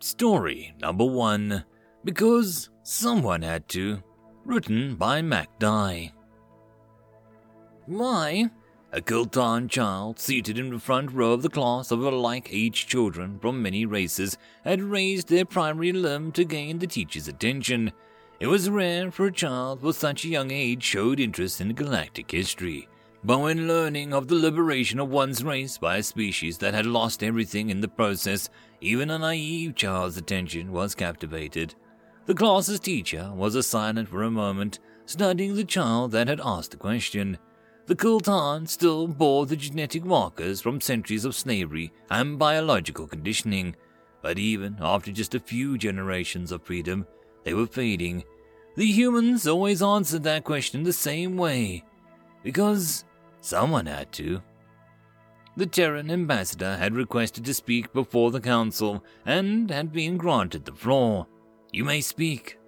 Story number one Because Someone Had to. Written by Mac Dye. Why? A Kiltan child, seated in the front row of the class of alike aged children from many races, had raised their primary limb to gain the teacher's attention. It was rare for a child with such a young age showed interest in galactic history. But when learning of the liberation of one's race by a species that had lost everything in the process, even a naive child's attention was captivated. The class's teacher was silent for a moment, studying the child that had asked the question. The Kiltan still bore the genetic markers from centuries of slavery and biological conditioning, but even after just a few generations of freedom, they were fading. The humans always answered that question the same way because someone had to. The Terran ambassador had requested to speak before the council and had been granted the floor. You may speak.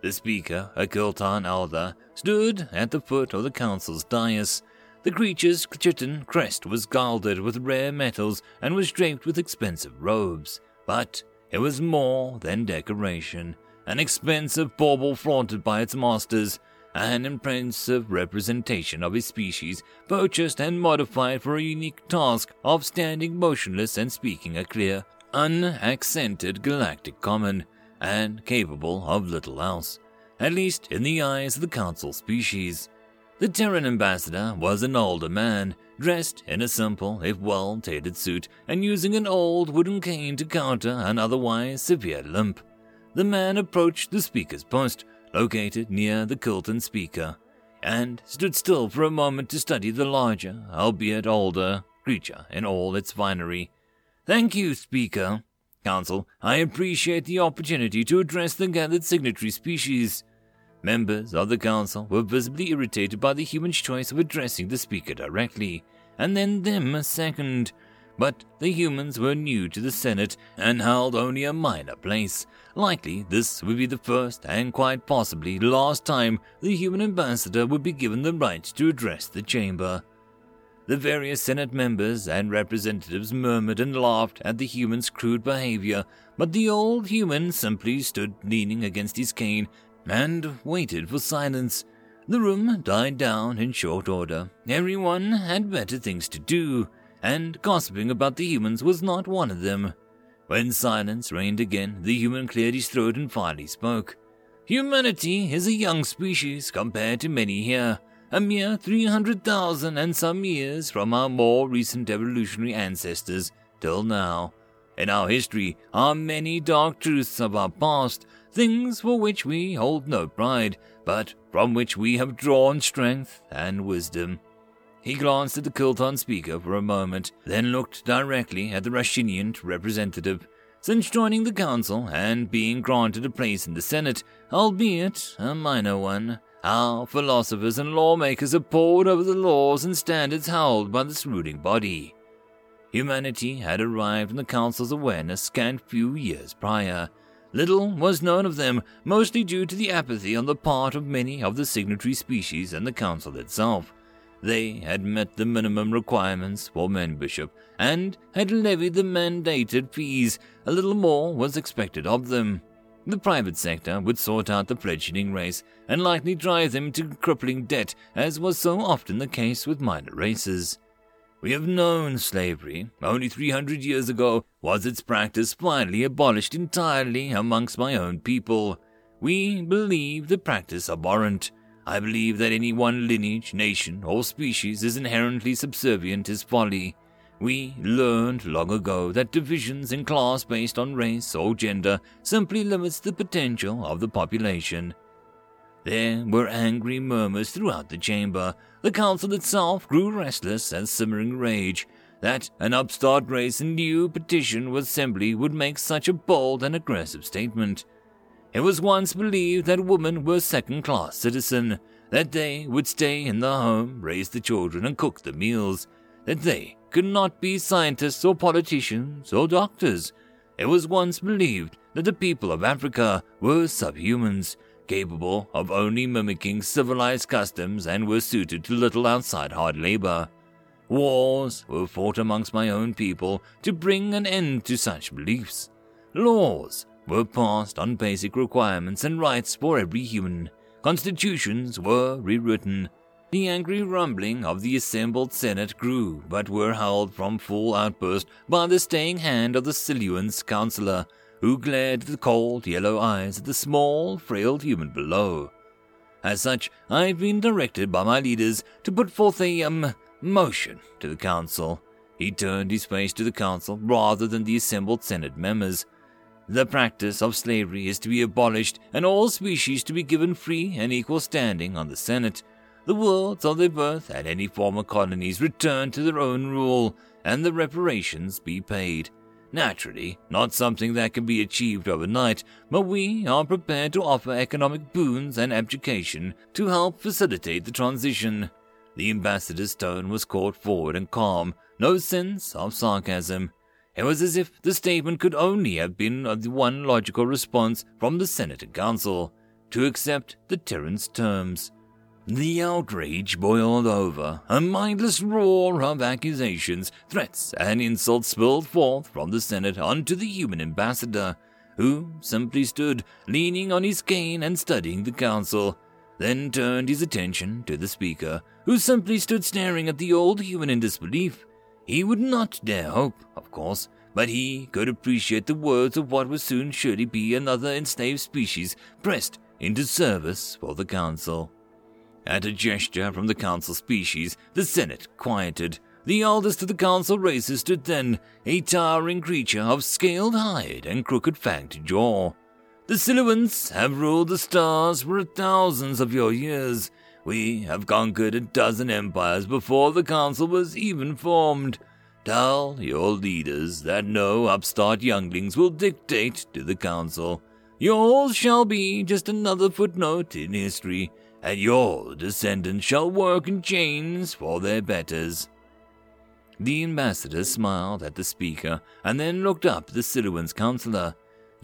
The speaker, a Kiltan elder, stood at the foot of the council's dais. The creature's chitin crest was gilded with rare metals and was draped with expensive robes, but it was more than decoration an expensive bauble flaunted by its masters, an impressive representation of his species, purchased and modified for a unique task of standing motionless and speaking a clear, unaccented galactic common, and capable of little else, at least in the eyes of the council species. The Terran ambassador was an older man, dressed in a simple, if well tailored suit, and using an old wooden cane to counter an otherwise severe limp. The man approached the speaker's post, located near the Kiltan speaker, and stood still for a moment to study the larger, albeit older, creature in all its finery. Thank you, Speaker. Council, I appreciate the opportunity to address the gathered signatory species. Members of the Council were visibly irritated by the human's choice of addressing the Speaker directly, and then them a second. But the humans were new to the Senate and held only a minor place. Likely, this would be the first and quite possibly the last time the human ambassador would be given the right to address the chamber. The various Senate members and representatives murmured and laughed at the human's crude behavior, but the old human simply stood leaning against his cane and waited for silence. The room died down in short order. Everyone had better things to do and gossiping about the humans was not one of them. When silence reigned again, the human cleared his throat and finally spoke. Humanity is a young species compared to many here, a mere 300,000 and some years from our more recent evolutionary ancestors till now. In our history are many dark truths of our past, things for which we hold no pride, but from which we have drawn strength and wisdom. He glanced at the Kiltan speaker for a moment, then looked directly at the Rashinian representative. Since joining the council and being granted a place in the Senate, albeit a minor one, our philosophers and lawmakers have pored over the laws and standards held by this ruling body. Humanity had arrived in the Council's awareness scant few years prior. Little was known of them, mostly due to the apathy on the part of many of the signatory species and the Council itself. They had met the minimum requirements for membership and had levied the mandated fees. A little more was expected of them. The private sector would sort out the fledgling race and likely drive them to crippling debt, as was so often the case with minor races. We have known slavery. Only 300 years ago was its practice finally abolished entirely amongst my own people. We believe the practice abhorrent. I believe that any one lineage, nation, or species is inherently subservient is folly. We learned long ago that divisions in class based on race or gender simply limits the potential of the population. There were angry murmurs throughout the chamber. The council itself grew restless and simmering rage that an upstart race in new petition with assembly would make such a bold and aggressive statement. It was once believed that women were second class citizens, that they would stay in the home, raise the children, and cook the meals, that they could not be scientists or politicians or doctors. It was once believed that the people of Africa were subhumans, capable of only mimicking civilized customs and were suited to little outside hard labor. Wars were fought amongst my own people to bring an end to such beliefs. Laws were passed on basic requirements and rights for every human. Constitutions were rewritten. The angry rumbling of the assembled Senate grew, but were held from full outburst by the staying hand of the Siluan's counselor, who glared with cold yellow eyes at the small, frail human below. As such, I've been directed by my leaders to put forth a, um, motion to the council. He turned his face to the council rather than the assembled Senate members. The practice of slavery is to be abolished and all species to be given free and equal standing on the Senate. The worlds of their birth and any former colonies return to their own rule, and the reparations be paid. Naturally, not something that can be achieved overnight, but we are prepared to offer economic boons and education to help facilitate the transition. The ambassador's tone was caught forward and calm, no sense of sarcasm. It was as if the statement could only have been the one logical response from the Senate and Council to accept the tyrant's terms. The outrage boiled over. A mindless roar of accusations, threats, and insults spilled forth from the Senate onto the human ambassador, who simply stood leaning on his cane and studying the council, then turned his attention to the speaker, who simply stood staring at the old human in disbelief. He would not dare hope, of course, but he could appreciate the words of what would soon surely be another enslaved species pressed into service for the Council. At a gesture from the Council species, the Senate quieted. The eldest of the Council races stood then, a towering creature of scaled hide and crooked fanged jaw. The Siluans have ruled the stars for thousands of your years. We have conquered a dozen empires before the council was even formed. Tell your leaders that no upstart younglings will dictate to the council. Yours shall be just another footnote in history, and your descendants shall work in chains for their betters. The ambassador smiled at the speaker and then looked up the Siluan's counselor.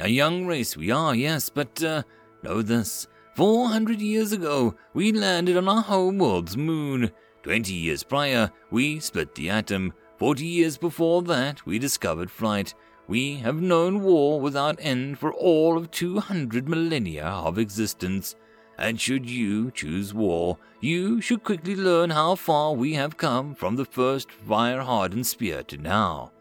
A young race we are, yes, but uh, know this. Four hundred years ago, we landed on our home world's moon. Twenty years prior, we split the atom. Forty years before that, we discovered flight. We have known war without end for all of two hundred millennia of existence. And should you choose war, you should quickly learn how far we have come from the first fire hardened spear to now.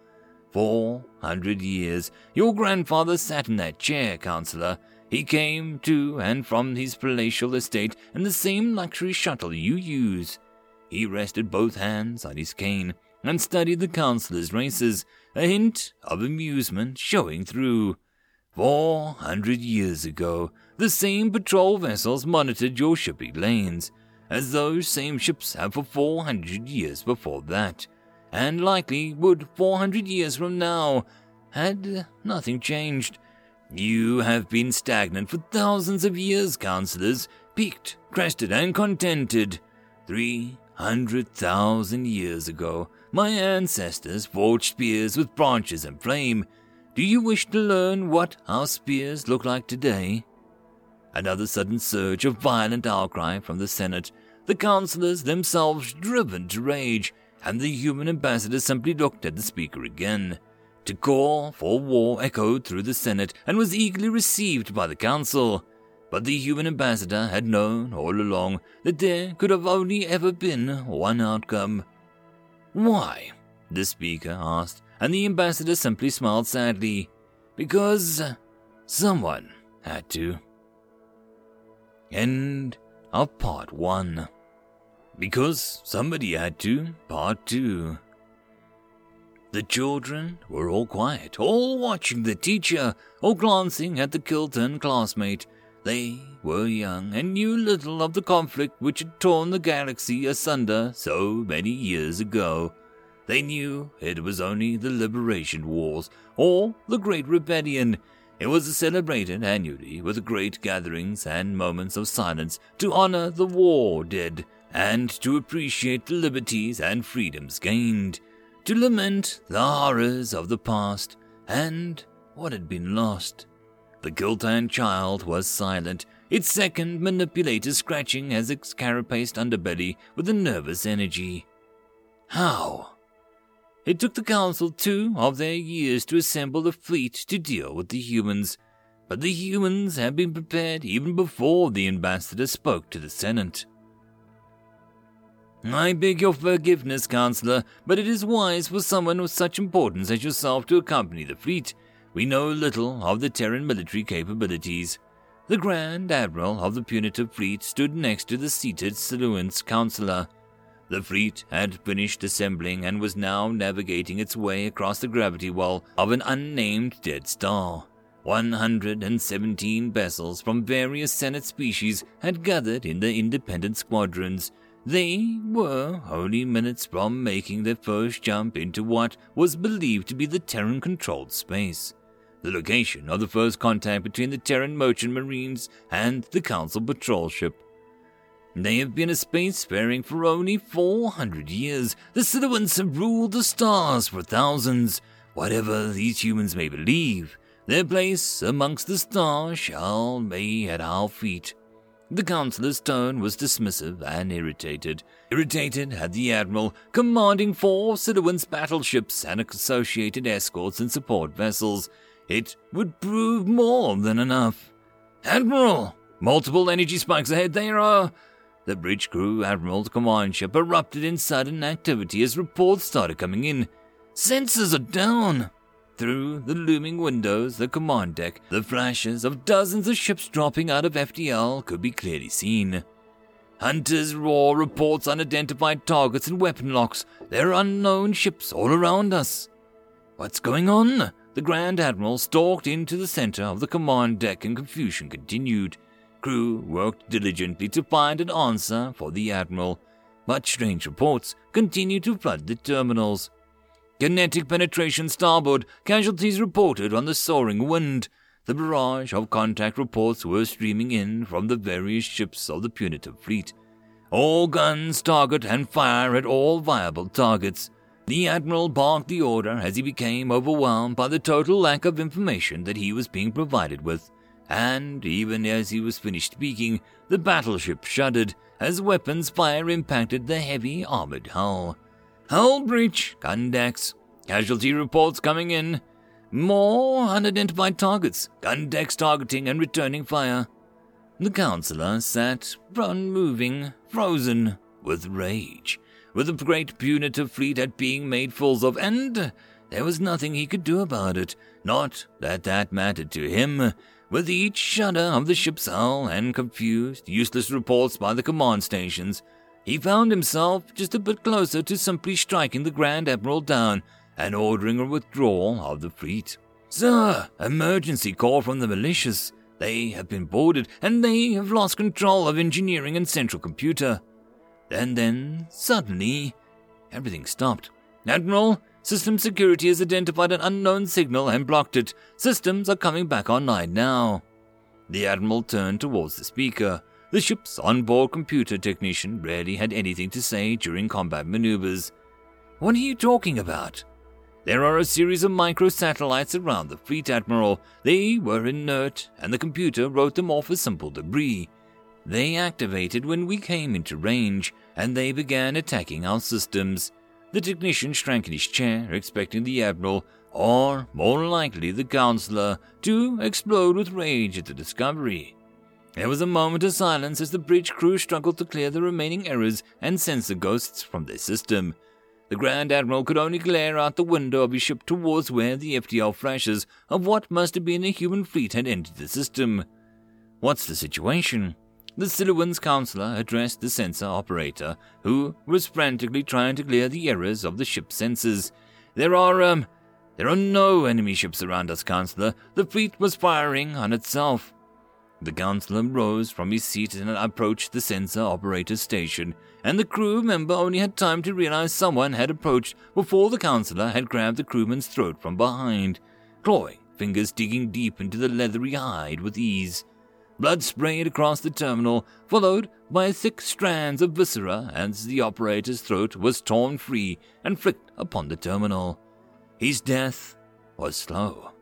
Four hundred years, your grandfather sat in that chair, counselor, he came to and from his palatial estate in the same luxury shuttle you use. He rested both hands on his cane and studied the councillor's races, a hint of amusement showing through. Four hundred years ago, the same patrol vessels monitored your shipping lanes, as those same ships have for four hundred years before that, and likely would four hundred years from now, had nothing changed. You have been stagnant for thousands of years, counselors, peaked, crested, and contented. Three hundred thousand years ago, my ancestors forged spears with branches and flame. Do you wish to learn what our spears look like today? Another sudden surge of violent outcry from the Senate, the councillors themselves driven to rage, and the human ambassador simply looked at the speaker again. To call for war echoed through the Senate and was eagerly received by the Council. But the human ambassador had known all along that there could have only ever been one outcome. Why? the speaker asked, and the ambassador simply smiled sadly. Because someone had to. End of part one. Because somebody had to, part two. The children were all quiet, all watching the teacher, all glancing at the Kiltan classmate. They were young and knew little of the conflict which had torn the galaxy asunder so many years ago. They knew it was only the Liberation Wars, or the Great Rebellion. It was celebrated annually with great gatherings and moments of silence to honor the war dead and to appreciate the liberties and freedoms gained to lament the horrors of the past and what had been lost. The Kiltan child was silent, its second manipulator scratching at its carapaced underbelly with a nervous energy. How? It took the council two of their years to assemble a fleet to deal with the humans, but the humans had been prepared even before the ambassador spoke to the Senate. I beg your forgiveness, Counselor, but it is wise for someone of such importance as yourself to accompany the fleet. We know little of the Terran military capabilities. The Grand Admiral of the punitive fleet stood next to the seated Siluan's Counselor. The fleet had finished assembling and was now navigating its way across the gravity well of an unnamed dead star. 117 vessels from various Senate species had gathered in the independent squadrons. They were only minutes from making their first jump into what was believed to be the Terran controlled space. The location of the first contact between the Terran merchant marines and the Council patrol ship they have been a spacefaring for only 400 years. The Siluans have ruled the stars for thousands. Whatever these humans may believe, their place amongst the stars shall be at our feet. The counselor's tone was dismissive and irritated. Irritated had the admiral commanding four Siluan's battleships and associated escorts and support vessels. It would prove more than enough. Admiral! Multiple energy spikes ahead. There are the bridge crew admiral's command ship erupted in sudden activity as reports started coming in. Sensors are down! Through the looming windows, the command deck, the flashes of dozens of ships dropping out of FTL could be clearly seen. Hunters roar reports unidentified targets and weapon locks. There are unknown ships all around us. What's going on? The Grand Admiral stalked into the center of the command deck and confusion continued crew worked diligently to find an answer for the Admiral, but strange reports continued to flood the terminals. Kinetic penetration starboard, casualties reported on the soaring wind. The barrage of contact reports were streaming in from the various ships of the punitive fleet. All guns target and fire at all viable targets. The Admiral barked the order as he became overwhelmed by the total lack of information that he was being provided with and even as he was finished speaking, the battleship shuddered as weapons fire impacted the heavy armored hull. Hull breach, gun decks, casualty reports coming in. More unidentified targets, gun decks targeting and returning fire. The counselor sat unmoving, frozen with rage, with the great punitive fleet at being made fools of, and there was nothing he could do about it. Not that that mattered to him. With each shudder of the ship's hull and confused, useless reports by the command stations, he found himself just a bit closer to simply striking the Grand Admiral down and ordering a withdrawal of the fleet. Sir, emergency call from the militias. They have been boarded and they have lost control of engineering and central computer. And then, suddenly, everything stopped. Admiral, System security has identified an unknown signal and blocked it. Systems are coming back online now. The Admiral turned towards the speaker. The ship's onboard computer technician rarely had anything to say during combat maneuvers. What are you talking about? There are a series of microsatellites around the fleet, Admiral. They were inert, and the computer wrote them off as simple debris. They activated when we came into range, and they began attacking our systems. The technician shrank in his chair, expecting the Admiral, or more likely the Counselor, to explode with rage at the discovery. There was a moment of silence as the bridge crew struggled to clear the remaining errors and sensor ghosts from their system. The Grand Admiral could only glare out the window of his ship towards where the FTL flashes of what must have been a human fleet had entered the system. What's the situation? The Siluan's counselor addressed the sensor operator, who was frantically trying to clear the errors of the ship's sensors. There are, um, there are no enemy ships around us, counselor. The fleet was firing on itself. The counselor rose from his seat and approached the sensor operator's station, and the crew member only had time to realize someone had approached before the counselor had grabbed the crewman's throat from behind, clawing fingers digging deep into the leathery hide with ease. Blood sprayed across the terminal, followed by thick strands of viscera as the operator's throat was torn free and flicked upon the terminal. His death was slow.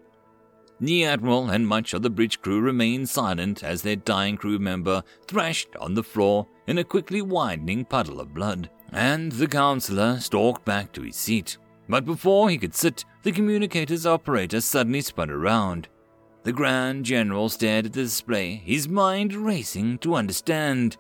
The Admiral and much of the bridge crew remained silent as their dying crew member thrashed on the floor in a quickly widening puddle of blood, and the counselor stalked back to his seat. But before he could sit, the communicator's operator suddenly spun around. The Grand General stared at the display, his mind racing to understand.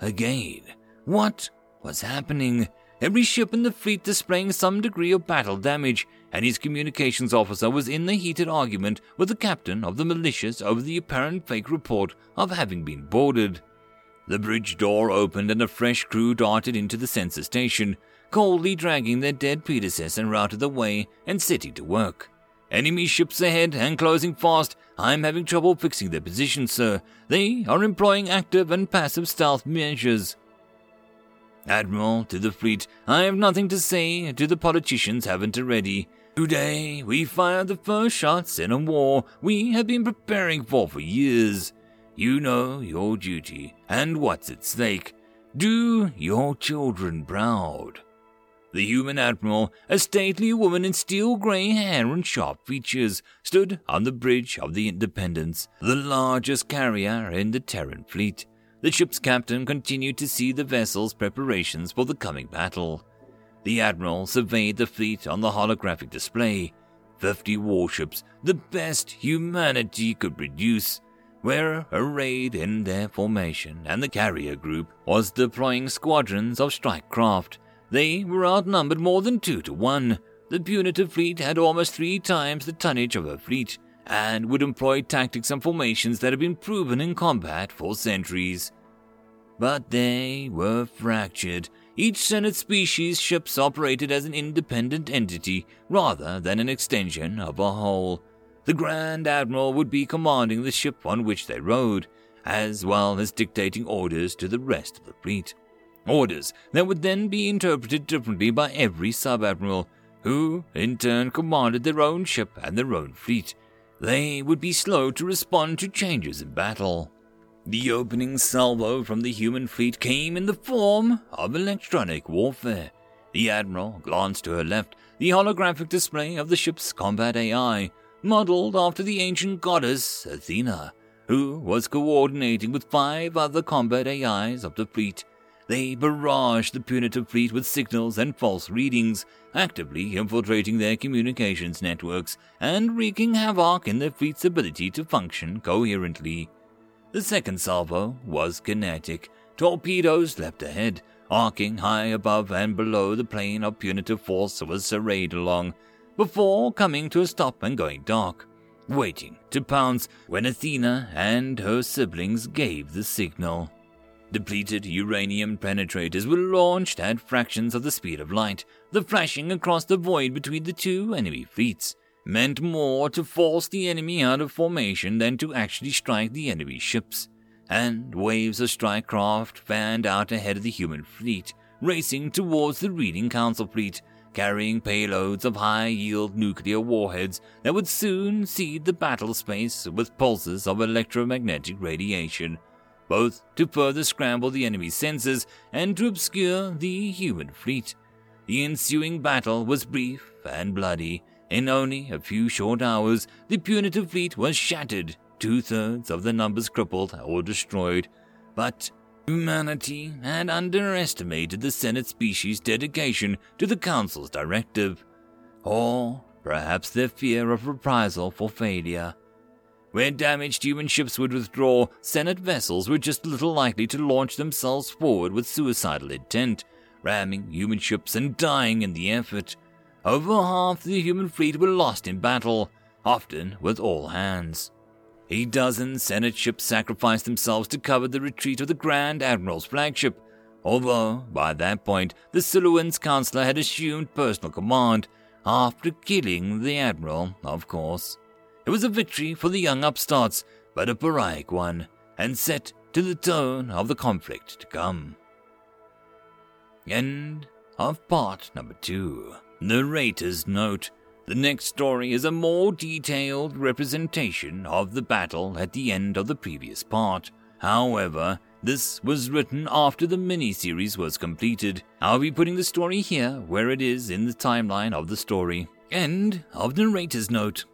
Again, what was happening? Every ship in the fleet displaying some degree of battle damage, and his communications officer was in the heated argument with the captain of the militias over the apparent fake report of having been boarded. The bridge door opened and a fresh crew darted into the sensor station, coldly dragging their dead predecessor out of the way and setting to work. Enemy ships ahead and closing fast. I'm having trouble fixing their position, sir. They are employing active and passive stealth measures. Admiral, to the fleet, I have nothing to say to the politicians haven't already. Today, we fired the first shots in a war we have been preparing for for years. You know your duty and what's at stake. Do your children proud. The human admiral, a stately woman in steel grey hair and sharp features, stood on the bridge of the Independence, the largest carrier in the Terran fleet. The ship's captain continued to see the vessel's preparations for the coming battle. The admiral surveyed the fleet on the holographic display. Fifty warships, the best humanity could produce, were arrayed in their formation, and the carrier group was deploying squadrons of strike craft. They were outnumbered more than two to one. The punitive fleet had almost three times the tonnage of her fleet, and would employ tactics and formations that had been proven in combat for centuries. But they were fractured. Each Senate species ships operated as an independent entity rather than an extension of a whole. The Grand Admiral would be commanding the ship on which they rode, as well as dictating orders to the rest of the fleet. Orders that would then be interpreted differently by every sub admiral, who in turn commanded their own ship and their own fleet. They would be slow to respond to changes in battle. The opening salvo from the human fleet came in the form of electronic warfare. The Admiral glanced to her left, the holographic display of the ship's combat AI, modeled after the ancient goddess Athena, who was coordinating with five other combat AIs of the fleet. They barraged the punitive fleet with signals and false readings, actively infiltrating their communications networks and wreaking havoc in their fleet's ability to function coherently. The second salvo was kinetic. Torpedoes leapt ahead, arcing high above and below the plane of punitive force that was serried along, before coming to a stop and going dark, waiting to pounce when Athena and her siblings gave the signal. Depleted uranium penetrators were launched at fractions of the speed of light. The flashing across the void between the two enemy fleets meant more to force the enemy out of formation than to actually strike the enemy ships. And waves of strike craft fanned out ahead of the human fleet, racing towards the Reading Council fleet, carrying payloads of high yield nuclear warheads that would soon seed the battle space with pulses of electromagnetic radiation both to further scramble the enemy's sensors and to obscure the human fleet. The ensuing battle was brief and bloody. In only a few short hours, the punitive fleet was shattered, two thirds of the numbers crippled or destroyed. But humanity had underestimated the Senate species' dedication to the Council's directive, or perhaps their fear of reprisal for failure. Where damaged human ships would withdraw, Senate vessels were just little likely to launch themselves forward with suicidal intent, ramming human ships and dying in the effort. Over half the human fleet were lost in battle, often with all hands. A dozen Senate ships sacrificed themselves to cover the retreat of the Grand Admiral's flagship, although by that point the Siluan's counselor had assumed personal command, after killing the Admiral, of course. It was a victory for the young upstarts, but a pyrrhic one, and set to the tone of the conflict to come. End of part number two. Narrator's note. The next story is a more detailed representation of the battle at the end of the previous part. However, this was written after the mini-series was completed. I'll be putting the story here where it is in the timeline of the story. End of narrator's note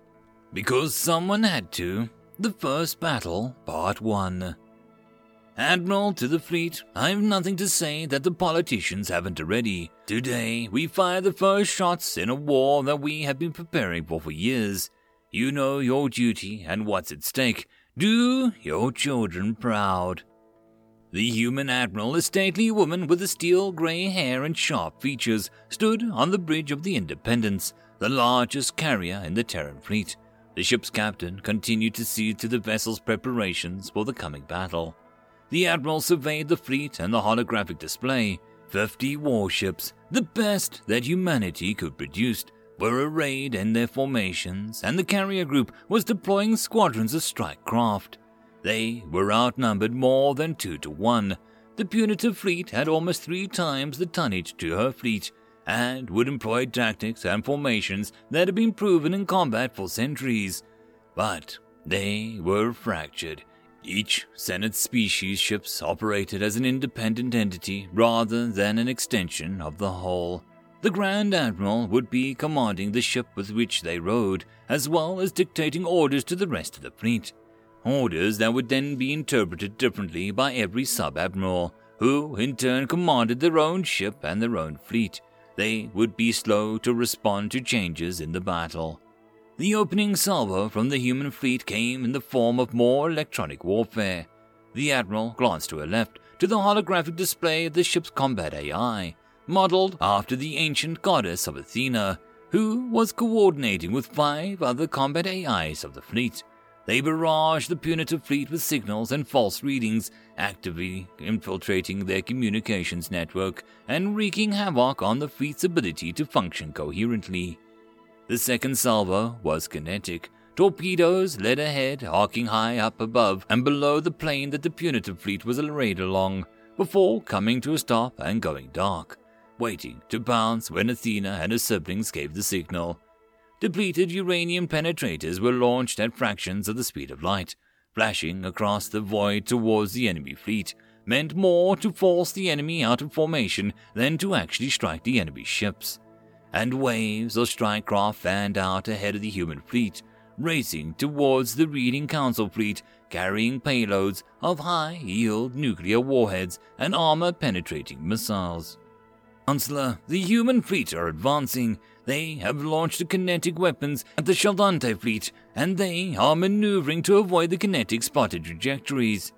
because someone had to. The First Battle, Part 1. Admiral to the fleet, I have nothing to say that the politicians haven't already. Today, we fire the first shots in a war that we have been preparing for for years. You know your duty and what's at stake. Do your children proud. The human admiral, a stately woman with steel gray hair and sharp features, stood on the bridge of the Independence, the largest carrier in the Terran fleet. The ship's captain continued to see to the vessel's preparations for the coming battle. The admiral surveyed the fleet and the holographic display. Fifty warships, the best that humanity could produce, were arrayed in their formations, and the carrier group was deploying squadrons of strike craft. They were outnumbered more than two to one. The punitive fleet had almost three times the tonnage to her fleet, and would employ tactics and formations that had been proven in combat for centuries. But they were fractured. Each Senate species ships operated as an independent entity rather than an extension of the whole. The Grand Admiral would be commanding the ship with which they rode, as well as dictating orders to the rest of the fleet orders that would then be interpreted differently by every sub admiral, who in turn commanded their own ship and their own fleet. They would be slow to respond to changes in the battle. The opening salvo from the human fleet came in the form of more electronic warfare. The admiral glanced to her left to the holographic display of the ship's combat AI, modeled after the ancient goddess of Athena, who was coordinating with five other combat AIs of the fleet. They barraged the punitive fleet with signals and false readings, actively infiltrating their communications network and wreaking havoc on the fleet's ability to function coherently. The second salvo was kinetic. Torpedoes led ahead, arcing high up above and below the plane that the punitive fleet was arrayed along, before coming to a stop and going dark, waiting to bounce when Athena and her siblings gave the signal. Depleted uranium penetrators were launched at fractions of the speed of light, flashing across the void towards the enemy fleet, meant more to force the enemy out of formation than to actually strike the enemy ships. And waves of Strikecraft fanned out ahead of the human fleet, racing towards the Reading Council fleet carrying payloads of high yield nuclear warheads and armor penetrating missiles. Chancellor, the human fleet are advancing, they have launched the kinetic weapons at the Sheldante fleet, and they are maneuvering to avoid the kinetic spotted trajectories.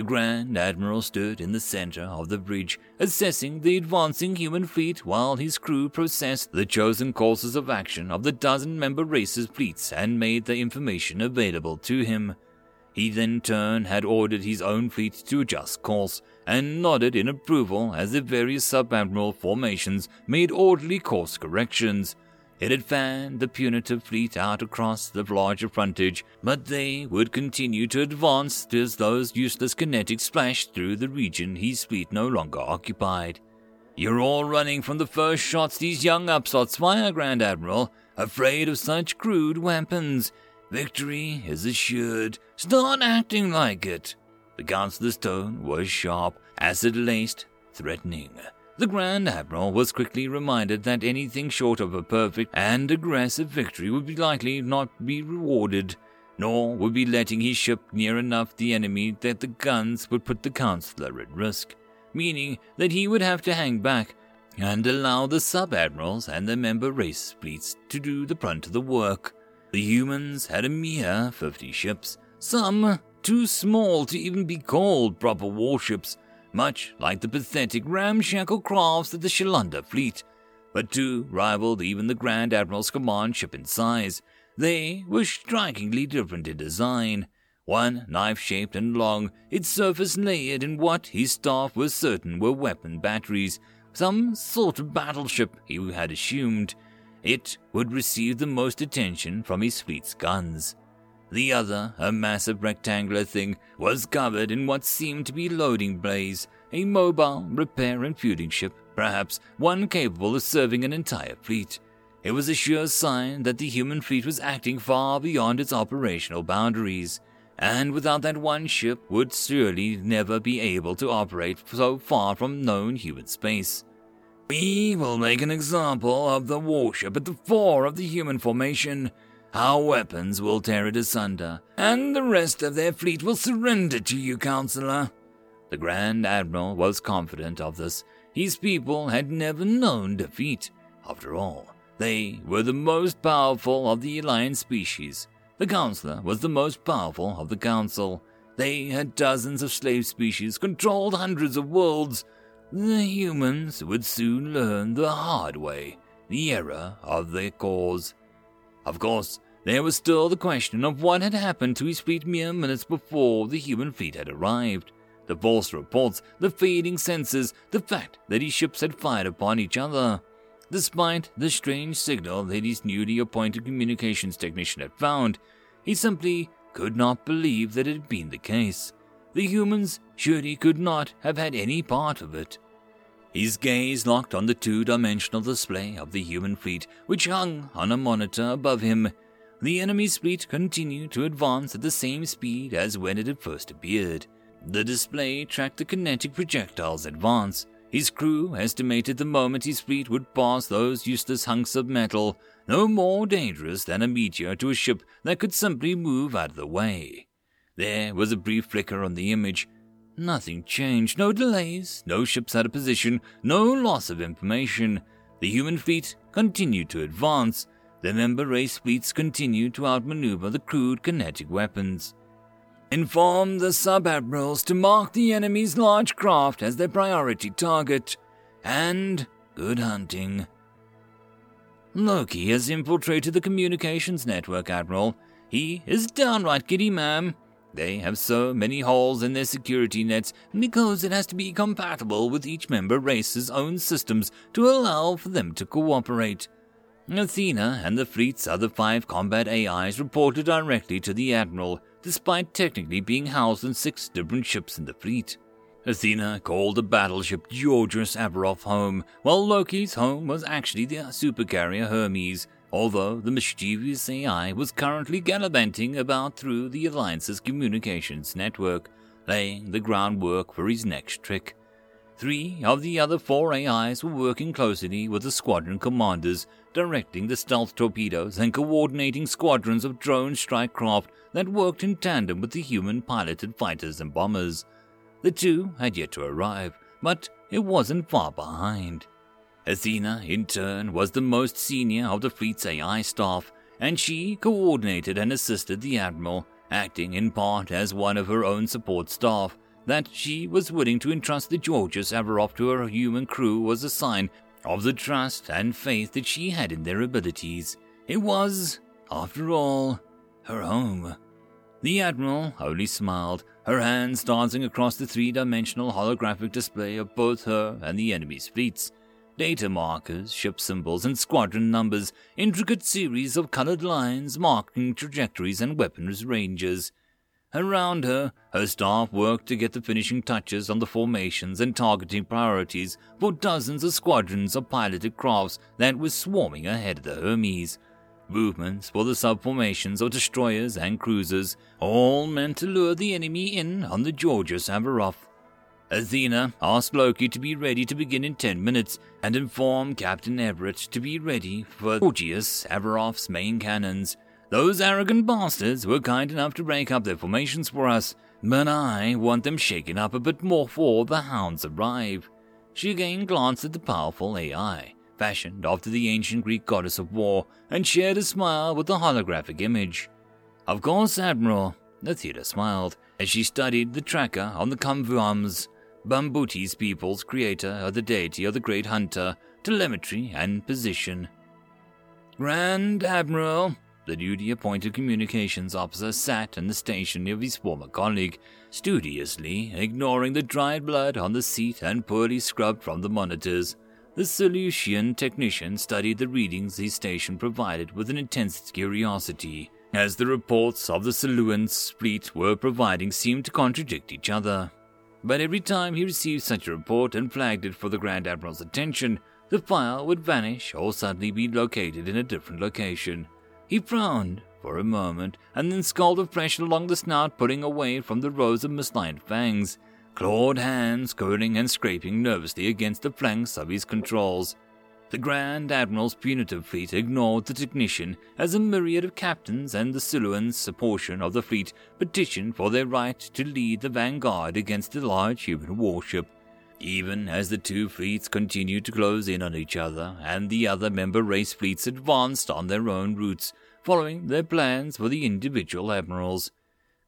The Grand Admiral stood in the center of the bridge, assessing the advancing human fleet while his crew processed the chosen courses of action of the dozen member races' fleets and made the information available to him. He then turned had ordered his own fleet to adjust course, and nodded in approval as the various sub-admiral formations made orderly course corrections. It had fanned the punitive fleet out across the larger frontage, but they would continue to advance as those useless kinetics splashed through the region his fleet no longer occupied. You're all running from the first shots these young upstarts fire, Grand Admiral, afraid of such crude weapons. Victory is assured. Start acting like it. The counselor's tone was sharp, acid laced, threatening. The Grand Admiral was quickly reminded that anything short of a perfect and aggressive victory would be likely not be rewarded, nor would be letting his ship near enough the enemy that the guns would put the Counselor at risk, meaning that he would have to hang back and allow the sub admirals and their member race fleets to do the brunt of the work. The humans had a mere 50 ships, some too small to even be called proper warships, much like the pathetic ramshackle crafts of the Shalunda fleet, but two rivaled even the Grand Admiral's command ship in size. They were strikingly different in design. One knife shaped and long, its surface layered in what his staff was certain were weapon batteries, some sort of battleship, he had assumed it would receive the most attention from his fleet's guns. The other, a massive rectangular thing, was covered in what seemed to be loading bays, a mobile repair and fueling ship, perhaps one capable of serving an entire fleet. It was a sure sign that the human fleet was acting far beyond its operational boundaries, and without that one ship would surely never be able to operate so far from known human space. We will make an example of the warship at the fore of the human formation. Our weapons will tear it asunder, and the rest of their fleet will surrender to you, Counselor. The Grand Admiral was confident of this. His people had never known defeat. After all, they were the most powerful of the Alliance species. The Counselor was the most powerful of the Council. They had dozens of slave species, controlled hundreds of worlds. The humans would soon learn the hard way, the error of their cause. Of course, there was still the question of what had happened to his fleet mere minutes before the human fleet had arrived. The false reports, the fading senses, the fact that his ships had fired upon each other. Despite the strange signal that his newly appointed communications technician had found, he simply could not believe that it had been the case. The humans surely could not have had any part of it. His gaze locked on the two dimensional display of the human fleet, which hung on a monitor above him. The enemy's fleet continued to advance at the same speed as when it had first appeared. The display tracked the kinetic projectiles' advance. His crew estimated the moment his fleet would pass those useless hunks of metal, no more dangerous than a meteor to a ship that could simply move out of the way. There was a brief flicker on the image. Nothing changed, no delays, no ships out of position, no loss of information. The human fleet continued to advance. The member race fleets continued to outmaneuver the crude kinetic weapons. Inform the sub admirals to mark the enemy's large craft as their priority target. And good hunting. Loki has infiltrated the communications network, Admiral. He is downright giddy, ma'am. They have so many holes in their security nets because it has to be compatible with each member race's own systems to allow for them to cooperate. Athena and the fleet's other five combat AIs reported directly to the Admiral, despite technically being housed in six different ships in the fleet. Athena called the battleship Georgios Averof home, while Loki's home was actually the supercarrier Hermes, although the mischievous AI was currently gallivanting about through the Alliance's communications network, laying the groundwork for his next trick. Three of the other four AIs were working closely with the squadron commanders, directing the stealth torpedoes and coordinating squadrons of drone strike craft that worked in tandem with the human piloted fighters and bombers. The two had yet to arrive, but it wasn't far behind. Athena, in turn, was the most senior of the fleet's AI staff, and she coordinated and assisted the Admiral, acting in part as one of her own support staff. That she was willing to entrust the Georgios Averof to her human crew was a sign of the trust and faith that she had in their abilities. It was, after all, her home. The Admiral only smiled, her hands dancing across the three dimensional holographic display of both her and the enemy's fleets. Data markers, ship symbols, and squadron numbers, intricate series of colored lines marking trajectories and weapons ranges. Around her, her staff worked to get the finishing touches on the formations and targeting priorities for dozens of squadrons of piloted crafts that were swarming ahead of the Hermes movements for the subformations of destroyers and cruisers, all meant to lure the enemy in on the Georgios Averof. Athena asked Loki to be ready to begin in ten minutes and informed Captain Everett to be ready for Georgios Averof's main cannons. Those arrogant bastards were kind enough to break up their formations for us, but I want them shaken up a bit more before the hounds arrive. She again glanced at the powerful AI fashioned after the ancient Greek goddess of war, and shared a smile with the holographic image. Of course, Admiral, Athena smiled as she studied the tracker on the Khonvoum's, Bambuti's people's creator of the deity of the great hunter, telemetry, and position. Grand Admiral, the duty appointed communications officer sat in the station of his former colleague, studiously ignoring the dried blood on the seat and poorly scrubbed from the monitors. The Seleucian technician studied the readings his station provided with an intense curiosity, as the reports of the Seleuans' fleet were providing seemed to contradict each other. But every time he received such a report and flagged it for the Grand Admiral's attention, the file would vanish or suddenly be located in a different location. He frowned for a moment and then scowled afresh along the snout, putting away from the rows of mislined fangs clawed hands curling and scraping nervously against the flanks of his controls. The Grand Admiral's punitive fleet ignored the technician as a myriad of captains and the Siluans, portion of the fleet, petitioned for their right to lead the vanguard against the large human warship. Even as the two fleets continued to close in on each other, and the other member race fleets advanced on their own routes, following their plans for the individual admirals.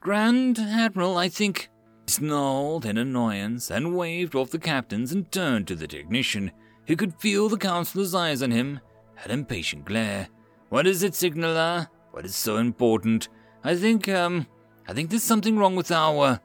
Grand Admiral, I think, snarled in annoyance and waved off the captains and turned to the technician. He could feel the counselor's eyes on him, an impatient glare. What is it, signaler? What is so important? I think, um, I think there's something wrong with our.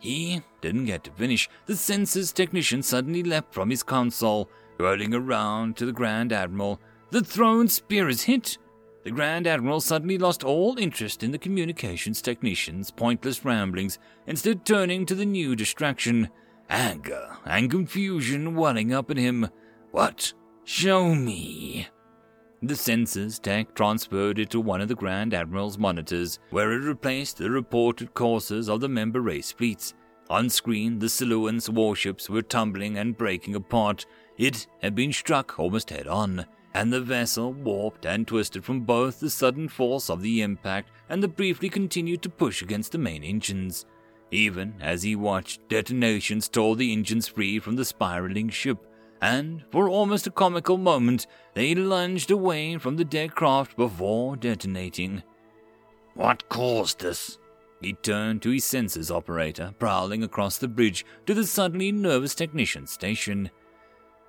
He didn't get to finish. The sensors technician suddenly leapt from his console, whirling around to the Grand Admiral. The thrown spear is hit. The Grand Admiral suddenly lost all interest in the communications technician's pointless ramblings, instead turning to the new distraction anger and confusion welling up in him. What? Show me. The sensors tech transferred it to one of the Grand Admiral's monitors, where it replaced the reported courses of the member race fleets. On screen, the Siluan's warships were tumbling and breaking apart. It had been struck almost head on, and the vessel warped and twisted from both the sudden force of the impact and the briefly continued to push against the main engines. Even as he watched, detonations tore the engines free from the spiraling ship, and for almost a comical moment they lunged away from the dead craft before detonating. What caused this? He turned to his sensors operator, prowling across the bridge to the suddenly nervous technician station.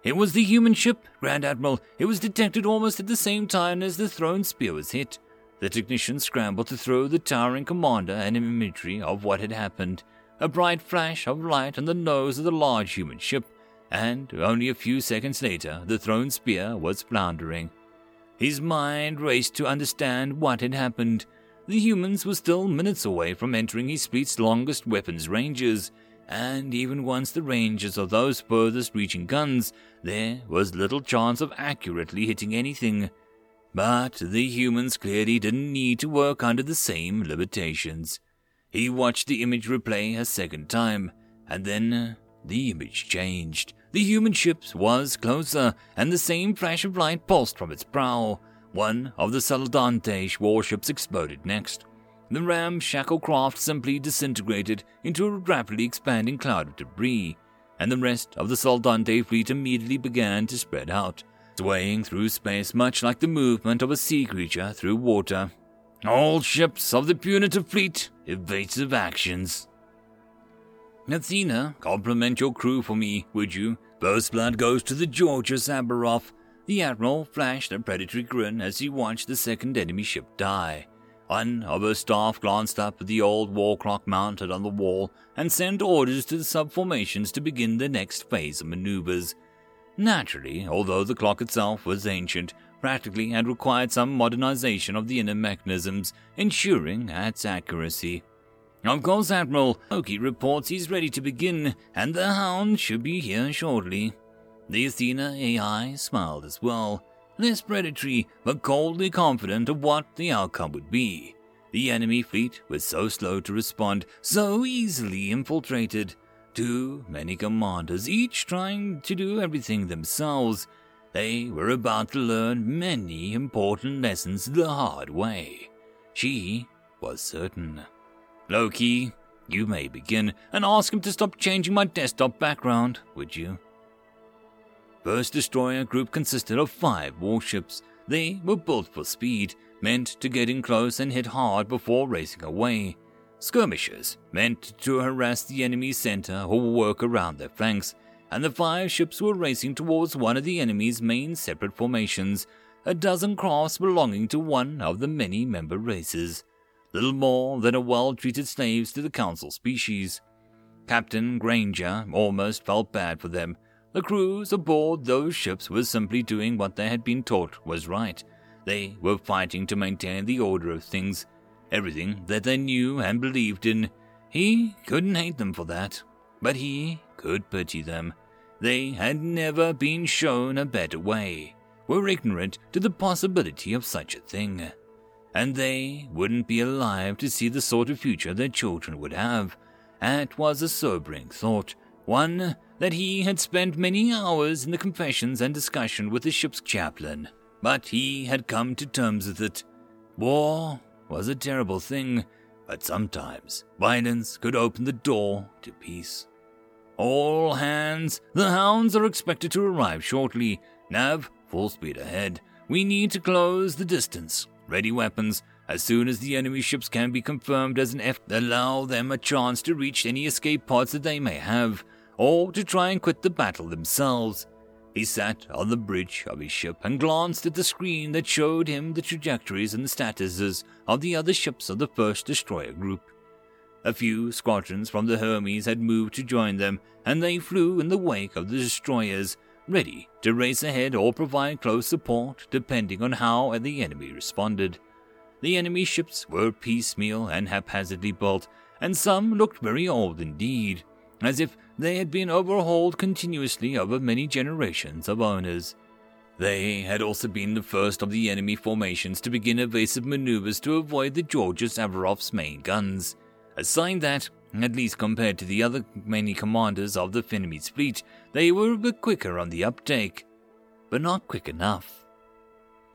It was the human ship, Grand Admiral. It was detected almost at the same time as the thrown spear was hit. The technician scrambled to throw the towering commander an imagery of what had happened. A bright flash of light on the nose of the large human ship, and only a few seconds later the thrown spear was floundering. His mind raced to understand what had happened. The humans were still minutes away from entering his fleet's longest weapons ranges, and even once the ranges of those furthest reaching guns, there was little chance of accurately hitting anything. But the humans clearly didn't need to work under the same limitations. He watched the image replay a second time, and then uh, the image changed. The human ship was closer, and the same flash of light pulsed from its prow. One of the Soldante warships exploded next. The ramshackle craft simply disintegrated into a rapidly expanding cloud of debris, and the rest of the Soldante fleet immediately began to spread out swaying through space much like the movement of a sea creature through water. All ships of the punitive fleet, evasive actions. Athena, compliment your crew for me, would you? First blood goes to the Georgios Averoff. The Admiral flashed a predatory grin as he watched the second enemy ship die. One of her staff glanced up at the old war clock mounted on the wall and sent orders to the subformations to begin the next phase of maneuvers. Naturally, although the clock itself was ancient, practically had required some modernization of the inner mechanisms, ensuring its accuracy. Of course, Admiral Loki reports he's ready to begin, and the Hound should be here shortly. The Athena AI smiled as well, less predatory, but coldly confident of what the outcome would be. The enemy fleet was so slow to respond, so easily infiltrated. Too many commanders, each trying to do everything themselves. They were about to learn many important lessons the hard way. She was certain. Loki, you may begin and ask him to stop changing my desktop background, would you? First Destroyer group consisted of five warships. They were built for speed, meant to get in close and hit hard before racing away. Skirmishers, meant to harass the enemy's center or work around their flanks, and the five ships were racing towards one of the enemy's main separate formations, a dozen crafts belonging to one of the many member races, little more than a well treated slaves to the council species. Captain Granger almost felt bad for them. The crews aboard those ships were simply doing what they had been taught was right. They were fighting to maintain the order of things everything that they knew and believed in. He couldn't hate them for that, but he could pity them. They had never been shown a better way, were ignorant to the possibility of such a thing. And they wouldn't be alive to see the sort of future their children would have. That was a sobering thought, one that he had spent many hours in the confessions and discussion with the ship's chaplain, but he had come to terms with it. War was a terrible thing, but sometimes violence could open the door to peace. All hands, the hounds are expected to arrive shortly. Nav, full speed ahead. We need to close the distance. Ready weapons. As soon as the enemy ships can be confirmed as an F, allow them a chance to reach any escape pods that they may have, or to try and quit the battle themselves. He sat on the bridge of his ship and glanced at the screen that showed him the trajectories and the statuses of the other ships of the first destroyer group. A few squadrons from the Hermes had moved to join them, and they flew in the wake of the destroyers, ready to race ahead or provide close support depending on how the enemy responded. The enemy ships were piecemeal and haphazardly built, and some looked very old indeed, as if they had been overhauled continuously over many generations of owners. They had also been the first of the enemy formations to begin evasive maneuvers to avoid the Georgios Averoff's main guns, a sign that, at least compared to the other many commanders of the Finamese fleet, they were a bit quicker on the uptake, but not quick enough.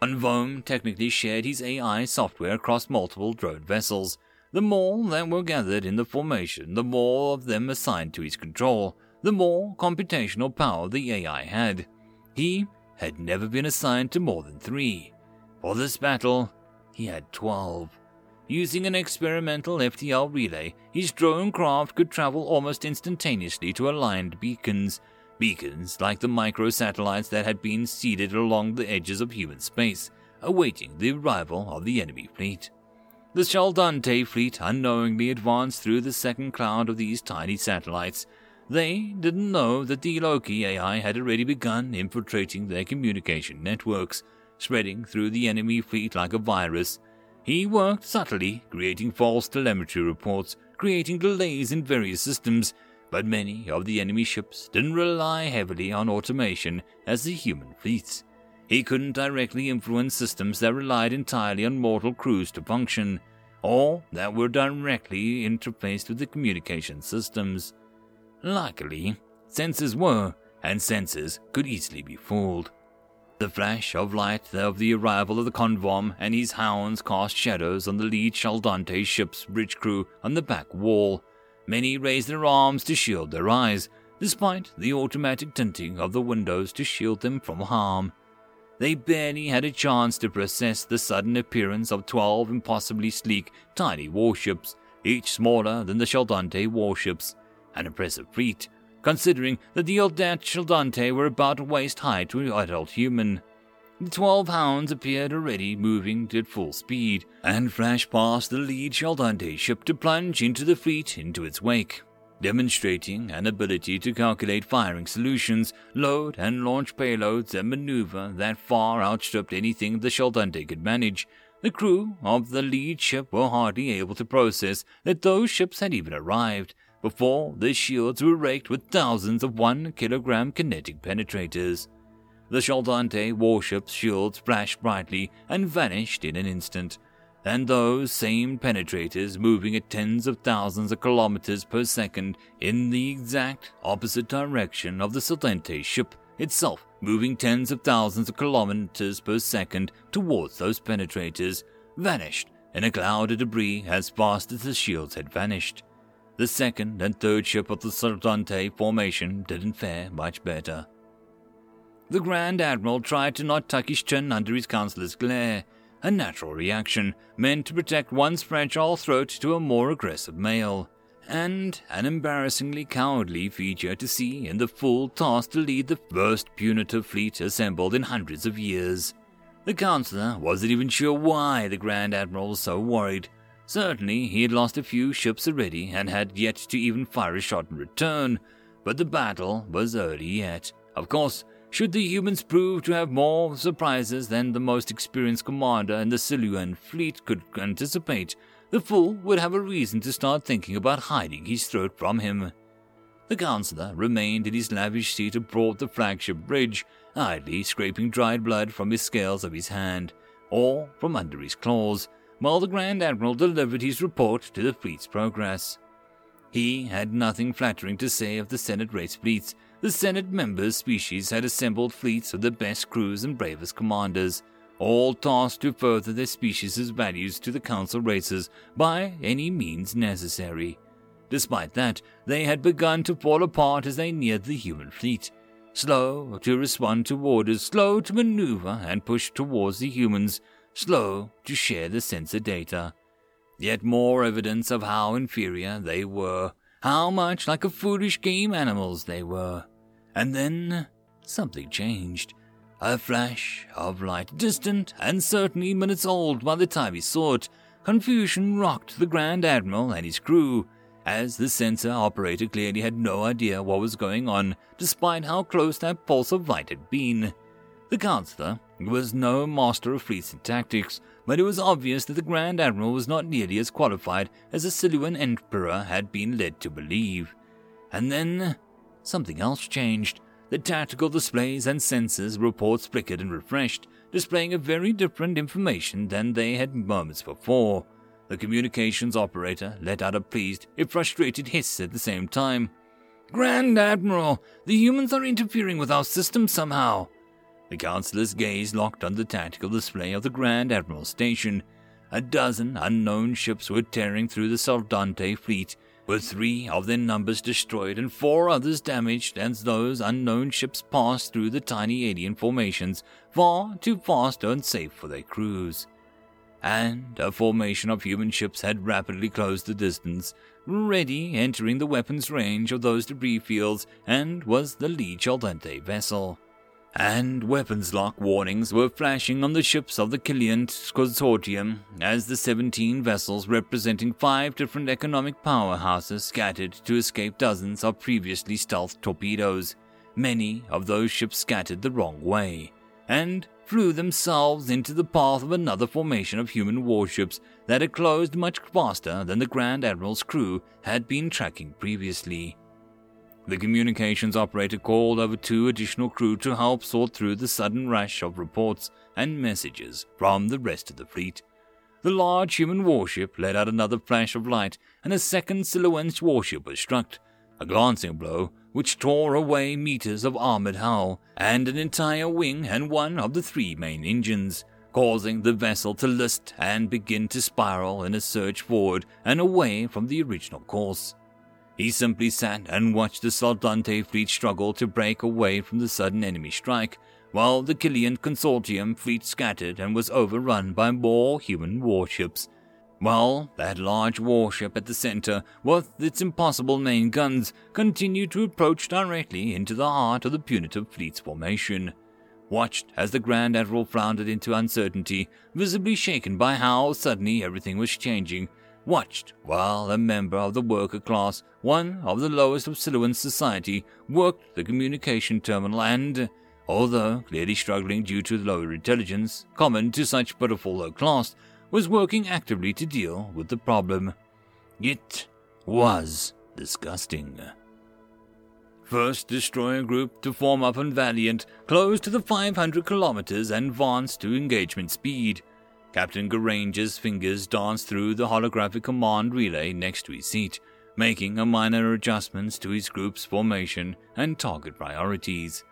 Khonvoum technically shared his AI software across multiple drone vessels, the more that were gathered in the formation, the more of them assigned to his control, the more computational power the AI had. He had never been assigned to more than three. For this battle, he had twelve. Using an experimental FTL relay, his drone craft could travel almost instantaneously to aligned beacons, beacons like the microsatellites that had been seeded along the edges of human space, awaiting the arrival of the enemy fleet. The Chaldante fleet unknowingly advanced through the second cloud of these tiny satellites. They didn't know that the Loki AI had already begun infiltrating their communication networks, spreading through the enemy fleet like a virus. He worked subtly, creating false telemetry reports, creating delays in various systems, but many of the enemy ships didn't rely heavily on automation as the human fleets. He couldn't directly influence systems that relied entirely on mortal crews to function, or that were directly interfaced with the communication systems. Luckily, sensors were, and sensors could easily be fooled. The flash of light of the arrival of the Khonvoum and his hounds cast shadows on the lead Chaldante ship's bridge crew on the back wall. Many raised their arms to shield their eyes, despite the automatic tinting of the windows to shield them from harm. They barely had a chance to process the sudden appearance of twelve impossibly sleek, tiny warships, each smaller than the Chaldante warships. An impressive feat, considering that the Eldat Chaldante were about waist high to an adult human. The twelve hounds appeared already moving at full speed and flashed past the lead Chaldante ship to plunge into the fleet into its wake demonstrating an ability to calculate firing solutions, load and launch payloads, and maneuver that far outstripped anything the Chaldante could manage. The crew of the lead ship were hardly able to process that those ships had even arrived before the shields were raked with thousands of one kilogram kinetic penetrators. The Chaldante warship's shields flashed brightly and vanished in an instant, and those same penetrators moving at tens of thousands of kilometers per second in the exact opposite direction of the Silente ship itself, moving tens of thousands of kilometers per second towards those penetrators, vanished in a cloud of debris as fast as the shields had vanished. The second and third ship of the Silente formation didn't fare much better. The Grand Admiral tried to his chin under his counselor's glare, a natural reaction meant to protect one's fragile throat to a more aggressive male, and an embarrassingly cowardly feature to see in the fool tasked to lead the first punitive fleet assembled in hundreds of years. The counselor wasn't even sure why the Grand Admiral was so worried. Certainly, he had lost a few ships already and had yet to even fire a shot in return, but the battle was early yet. Of course, should the humans prove to have more surprises than the most experienced commander in the Siluan fleet could anticipate, the fool would have a reason to start thinking about hiding his throat from him. The counselor remained in his lavish seat aboard the flagship bridge, idly scraping dried blood from his scales of his hand, or from under his claws, while the Grand Admiral delivered his report to the fleet's progress. He had nothing flattering to say of the Senate race fleets. The Senate members' species had assembled fleets of the best crews and bravest commanders, all tasked to further their species' values to the council races by any means necessary. Despite that, they had begun to fall apart as they neared the human fleet. Slow to respond to orders, slow to maneuver and push towards the humans, slow to share the sensor data. Yet more evidence of how inferior they were, how much like a foolish game animals they were. And then something changed. A flash of light, distant and certainly minutes old by the time he saw it. Confusion rocked the Grand Admiral and his crew as the sensor operator clearly had no idea what was going on, despite how close that pulse of light had been. The Chancellor was no master of fleets and tactics, but it was obvious that the Grand Admiral was not nearly as qualified as the Siluan Emperor had been led to believe. And then something else changed. The tactical displays and sensors reports flickered and refreshed, displaying a very different information than they had moments before. The communications operator let out a pleased, if frustrated hiss at the same time. Grand Admiral, the humans are interfering with our system somehow. The councillor's gaze locked on the tactical display of the Grand Admiral station. A dozen unknown ships were tearing through the Soldante fleet, with three of their numbers destroyed and four others damaged as those unknown ships passed through the tiny alien formations, far too fast and unsafe for their crews and a formation of human ships had rapidly closed the distance, ready entering the weapons range of those debris fields, and was the lead Chaldante vessel. And weapons lock warnings were flashing on the ships of the Kiltan Consortium as the 17 vessels representing five different economic powerhouses scattered to escape dozens of previously stealth torpedoes. Many of those ships scattered the wrong way, and flew themselves into the path of another formation of human warships that had closed much faster than the Grand Admiral's crew had been tracking previously. The communications operator called over two additional crew to help sort through the sudden rush of reports and messages from the rest of the fleet. The large human warship let out another flash of light, and a second Siluan's warship was struck. A glancing blow which tore away meters of armored hull and an entire wing and one of the three main engines, causing the vessel to list and begin to spiral in a surge forward and away from the original course. He simply sat and watched the Soldante fleet struggle to break away from the sudden enemy strike, while the Kiltan Consortium fleet scattered and was overrun by more human warships while that large warship at the center, with its impossible main guns, continued to approach directly into the heart of the punitive fleet's formation. Watched as the Grand Admiral floundered into uncertainty, visibly shaken by how suddenly everything was changing. Watched while a member of the worker class, one of the lowest of Siluan society, worked the communication terminal and, although clearly struggling due to the lower intelligence, common to such pitiful low class, was working actively to deal with the problem. It was disgusting. First destroyer group to form up on Valiant, close to the 500 kilometers and advance to engagement speed. Captain Garanger's fingers danced through the holographic command relay next to his seat, making a minor adjustments to his group's formation and target priorities.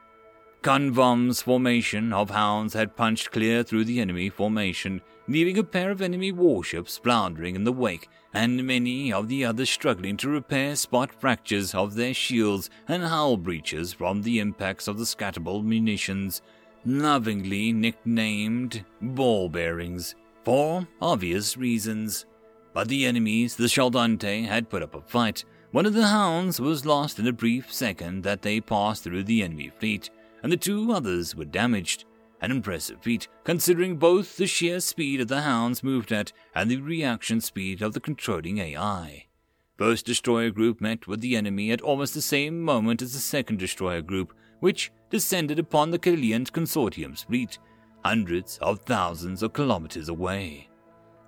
Khonvoum's formation of hounds had punched clear through the enemy formation, leaving a pair of enemy warships floundering in the wake, and many of the others struggling to repair spot fractures of their shields and hull breaches from the impacts of the scatterable munitions, lovingly nicknamed ball bearings, for obvious reasons. But the enemies, the Chaldante, had put up a fight. One of the hounds was lost in a brief second that they passed through the enemy fleet and the two others were damaged. An impressive feat, considering both the sheer speed of the hounds moved at and the reaction speed of the controlling AI. First destroyer group met with the enemy at almost the same moment as the second destroyer group, which descended upon the Kiltan Consortium's fleet, hundreds of thousands of kilometers away.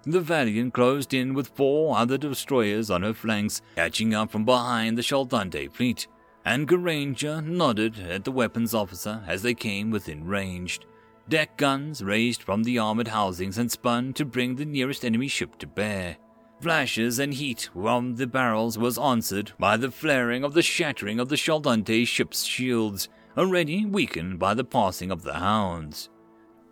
The Valiant closed in with four other destroyers on her flanks, catching up from behind the Chaldante fleet and Granger nodded at the weapons officer as they came within range. Deck guns raised from the armored housings and spun to bring the nearest enemy ship to bear. flashes and heat from the barrels was answered by the flaring of the shattering of the Chaldante ship's shields, already weakened by the passing of the hounds.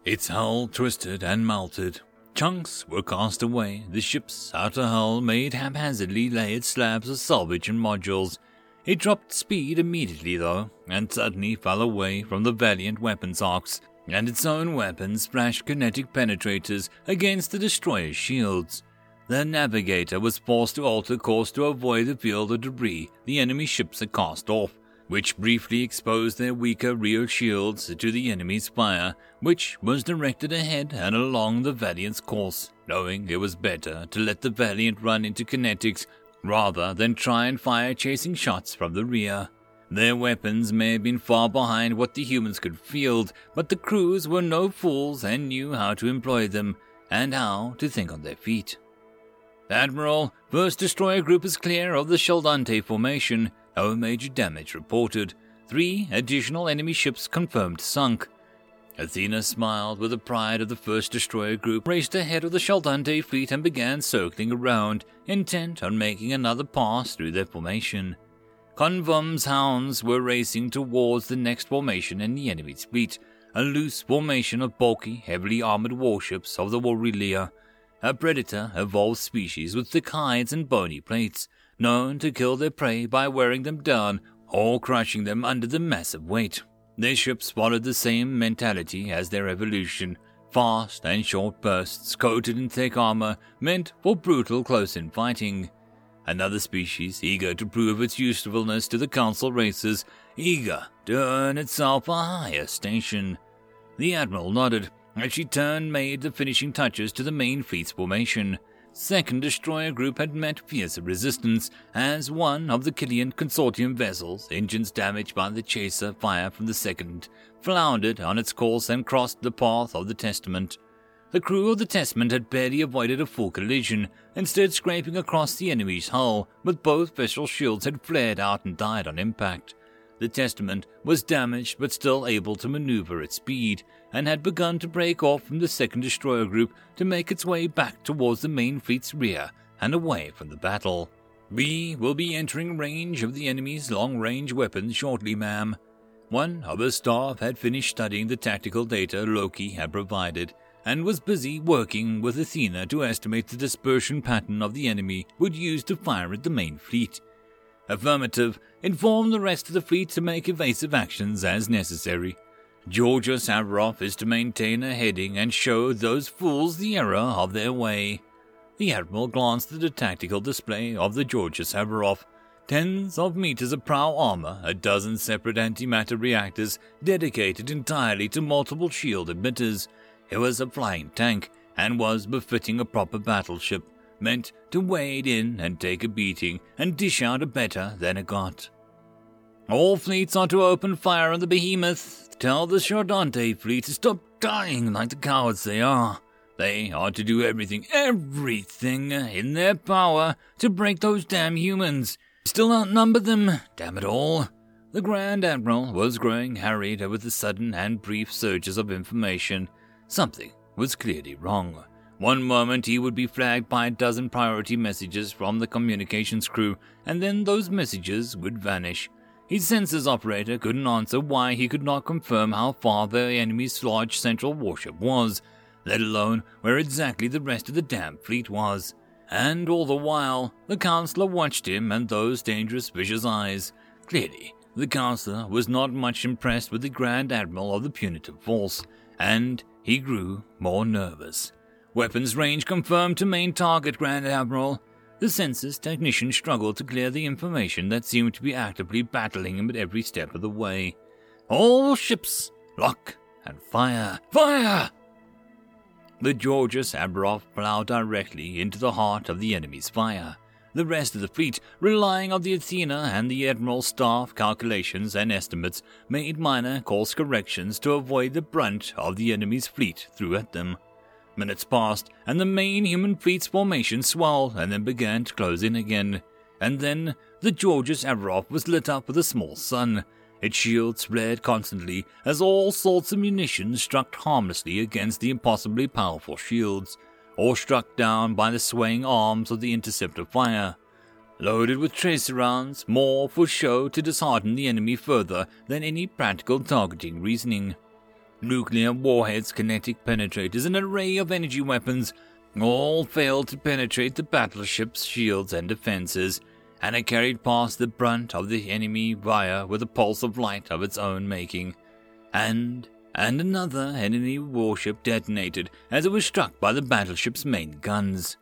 Its hull twisted and melted. Chunks were cast away, the ship's outer hull made haphazardly layered slabs of salvage and modules. It dropped speed immediately, though, and suddenly fell away from the valiant weapons arcs, and its own weapons splashed kinetic penetrators against the destroyer's shields. The navigator was forced to alter course to avoid the field of debris the enemy ships had cast off which briefly exposed their weaker rear shields to the enemy's fire, which was directed ahead and along the Valiant's course, knowing it was better to let the Valiant run into kinetics rather than try and fire chasing shots from the rear. Their weapons may have been far behind what the humans could field, but the crews were no fools and knew how to employ them and how to think on their feet. Admiral, first destroyer group is clear of the Chaldante formation. No major damage reported. Three additional enemy ships confirmed sunk. Athena smiled with the pride of the first destroyer group, raced ahead of the Chaldante fleet, and began circling around, intent on making another pass through their formation. Khonvoum's hounds were racing towards the next formation in the enemy's fleet, a loose formation of bulky, heavily armored warships of the Warilia, a predator evolved species with thick hides and bony plates known to kill their prey by wearing them down or crushing them under the massive weight. Their ships followed the same mentality as their evolution fast and short bursts coated in thick armor meant for brutal close in fighting. Another species eager to prove its usefulness to the Council races, eager to earn itself a higher station. The Admiral nodded as she turned made the finishing touches to the main fleet's formation. Second Destroyer Group had met fierce resistance as one of the Kiltan Consortium vessels, engines damaged by the chaser fire from the second, floundered on its course and crossed the path of the Testament. The crew of the Testament had barely avoided a full collision, instead scraping across the enemy's hull, but both vessel shields had flared out and died on impact. The Testament was damaged but still able to maneuver at speed, and had begun to break off from the second destroyer group to make its way back towards the main fleet's rear and away from the battle. We will be entering range of the enemy's long range weapons shortly, ma'am. One of her staff had finished studying the tactical data Loki had provided and was busy working with Athena to estimate the dispersion pattern of the enemy would use to fire at the main fleet. Affirmative, inform the rest of the fleet to make evasive actions as necessary. Georgios Averoff is to maintain a heading and show those fools the error of their way. The Admiral glanced at the tactical display of the Georgios Averoff. Tens of meters of prow armor, a dozen separate antimatter reactors dedicated entirely to multiple shield emitters. It was a flying tank and was befitting a proper battleship meant to wade in and take a beating and dish out a better than it got. All fleets are to open fire on the behemoth. Tell the Chardante fleet to stop dying like the cowards they are. They are to do everything, everything in their power to break those damn humans. Still outnumber them, damn it all. The Grand Admiral was growing harried with the sudden and brief surges of information. Something was clearly wrong. One moment he would be flagged by a dozen priority messages from the communications crew, and then those messages would vanish. His sensors operator couldn't answer why he could not confirm how far the enemy's large central warship was, let alone where exactly the rest of the damn fleet was. And all the while, the counselor watched him and those dangerous, vicious eyes. Clearly, the counselor was not much impressed with the Grand Admiral of the punitive force, and he grew more nervous. Weapons range confirmed to main target, Grand Admiral. The census technician struggled to clear the information that seemed to be actively battling him at every step of the way. All ships, lock and fire! Fire! The Georgios Averoff plowed directly into the heart of the enemy's fire. The rest of the fleet, relying on the Athena and the Admiral's staff calculations and estimates, made minor course corrections to avoid the brunt of the enemy's fleet threw at them. Minutes passed, and the main human fleet's formation swelled and then began to close in again. And then the Georgios Averoff was lit up with a small sun. Its shield flared constantly as all sorts of munitions struck harmlessly against the impossibly powerful shields. or struck down by the swaying arms of the interceptor fire. Loaded with tracer rounds, more for show to dishearten the enemy further than any practical targeting reasoning. Nuclear warheads, kinetic penetrators, an array of energy weapons all failed to penetrate the battleship's shields and defenses, and it carried past the brunt of the enemy via with a pulse of light of its own making. And and another enemy warship detonated as it was struck by the battleship's main guns.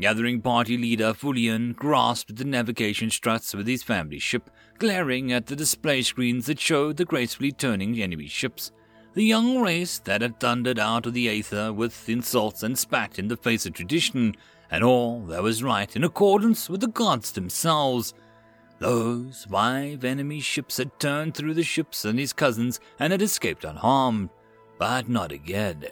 Gathering party leader Fulian grasped the navigation struts with his family ship, glaring at the display screens that showed the gracefully turning enemy ships. The young race that had thundered out of the aether with insults and spat in the face of tradition, and all that was right in accordance with the gods themselves. Those five enemy ships had turned through the ships and his cousins and had escaped unharmed, but not again.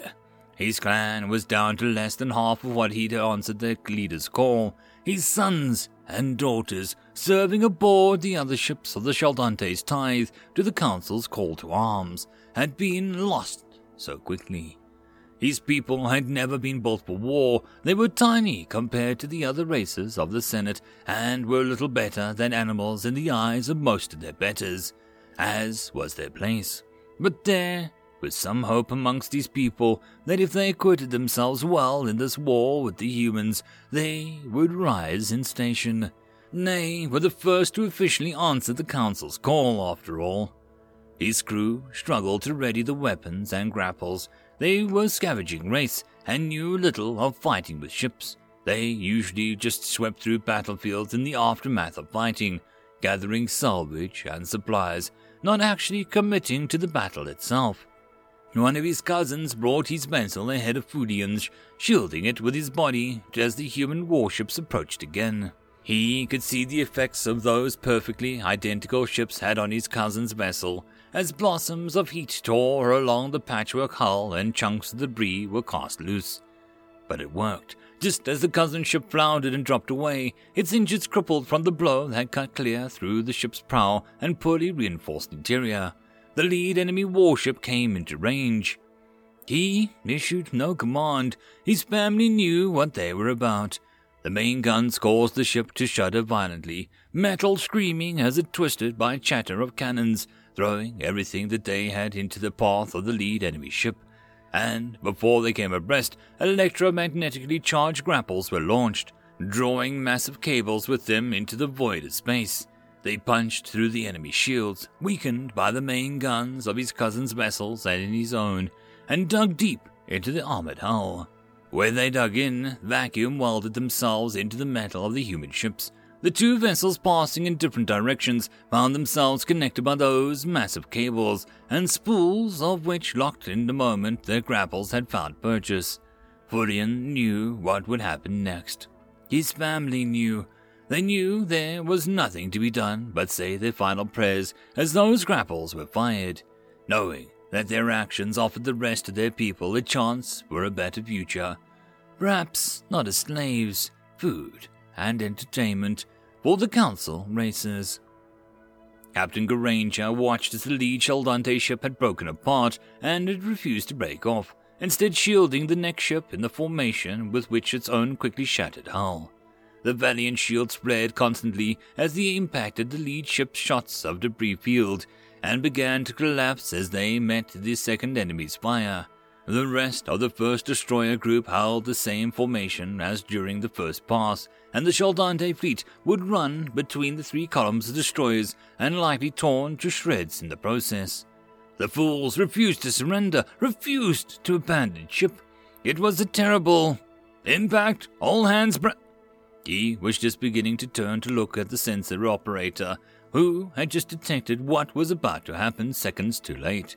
His clan was down to less than half of what he'd answered their leader's call. His sons and daughters serving aboard the other ships of the Shaldante's tithe to the council's call to arms had been lost so quickly. His people had never been built for war. They were tiny compared to the other races of the Senate and were little better than animals in the eyes of most of their betters, as was their place. But there was some hope amongst these people that if they acquitted themselves well in this war with the humans, they would rise in station. Nay, were the first to officially answer the Council's call, after all. His crew struggled to ready the weapons and grapples they were scavenging race and knew little of fighting with ships. They usually just swept through battlefields in the aftermath of fighting, gathering salvage and supplies, not actually committing to the battle itself. One of his cousins brought his vessel ahead of Fudian's, shielding it with his body as the human warships approached again. He could see the effects of those perfectly identical ships had on his cousin's vessel, as blossoms of heat tore along the patchwork hull and chunks of debris were cast loose. But it worked. Just as the cousin ship floundered and dropped away, its engines crippled from the blow that had cut clear through the ship's prow and poorly reinforced interior. The lead enemy warship came into range. He issued no command. His family knew what they were about. The main guns caused the ship to shudder violently, metal screaming as it twisted by chatter of cannons throwing everything that they had into the path of the lead enemy ship, and before they came abreast, electromagnetically charged grapples were launched, drawing massive cables with them into the void of space. They punched through the enemy shields, weakened by the main guns of his cousin's vessels and in his own, and dug deep into the armored hull. Where they dug in, vacuum welded themselves into the metal of the human ships, the two vessels passing in different directions found themselves connected by those massive cables and spools of which locked in the moment their grapples had found purchase. Fulian knew what would happen next. His family knew. They knew there was nothing to be done but say their final prayers as those grapples were fired, knowing that their actions offered the rest of their people a chance for a better future. Perhaps not as slaves, food, and entertainment for the council races. Captain Garanger watched as the lead Shaldante ship had broken apart and had refused to break off, instead shielding the next ship in the formation with which its own quickly shattered hull. The Valiant shield spread constantly as they impacted the lead ship's shots of debris field and began to collapse as they met the second enemy's fire. The rest of the first destroyer group held the same formation as during the first pass, and the Shaldante fleet would run between the three columns of destroyers and likely torn to shreds in the process. The fools refused to surrender, refused to abandon ship. It was a terrible impact. All hands. Bra- he was just beginning to turn to look at the sensor operator, who had just detected what was about to happen seconds too late.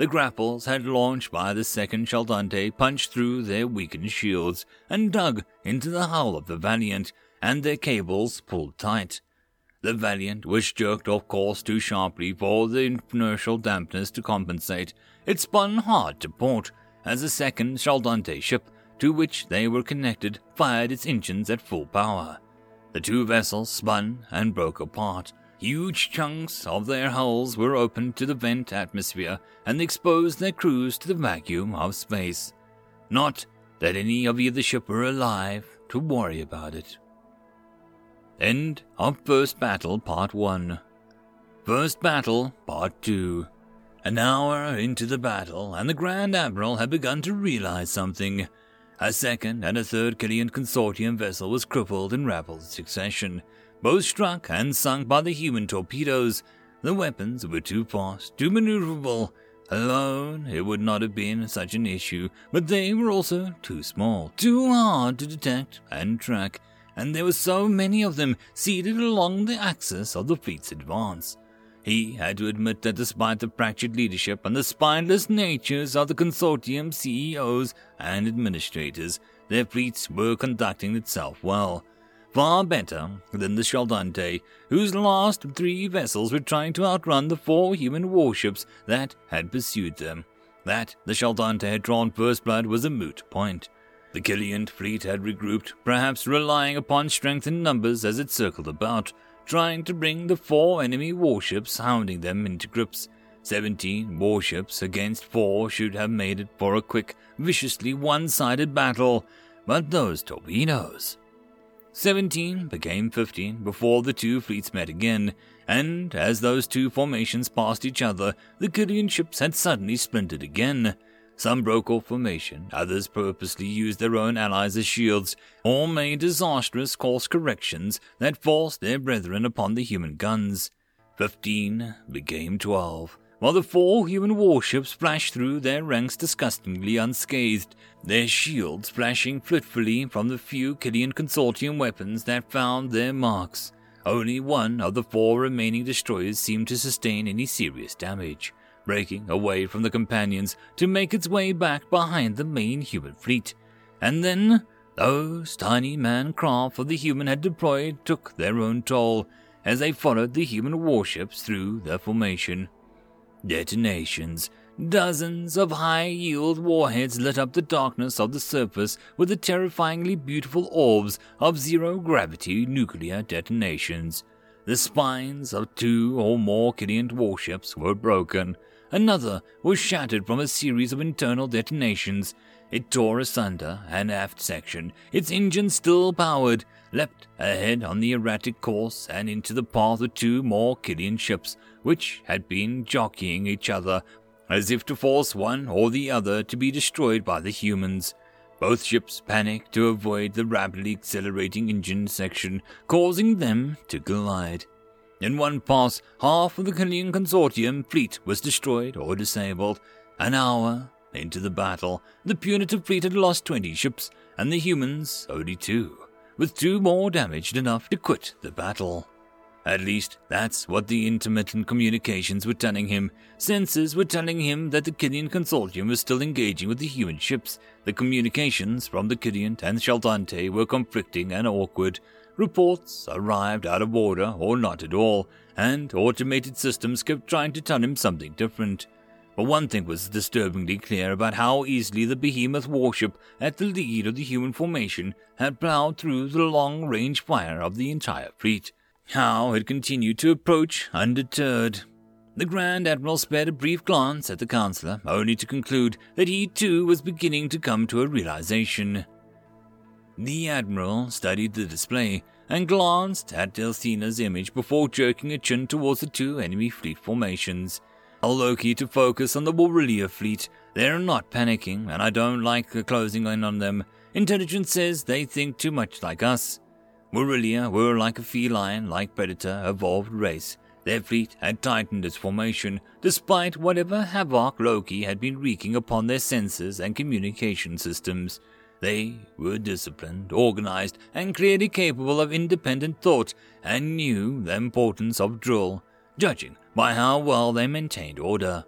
The grapples had launched by the second Shaldante punched through their weakened shields and dug into the hull of the Valiant, and their cables pulled tight. The Valiant was jerked off course too sharply for the inertial dampness to compensate. It spun hard to port as the second Shaldante ship, to which they were connected, fired its engines at full power. The two vessels spun and broke apart, Huge chunks of their hulls were opened to the vent atmosphere and exposed their crews to the vacuum of space. Not that any of either ship were alive to worry about it. End of First Battle Part 1. First Battle Part 2. An hour into the battle, and the Grand Admiral had begun to realize something. A second and a third Kiltan Consortium vessel was crippled in rapid succession, both struck and sunk by the human torpedoes. The weapons were too fast, too maneuverable. Alone, it would not have been such an issue, but they were also too small, too hard to detect and track, and there were so many of them seated along the axis of the fleet's advance. He had to admit that despite the fractured leadership and the spineless natures of the consortium CEOs and administrators, their fleets were conducting itself well. Far better than the Chaldante, whose last three vessels were trying to outrun the four human warships that had pursued them. That the Chaldante had drawn first blood was a moot point. The Kiltan fleet had regrouped, perhaps relying upon strength in numbers as it circled about trying to bring the four enemy warships hounding them into grips. Seventeen warships against four should have made it for a quick, viciously one sided battle, but those torpedoes. Seventeen became fifteen before the two fleets met again, and as those two formations passed each other, the Kiltan ships had suddenly splintered again. Some broke off formation, others purposely used their own allies as shields, or made disastrous course corrections that forced their brethren upon the human guns. Fifteen became twelve, while the four human warships flashed through their ranks disgustingly unscathed, their shields flashing fitfully from the few Kiltan Consortium weapons that found their marks. Only one of the four remaining destroyers seemed to sustain any serious damage breaking away from the companions to make its way back behind the main human fleet. And then those tiny man craft of the human had deployed took their own toll as they followed the human warships through their formation. Detonations. Dozens of high yield warheads lit up the darkness of the surface with the terrifyingly beautiful orbs of zero gravity nuclear detonations. The spines of two or more Kiltan warships were broken, Another was shattered from a series of internal detonations. It tore asunder an aft section, its engine still powered, leapt ahead on the erratic course and into the path of two more Kiltan ships, which had been jockeying each other as if to force one or the other to be destroyed by the humans. Both ships panicked to avoid the rapidly accelerating engine section, causing them to collide. In one pass, half of the Kiltan Consortium fleet was destroyed or disabled. An hour into the battle, the punitive fleet had lost 20 ships, and the humans only two, with two more damaged enough to quit the battle. At least, that's what the intermittent communications were telling him. Sensors were telling him that the Kiltan Consortium was still engaging with the human ships. The communications from the Kiltan and Chaldante were conflicting and awkward. Reports arrived out of order or not at all, and automated systems kept trying to tell him something different. But one thing was disturbingly clear about how easily the behemoth warship at the lead of the human formation had plowed through the long range fire of the entire fleet. How it continued to approach undeterred. The Grand Admiral spared a brief glance at the Chancellor, only to conclude that he too was beginning to come to a realization. The Admiral studied the display and glanced at Delphina's image before jerking a chin towards the two enemy fleet formations. Tell Loki to focus on the Warilia fleet. They're not panicking, and I don't like closing in on them. Intelligence says they think too much like us. Warilia were like a feline like predator evolved race. Their fleet had tightened its formation, despite whatever havoc Loki had been wreaking upon their sensors and communication systems. They were disciplined, organized, and clearly capable of independent thought, and knew the importance of drill, judging by how well they maintained order.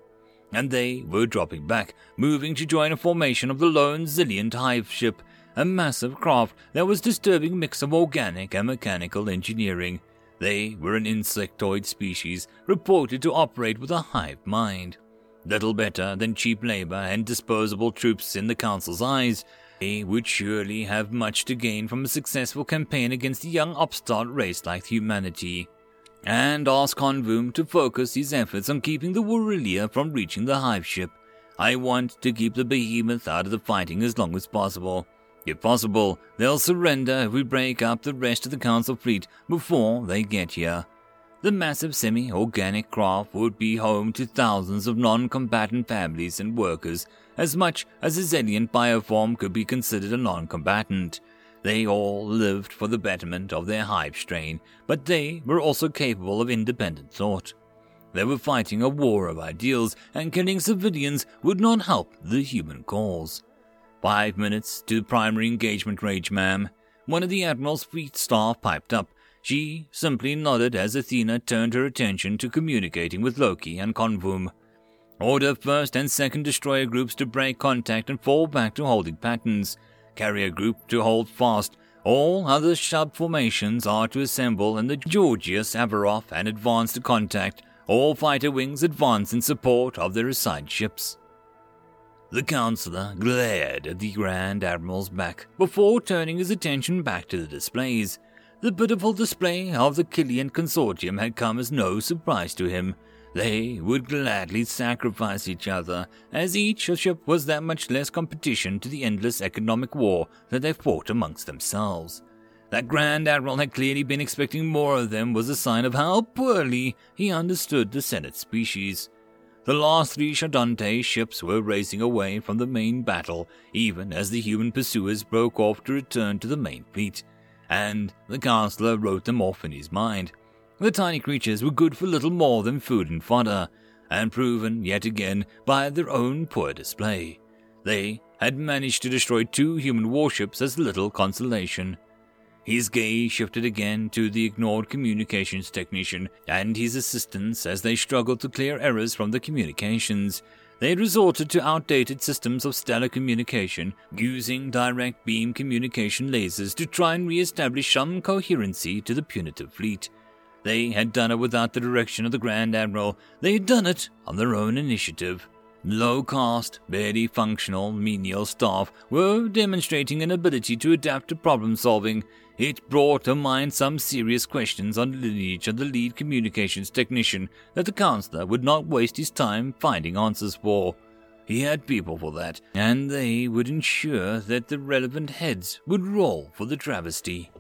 And they were dropping back, moving to join a formation of the lone Zilliant hive ship, a massive craft that was disturbing mix of organic and mechanical engineering. They were an insectoid species reported to operate with a hive mind. Little better than cheap labor and disposable troops in the Council's eyes, they would surely have much to gain from a successful campaign against a young upstart race like humanity, and asked Khonvoum to focus his efforts on keeping the Warilia from reaching the hive ship. I want to keep the behemoth out of the fighting as long as possible. If possible, they'll surrender if we break up the rest of the Council fleet before they get here. The massive semi organic craft would be home to thousands of non combatant families and workers, as much as a Xeliant bioform could be considered a non combatant. They all lived for the betterment of their hive strain, but they were also capable of independent thought. They were fighting a war of ideals, and killing civilians would not help the human cause. Five minutes to primary engagement range, ma'am. One of the Admiral's fleet staff piped up, she simply nodded as Athena turned her attention to communicating with Loki and Khonvoum. Order first and second destroyer groups to break contact and fall back to holding patterns. Carrier group to hold fast. All other sub formations are to assemble in the Georgios Averoff and advance to contact. All fighter wings advance in support of their assigned ships. The counselor glared at the Grand Admiral's back before turning his attention back to the displays. The pitiful display of the Kiltan consortium had come as no surprise to him. They would gladly sacrifice each other, as each ship was that much less competition to the endless economic war that they fought amongst themselves. That Grand Admiral had clearly been expecting more of them was a sign of how poorly he understood the Senate species. The last three Shadante ships were racing away from the main battle, even as the human pursuers broke off to return to the main fleet and the counselor wrote them off in his mind. The tiny creatures were good for little more than food and fodder, and proven yet again by their own poor display. They had managed to destroy two human warships as little consolation. His gaze shifted again to the ignored communications technician and his assistants as they struggled to clear errors from the communications, they had resorted to outdated systems of stellar communication, using direct beam communication lasers to try and re establish some coherency to the punitive fleet. They had done it without the direction of the Grand Admiral, they had done it on their own initiative. Low cost, barely functional, menial staff were demonstrating an ability to adapt to problem solving, it brought to mind some serious questions on the lineage of the lead communications technician that the counselor would not waste his time finding answers for. He had people for that, and they would ensure that the relevant heads would roll for the travesty.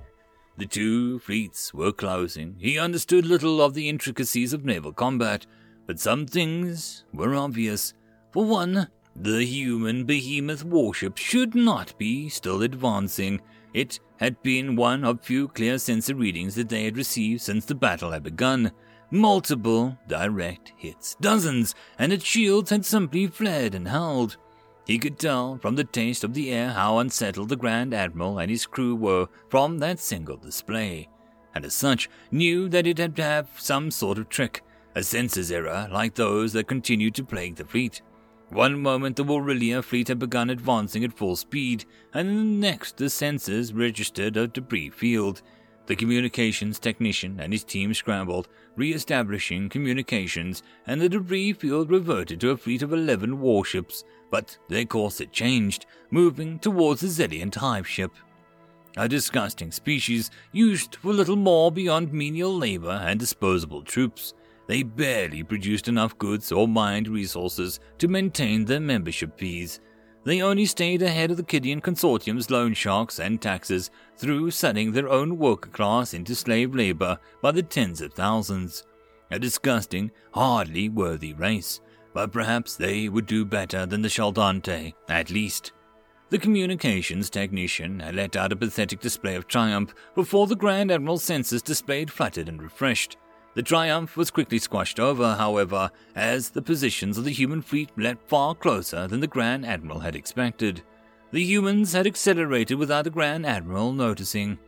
The two fleets were closing. He understood little of the intricacies of naval combat, but some things were obvious. For one, the human behemoth warship should not be still advancing. It had been one of few clear sensor readings that they had received since the battle had begun. Multiple direct hits, dozens, and its shields had simply fled and held. He could tell from the taste of the air how unsettled the Grand Admiral and his crew were from that single display, and as such knew that it had to have some sort of trick, a sensor's error like those that continued to plague the fleet. One moment the Warilia fleet had begun advancing at full speed, and the next the sensors registered a debris field. The communications technician and his team scrambled, re establishing communications, and the debris field reverted to a fleet of 11 warships, but their course had changed, moving towards the Xeliant hive ship. A disgusting species used for little more beyond menial labor and disposable troops. They barely produced enough goods or mined resources to maintain their membership fees. They only stayed ahead of the Kidian Consortium's loan sharks and taxes through selling their own worker class into slave labor by the tens of thousands. A disgusting, hardly worthy race, but perhaps they would do better than the Shaldante, at least. The communications technician let out a pathetic display of triumph before the Grand Admiral's senses displayed fluttered and refreshed. The triumph was quickly squashed over, however, as the positions of the human fleet leapt far closer than the Grand Admiral had expected. The humans had accelerated without the Grand Admiral noticing.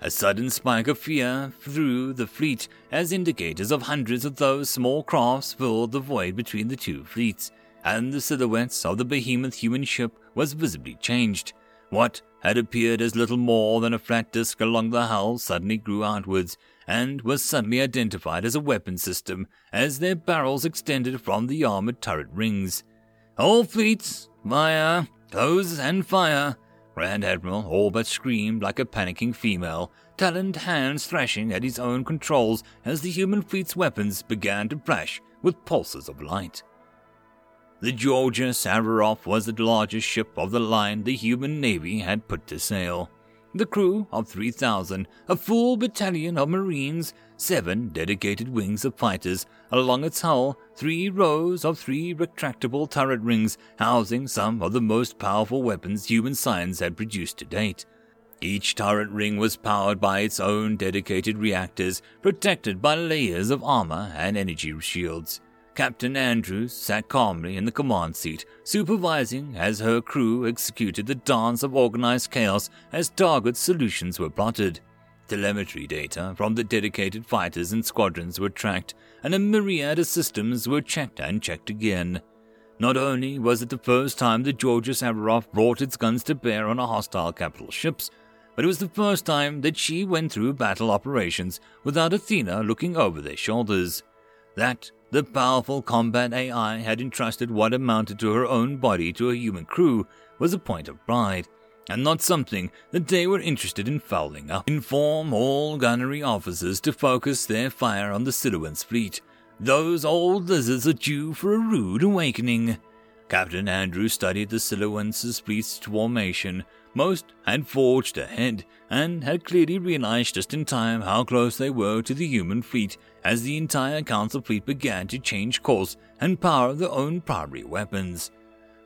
A sudden spike of fear through the fleet, as indicators of hundreds of those small crafts filled the void between the two fleets, and the silhouettes of the behemoth human ship was visibly changed. What had appeared as little more than a flat disk along the hull suddenly grew outwards, and was suddenly identified as a weapon system as their barrels extended from the armored turret rings. All fleets, fire, close and fire! Grand Admiral all but screamed like a panicking female, taloned hands thrashing at his own controls as the human fleet's weapons began to flash with pulses of light. The Georgios Averoff was the largest ship of the line the human navy had put to sail. The crew of 3,000, a full battalion of Marines, seven dedicated wings of fighters, along its hull, three rows of three retractable turret rings housing some of the most powerful weapons human science had produced to date. Each turret ring was powered by its own dedicated reactors, protected by layers of armor and energy shields. Captain Andrews sat calmly in the command seat, supervising as her crew executed the dance of organized chaos as target solutions were plotted. Telemetry data from the dedicated fighters and squadrons were tracked, and a myriad of systems were checked and checked again. Not only was it the first time the Georgios Averoff brought its guns to bear on a hostile capital ships, but it was the first time that she went through battle operations without Athena looking over their shoulders. That the powerful combat AI had entrusted what amounted to her own body to a human crew was a point of pride, and not something that they were interested in fouling up. Inform all gunnery officers to focus their fire on the Siluans fleet. Those old lizards are due for a rude awakening. Captain Andrew studied the Siluans' fleet's formation. Most had forged ahead, and had clearly realized just in time how close they were to the human fleet as the entire Council fleet began to change course and power their own primary weapons.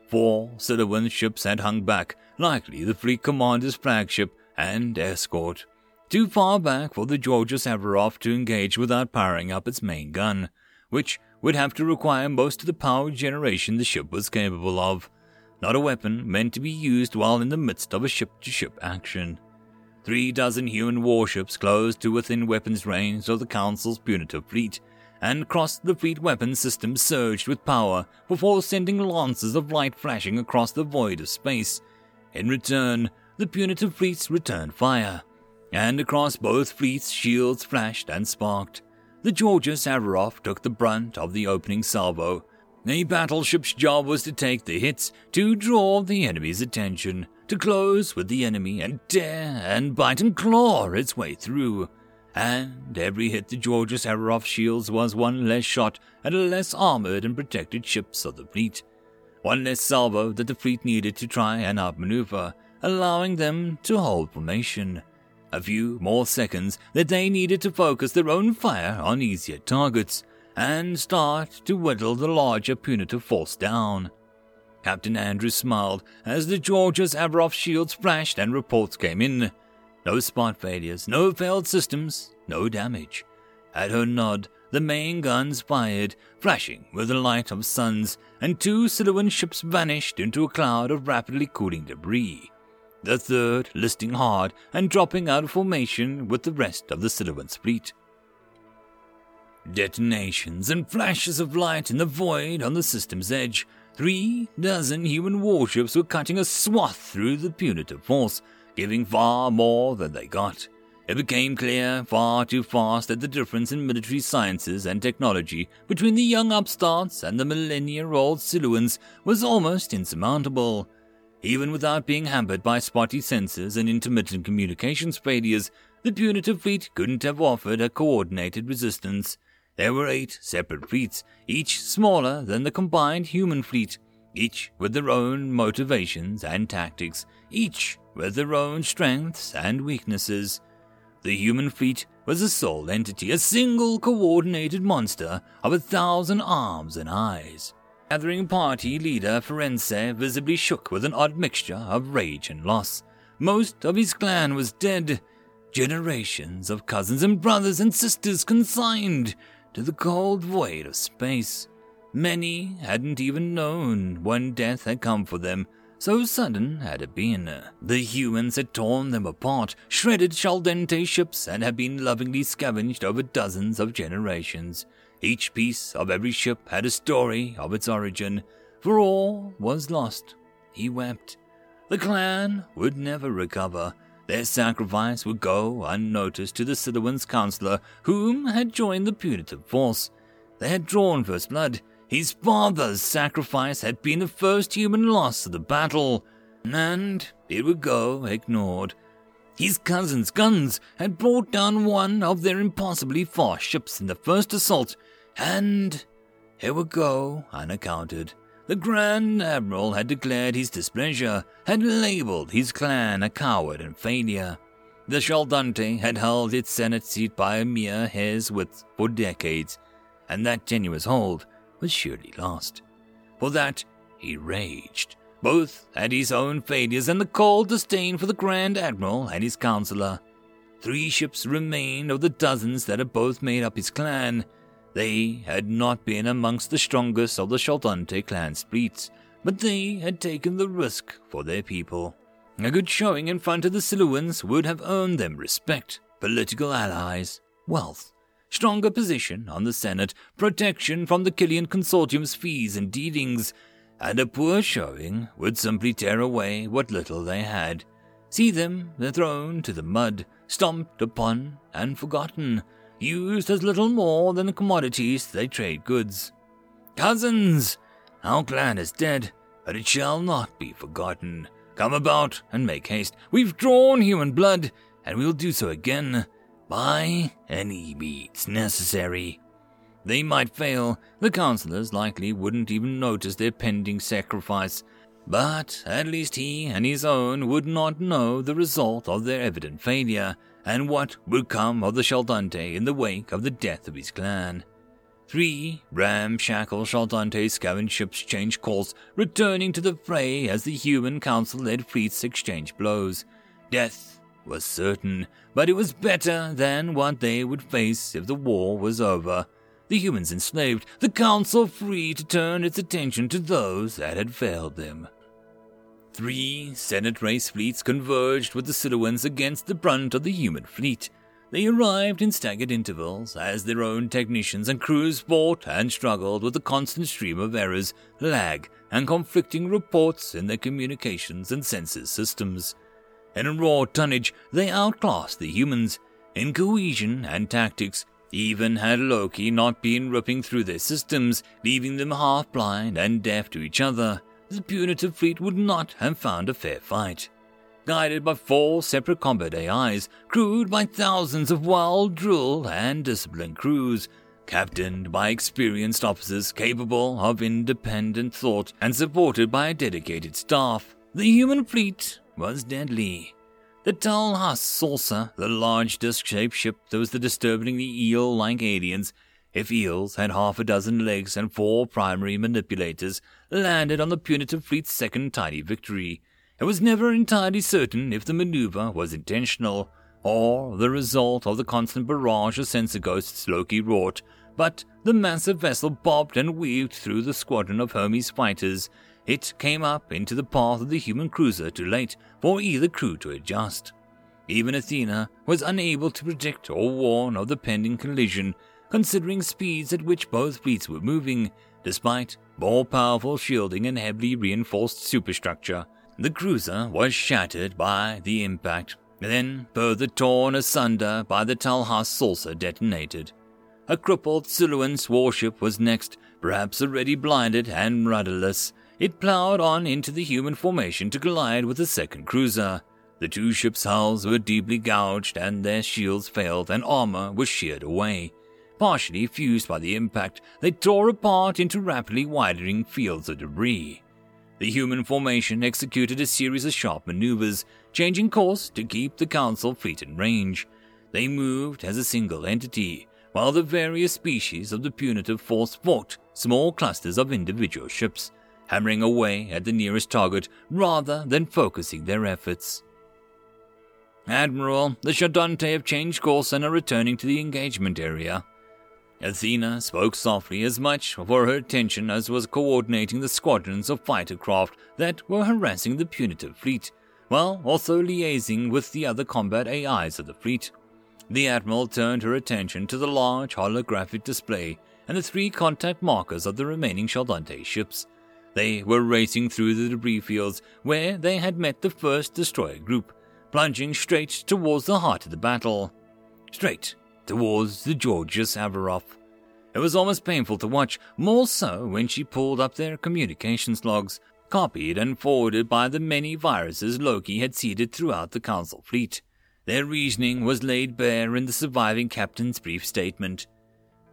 Four Siluan ships had hung back, likely the fleet commander's flagship and escort, too far back for the Georgios Averoff to engage without powering up its main gun, which would have to require most of the power generation the ship was capable of, not a weapon meant to be used while in the midst of a ship to ship action. Three dozen human warships closed to within weapons range of the Council's punitive fleet, and cross the fleet weapon system surged with power before sending lances of light flashing across the void of space. In return, the punitive fleets returned fire, and across both fleets shields flashed and sparked. The Georgios Averoff took the brunt of the opening salvo. A battleship's job was to take the hits to draw the enemy's attention to close with the enemy and tear and bite and claw its way through. And every hit the Georgios Averoff shields was one less shot at the less armored and protected ships of the fleet. One less salvo that the fleet needed to try and outmaneuver, allowing them to hold formation. A few more seconds that they needed to focus their own fire on easier targets and start to whittle the larger punitive force down. Captain Andrews smiled as the Georgios Averoff shields flashed and reports came in. No spot failures, no failed systems, no damage. At her nod, the main guns fired, flashing with the light of suns, and two Siluan ships vanished into a cloud of rapidly cooling debris. The third listing hard and dropping out of formation with the rest of the Siluan's fleet. Detonations and flashes of light in the void on the system's edge Three dozen human warships were cutting a swath through the punitive force, giving far more than they got. It became clear far too fast that the difference in military sciences and technology between the young upstarts and the millennia old Siluans was almost insurmountable. Even without being hampered by spotty sensors and intermittent communications failures, the punitive fleet couldn't have offered a coordinated resistance. There were eight separate fleets, each smaller than the combined human fleet, each with their own motivations and tactics, each with their own strengths and weaknesses. The human fleet was a sole entity, a single coordinated monster of a thousand arms and eyes. Gathering party leader Ferense visibly shook with an odd mixture of rage and loss. Most of his clan was dead. Generations of cousins and brothers and sisters consigned to the cold void of space. Many hadn't even known when death had come for them, so sudden had it been. The humans had torn them apart, shredded Chaldente ships, and had been lovingly scavenged over dozens of generations. Each piece of every ship had a story of its origin, for all was lost. He wept. The clan would never recover, their sacrifice would go unnoticed to the Siluan's counselor, whom had joined the punitive force. They had drawn first blood. His father's sacrifice had been the first human loss of the battle, and it would go ignored. His cousin's guns had brought down one of their impossibly fast ships in the first assault, and it would go unaccounted. The Grand Admiral had declared his displeasure, had labeled his clan a coward and failure. The Chaldante had held its Senate seat by a mere hair's width for decades, and that tenuous hold was surely lost. For that, he raged, both at his own failures and the cold disdain for the Grand Admiral and his counselor. Three ships remained of the dozens that had both made up his clan. They had not been amongst the strongest of the Chaldante clan's fleets, but they had taken the risk for their people. A good showing in front of the Siluans would have earned them respect, political allies, wealth, stronger position on the Senate, protection from the Kiltan Consortium's fees and dealings, and a poor showing would simply tear away what little they had. See them thrown to the mud, stomped upon and forgotten, used as little more than commodities they trade goods. Cousins, our clan is dead, but it shall not be forgotten. Come about and make haste. We've drawn human blood, and we'll do so again, by any means necessary. They might fail, the counselors likely wouldn't even notice their pending sacrifice, but at least he and his own would not know the result of their evident failure, and what would come of the Chaldante in the wake of the death of his clan. Three ramshackle Chaldante scavenge ships changed course, returning to the fray as the human council led fleets exchanged blows. Death was certain, but it was better than what they would face if the war was over. The humans enslaved, the council free to turn its attention to those that had failed them. Three Senate race fleets converged with the Siluans against the brunt of the human fleet. They arrived in staggered intervals as their own technicians and crews fought and struggled with the constant stream of errors, lag, and conflicting reports in their communications and sensors systems. In raw tonnage, they outclassed the humans. In cohesion and tactics, even had Loki not been ripping through their systems, leaving them half blind and deaf to each other, the punitive fleet would not have found a fair fight. Guided by four separate combat AIs, crewed by thousands of well drilled and disciplined crews, captained by experienced officers capable of independent thought and supported by a dedicated staff, the human fleet was deadly. The Tal Has Saucer, the large disc shaped ship that was the disturbingly eel like aliens, if eels had half a dozen legs and four primary manipulators, landed on the punitive fleet's second tiny victory. It was never entirely certain if the maneuver was intentional or the result of the constant barrage of sensor ghosts Loki wrought, but the massive vessel bobbed and weaved through the squadron of Hermes fighters. It came up into the path of the human cruiser too late for either crew to adjust. Even Athena was unable to predict or warn of the pending collision considering speeds at which both fleets were moving, despite more powerful shielding and heavily reinforced superstructure. The cruiser was shattered by the impact, then further torn asunder by the Tal Has saucer detonated. A crippled Siluan's warship was next, perhaps already blinded and rudderless. It plowed on into the human formation to collide with the second cruiser. The two ships' hulls were deeply gouged, and their shields failed, and armor was sheared away. Partially fused by the impact, they tore apart into rapidly widening fields of debris. The human formation executed a series of sharp maneuvers, changing course to keep the Council fleet in range. They moved as a single entity, while the various species of the punitive force fought small clusters of individual ships, hammering away at the nearest target rather than focusing their efforts. Admiral, the Chaldante have changed course and are returning to the engagement area. Athena spoke softly as much for her attention as was coordinating the squadrons of fighter craft that were harassing the punitive fleet, while also liaising with the other combat AIs of the fleet. The Admiral turned her attention to the large holographic display and the three contact markers of the remaining Chaldante ships. They were racing through the debris fields where they had met the first destroyer group, plunging straight towards the heart of the battle. Straight towards the Georgios Averoff. It was almost painful to watch, more so when she pulled up their communications logs, copied and forwarded by the many viruses Loki had seeded throughout the Council fleet. Their reasoning was laid bare in the surviving captain's brief statement.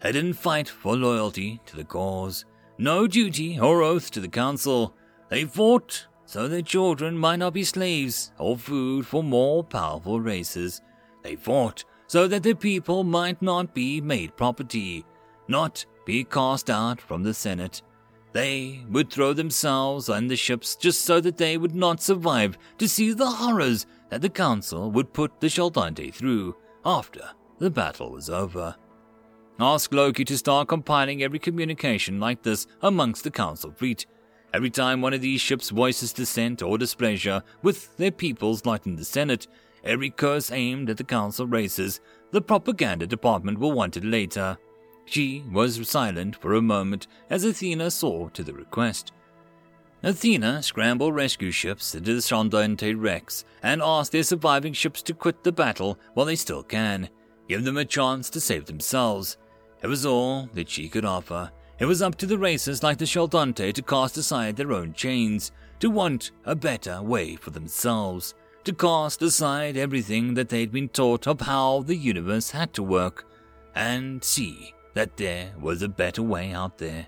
I didn't fight for loyalty to the cause. no duty or oath to the council. They fought so their children might not be slaves or food for more powerful races. They fought so that the people might not be made property, not be cast out from the Senate. They would throw themselves on the ships just so that they would not survive to see the horrors that the council would put the Chaldante through after the battle was over. Ask Loki to start compiling every communication like this amongst the council fleet. Every time one of these ships voices dissent or displeasure with their peoples like in the Senate, every curse aimed at the council races, the propaganda department will want it later. She was silent for a moment as Athena saw to the request. Athena scrambled rescue ships into the Chaldante wrecks and asked their surviving ships to quit the battle while they still can. Give them a chance to save themselves. It was all that she could offer. It was up to the racers like the Chaldante to cast aside their own chains, to want a better way for themselves, to cast aside everything that they'd been taught of how the universe had to work, and see that there was a better way out there.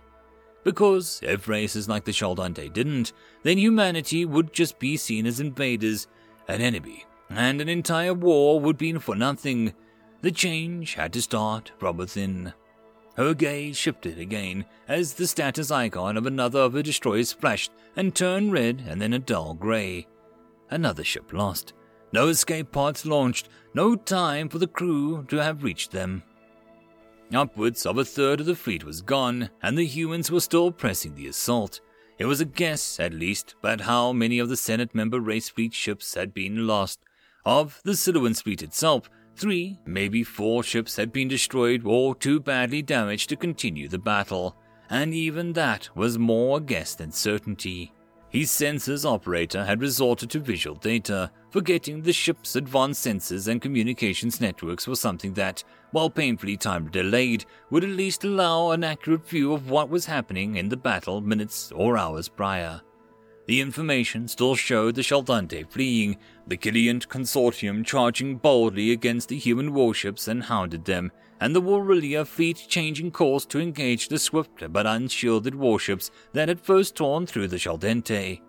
Because if races like the Chaldante didn't, then humanity would just be seen as invaders, an enemy, and an entire war would be for nothing. The change had to start from within. Her gaze shifted again as the status icon of another of her destroyers flashed and turned red and then a dull gray. Another ship lost. No escape pods launched, no time for the crew to have reached them. Upwards of a third of the fleet was gone, and the humans were still pressing the assault. It was a guess, at least, at how many of the Senate member race fleet ships had been lost. Of the Siluan fleet itself, three, maybe four ships had been destroyed or too badly damaged to continue the battle, and even that was more a guess than certainty. His sensors operator had resorted to visual data, forgetting the ship's advanced sensors and communications networks were something that, while painfully time delayed, would at least allow an accurate view of what was happening in the battle minutes or hours prior. The information still showed the Chaldante fleeing, the Kiltan consortium charging boldly against the human warships and hounded them, and the Warilia fleet changing course to engage the swift but unshielded warships that had first torn through the Chaldente.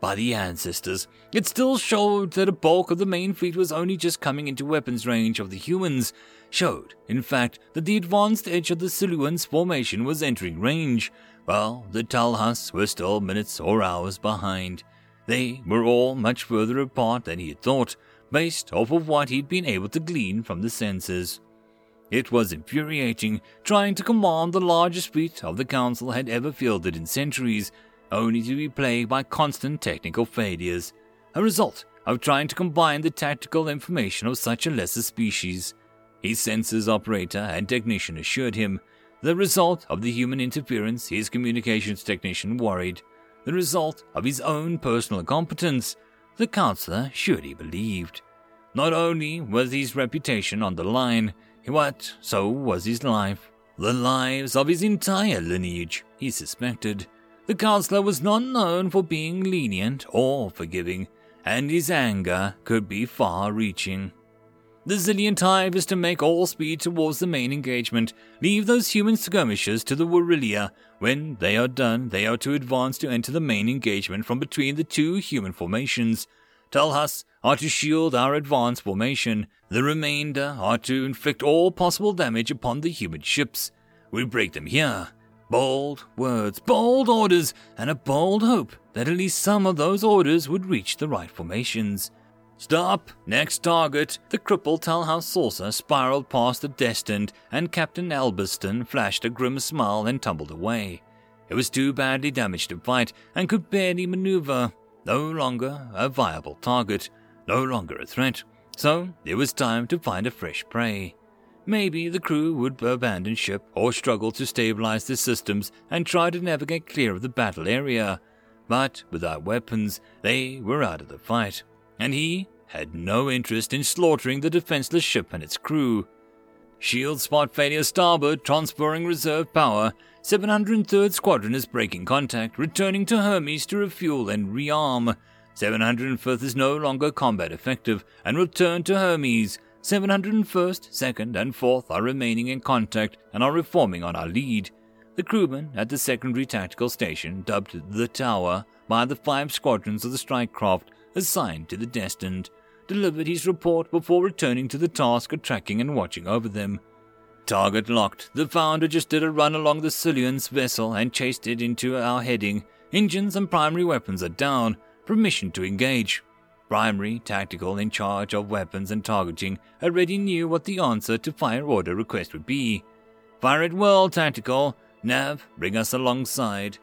By the ancestors, it still showed that a bulk of the main fleet was only just coming into weapons range of the humans, showed, in fact, that the advanced edge of the Siluan's formation was entering range, while the Talhas were still minutes or hours behind. They were all much further apart than he had thought, based off of what he'd been able to glean from the sensors. It was infuriating trying to command the largest fleet of the Council had ever fielded in centuries, only to be plagued by constant technical failures, a result of trying to combine the tactical information of such a lesser species. His sensors operator and technician assured him the result of the human interference his communications technician worried, the result of his own personal incompetence, the counselor surely believed. Not only was his reputation on the line, what so was his life, the lives of his entire lineage, he suspected. The counselor was not known for being lenient or forgiving, and his anger could be far reaching. The Zillion Hive is to make all speed towards the main engagement. Leave those human skirmishers to the Warilia. When they are done, they are to advance to enter the main engagement from between the two human formations. Talhas are to shield our advance formation. The remainder are to inflict all possible damage upon the human ships. We break them here. Bold words, bold orders, and a bold hope that at least some of those orders would reach the right formations. Stop! Next target! The crippled Talhouse saucer spiraled past the destined, and Captain Elbiston flashed a grim smile and tumbled away. It was too badly damaged to fight and could barely maneuver. No longer a viable target, no longer a threat. So it was time to find a fresh prey. Maybe the crew would abandon ship or struggle to stabilize the systems and try to navigate clear of the battle area. But without weapons, they were out of the fight, and he had no interest in slaughtering the defenseless ship and its crew. Shield spot failure starboard, transferring reserve power. 703rd Squadron is breaking contact, returning to Hermes to refuel and rearm. 705th is no longer combat effective and returned to Hermes. 701st, 2nd, and 4th are remaining in contact and are reforming on our lead. The crewmen at the secondary tactical station, dubbed the Tower by the five squadrons of the strike craft assigned to the Destined, delivered his report before returning to the task of tracking and watching over them. Target locked. The founder just did a run along the Siluan's vessel and chased it into our heading. Engines and primary weapons are down. Permission to engage. Primary, tactical, in charge of weapons and targeting, already knew what the answer to fire order request would be. Fire it well, tactical. Nav, bring us alongside.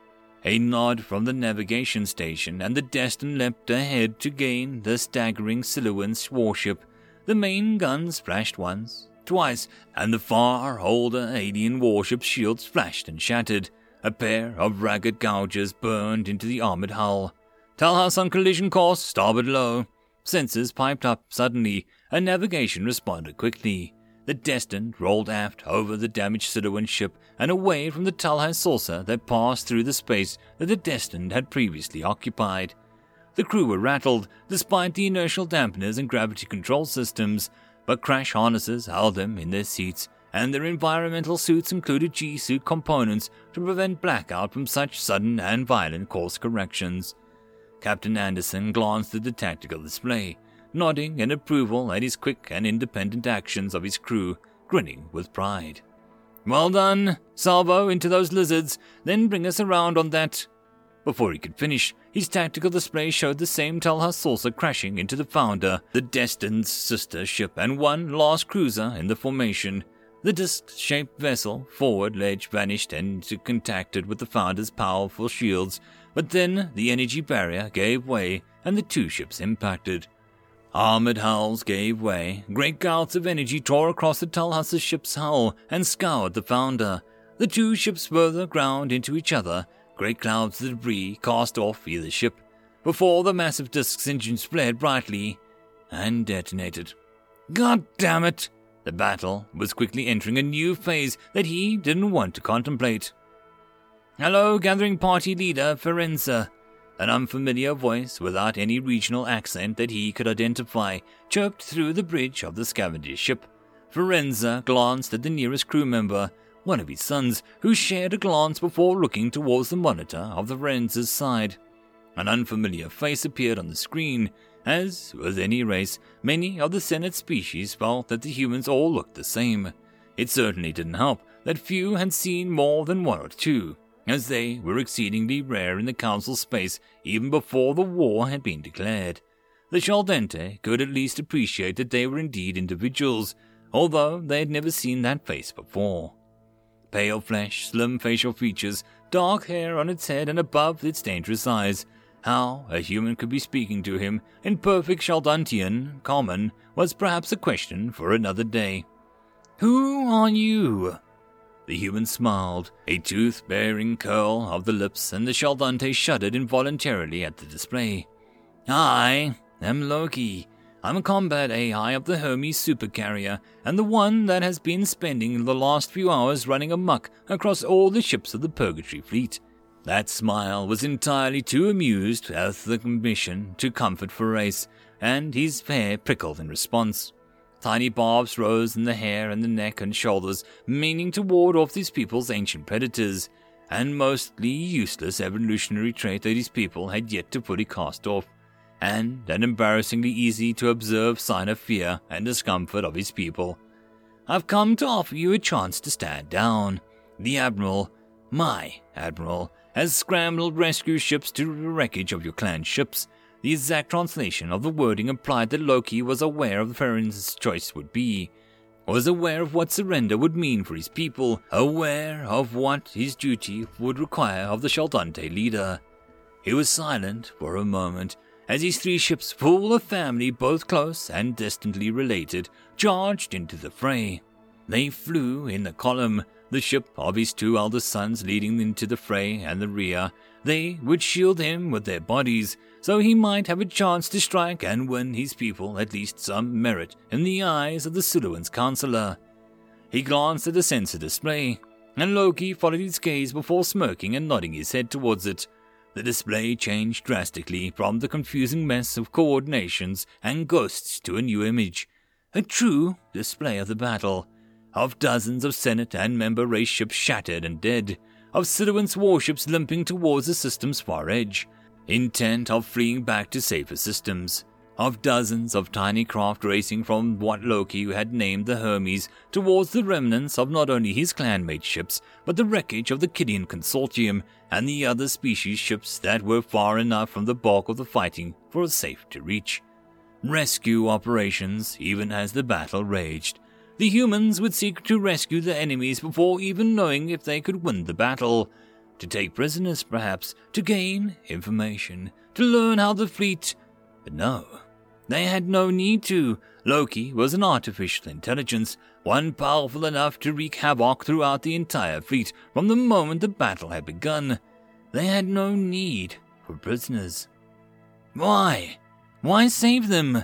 A nod from the navigation station, and the Destin leapt ahead to gain the staggering Siluan's warship. The main guns flashed once, twice, and the far older alien warship's shields flashed and shattered. A pair of ragged gouges burned into the armored hull. Talhas on collision course, starboard low. Sensors piped up suddenly, and navigation responded quickly. The Destined rolled aft over the damaged Siluan ship and away from the Talhas saucer that passed through the space that the Destined had previously occupied. The crew were rattled, despite the inertial dampeners and gravity control systems, but crash harnesses held them in their seats, and their environmental suits included G suit components to prevent blackout from such sudden and violent course corrections. Captain Anderson glanced at the tactical display nodding in approval at his quick and independent actions of his crew, grinning with pride. Well done! Salvo into those lizards, then bring us around on that. Before he could finish, his tactical display showed the same Talhas saucer crashing into the Founder, the Destined's sister ship, and one last cruiser in the formation. The disc shaped vessel, forward ledge vanished and contacted with the Founder's powerful shields, but then the energy barrier gave way and the two ships impacted. Armored hulls gave way. Great gouts of energy tore across the Talhasa ship's hull and scoured the founder. The two ships further ground into each other. Great clouds of debris cast off either ship before the massive disk's engines flared brightly and detonated. God damn it! The battle was quickly entering a new phase that he didn't want to contemplate. Hello, gathering party leader Ferenza. An unfamiliar voice, without any regional accent that he could identify, chirped through the bridge of the scavenger ship. Ferenza glanced at the nearest crew member, one of his sons, who shared a glance before looking towards the monitor of the Ferenza's side. An unfamiliar face appeared on the screen. As with any race, many of the Senate species felt that the humans all looked the same. It certainly didn't help that few had seen more than one or two as they were exceedingly rare in the Council space even before the war had been declared. The Chaldente could at least appreciate that they were indeed individuals, although they had never seen that face before. Pale flesh, slim facial features, dark hair on its head and above its dangerous eyes. How a human could be speaking to him in perfect Chaldantian common was perhaps a question for another day. Who are you? The human smiled, a tooth bearing curl of the lips, and the Chaldante shuddered involuntarily at the display. I am Loki. I'm a combat AI of the Hermes supercarrier, and the one that has been spending the last few hours running amuck across all the ships of the Purgatory fleet. That smile was entirely too amused at the mission to comfort Ferace, and his hair prickled in response. Tiny barbs rose in the hair and the neck and shoulders, meaning to ward off these people's ancient predators, and mostly useless evolutionary trait that these people had yet to fully cast off, and an embarrassingly easy to observe sign of fear and discomfort of his people. I've come to offer you a chance to stand down. The Admiral, my Admiral, has scrambled rescue ships to the wreckage of your clan ships the exact translation of the wording implied that Loki was aware of Feren's choice would be, was aware of what surrender would mean for his people, aware of what his duty would require of the Chaldante leader. He was silent for a moment as his three ships, full of family both close and distantly related, charged into the fray. They flew in a column, the ship of his two eldest sons leading into the fray and the rear. They would shield him with their bodies, so he might have a chance to strike and win his people at least some merit in the eyes of the Siluan's counselor. He glanced at the sensor display, and Loki followed his gaze before smirking and nodding his head towards it. The display changed drastically from the confusing mess of coordinations and ghosts to a new image, a true display of the battle, of dozens of Senate and member race ships shattered and dead, of Siduant's warships limping towards the system's far edge, intent of fleeing back to safer systems, of dozens of tiny craft racing from what Loki had named the Hermes towards the remnants of not only his clanmate ships, but the wreckage of the Kydian Consortium and the other species ships that were far enough from the bulk of the fighting for a safe to reach. Rescue operations, even as the battle raged. The humans would seek to rescue their enemies before even knowing if they could win the battle. To take prisoners, perhaps, to gain information, to learn how the fleet. But no, they had no need to. Loki was an artificial intelligence, one powerful enough to wreak havoc throughout the entire fleet from the moment the battle had begun. They had no need for prisoners. Why? Why save them?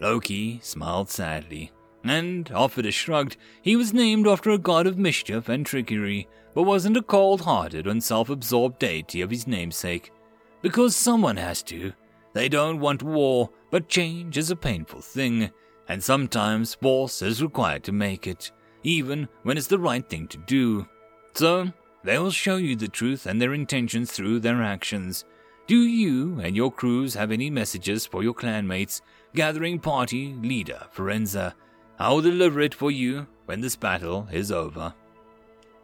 Loki smiled sadly, and, offered a shrug, he was named after a god of mischief and trickery, but wasn't a cold hearted and self absorbed deity of his namesake. Because someone has to. They don't want war, but change is a painful thing, and sometimes force is required to make it, even when it's the right thing to do. So, they will show you the truth and their intentions through their actions. Do you and your crews have any messages for your clanmates? Gathering party leader Forenza. I will deliver it for you when this battle is over.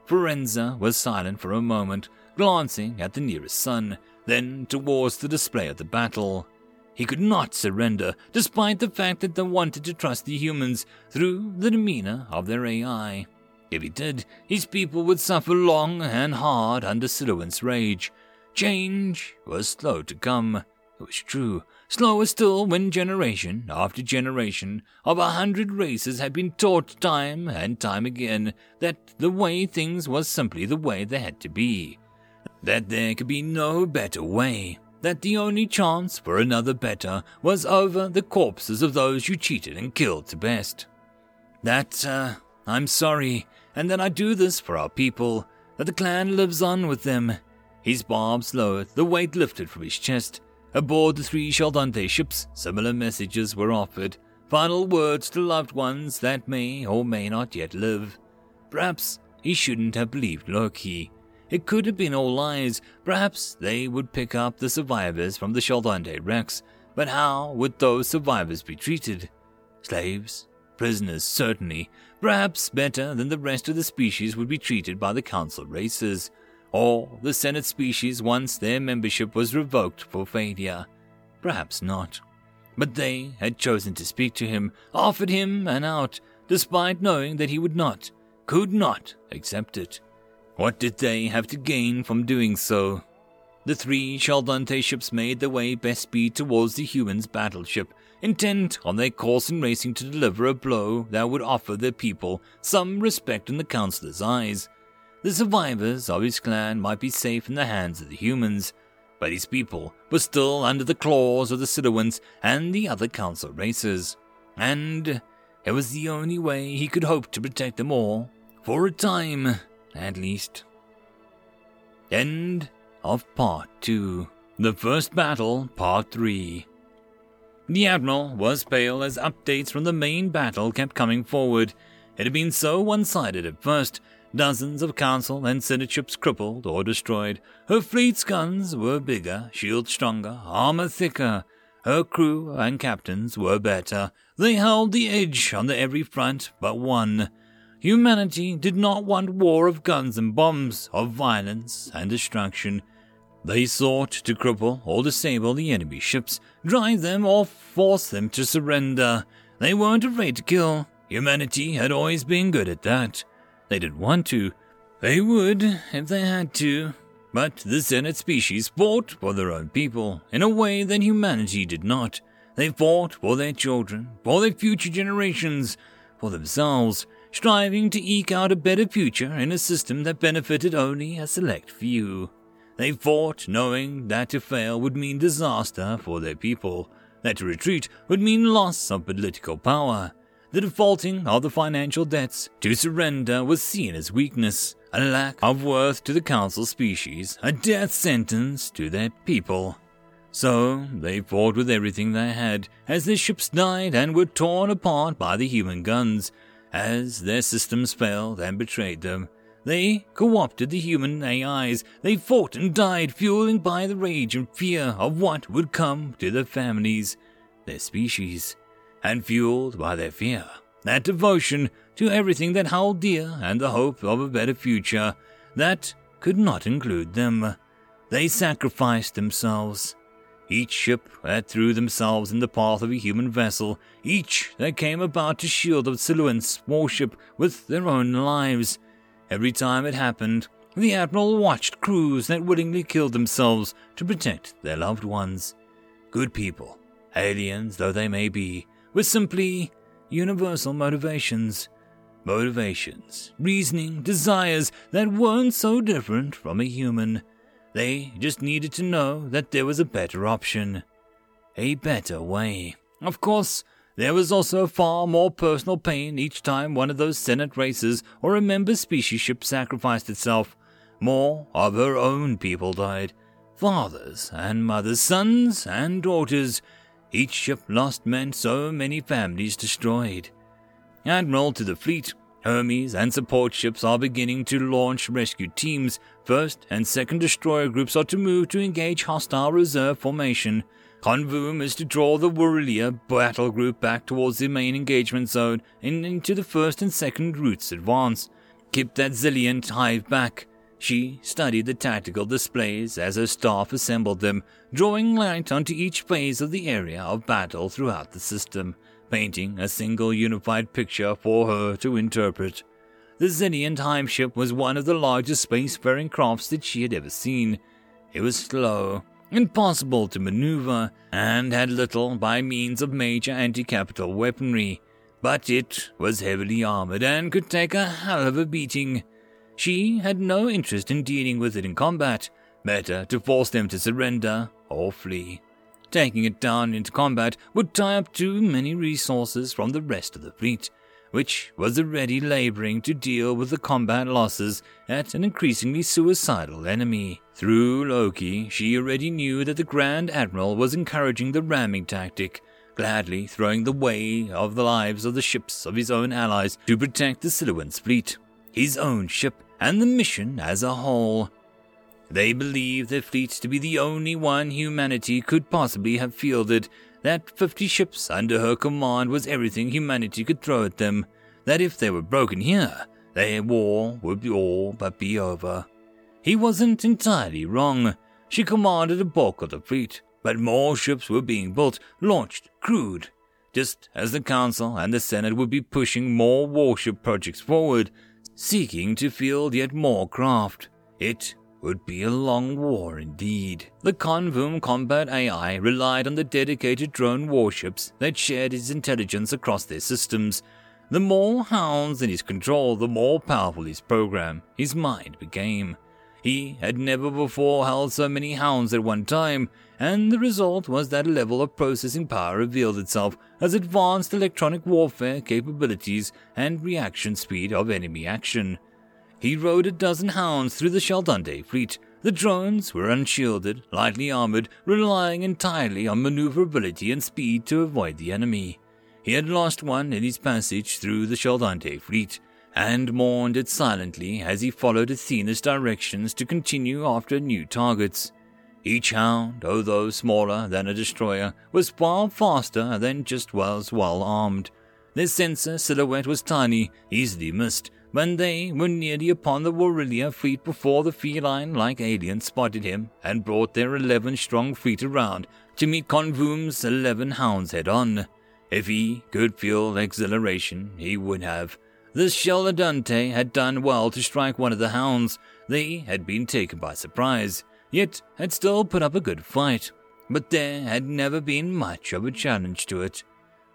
Forenza was silent for a moment, glancing at the nearest sun, then towards the display of the battle. He could not surrender, despite the fact that they wanted to trust the humans through the demeanor of their AI. If he did, his people would suffer long and hard under Siluan's rage. Change was slow to come. It was true. Slower still when generation after generation of a hundred races had been taught time and time again that the way things was simply the way they had to be. That there could be no better way that the only chance for another better was over the corpses of those you cheated and killed to best. That, uh, I'm sorry, and that I do this for our people, that the clan lives on with them. His barbs lowered, the weight lifted from his chest. Aboard the three Sheldante ships, similar messages were offered, final words to loved ones that may or may not yet live. Perhaps he shouldn't have believed Loki. It could have been all lies. Perhaps they would pick up the survivors from the Sheldante wrecks, but how would those survivors be treated? Slaves? Prisoners, certainly. Perhaps better than the rest of the species would be treated by the Council races, or the Senate species once their membership was revoked for failure. Perhaps not. But they had chosen to speak to him, offered him an out, despite knowing that he would not, could not accept it. What did they have to gain from doing so? The three Sheldante ships made their way best speed towards the humans' battleship, intent on their course in racing to deliver a blow that would offer their people some respect in the Councilor's eyes. The survivors of his clan might be safe in the hands of the humans, but his people were still under the claws of the Siduans and the other Council races, and it was the only way he could hope to protect them all, for a time at least. End of Part 2. The First Battle, Part 3. The Admiral was pale as updates from the main battle kept coming forward. It had been so one sided at first. Dozens of Council and Senate ships crippled or destroyed. Her fleet's guns were bigger, shields stronger, armor thicker. Her crew and captains were better. They held the edge on every front but one. Humanity did not want war of guns and bombs, of violence and destruction. They sought to cripple or disable the enemy ships, drive them or force them to surrender. They weren't afraid to kill. Humanity had always been good at that. They didn't want to. They would if they had to. But the Senate species fought for their own people in a way that humanity did not. They fought for their children, for their future generations, for themselves striving to eke out a better future in a system that benefited only a select few. They fought knowing that to fail would mean disaster for their people, that to retreat would mean loss of political power. The defaulting of the financial debts to surrender was seen as weakness, a lack of worth to the council species, a death sentence to their people. So they fought with everything they had as their ships died and were torn apart by the human guns, as their systems failed and betrayed them, They co opted the human AIs. They fought and died, fueling by the rage and fear of what would come to their families, their species, and fueled by their fear, that devotion to everything that held dear and the hope of a better future that could not include them. They sacrificed themselves. Each ship that threw themselves in the path of a human vessel, each that came about to shield the Siluan's warship with their own lives, Every time it happened, the Admiral watched crews that willingly killed themselves to protect their loved ones. Good people, aliens though they may be, with simply universal motivations. Motivations, reasoning, desires that weren't so different from a human. They just needed to know that there was a better option. A better way. Of course, there was also far more personal pain each time one of those Senate races or a member species ship sacrificed itself. More of her own people died. Fathers and mothers, sons and daughters. Each ship lost meant so many families destroyed. Admiral to the fleet, Hermes and support ships are beginning to launch rescue teams. First and second destroyer groups are to move to engage hostile reserve formation. Khonvoum is to draw the Warrior battle group back towards the main engagement zone and into the first and second routes advance. Keep that Zillion hive back. She studied the tactical displays as her staff assembled them, drawing light onto each phase of the area of battle throughout the system, painting a single unified picture for her to interpret. The Zillion hive ship was one of the largest spacefaring crafts that she had ever seen. It was slow, impossible to maneuver, and had little by means of major anti capital weaponry, but it was heavily armored and could take a hell of a beating. She had no interest in dealing with it in combat, better to force them to surrender or flee. Taking it down into combat would tie up too many resources from the rest of the fleet, which was already laboring to deal with the combat losses at an increasingly suicidal enemy. Through Loki, she already knew that the Grand Admiral was encouraging the ramming tactic, gladly throwing the way of the lives of the ships of his own allies to protect the Siluan's fleet, his own ship, and the mission as a whole. They believed their fleet to be the only one humanity could possibly have fielded, that fifty ships under her command was everything humanity could throw at them, that if they were broken here, their war would all but be over. He wasn't entirely wrong. She commanded a bulk of the fleet, but more ships were being built, launched, crewed, just as the Council and the Senate would be pushing more warship projects forward, seeking to field yet more craft. It would be a long war indeed. The Khonvoum combat AI relied on the dedicated drone warships that shared its intelligence across their systems. The more hounds in his control, the more powerful his program, his mind became. He had never before held so many hounds at one time, and the result was that a level of processing power revealed itself as advanced electronic warfare capabilities and reaction speed of enemy action. He rode a dozen hounds through the Sheldante fleet. The drones were unshielded, lightly armored, relying entirely on maneuverability and speed to avoid the enemy. He had lost one in his passage through the Sheldante fleet, and mourned it silently as he followed Athena's directions to continue after new targets. Each hound, oh, although smaller than a destroyer, was far faster than just was well armed. Their sensor silhouette was tiny, easily missed, when they were nearly upon the Warrior fleet before the feline like alien spotted him and brought their eleven strong fleet around to meet Khonvoum's eleven hounds head on. If he could feel exhilaration, he would have. The Sheldante had done well to strike one of the hounds. They had been taken by surprise, yet had still put up a good fight. But there had never been much of a challenge to it.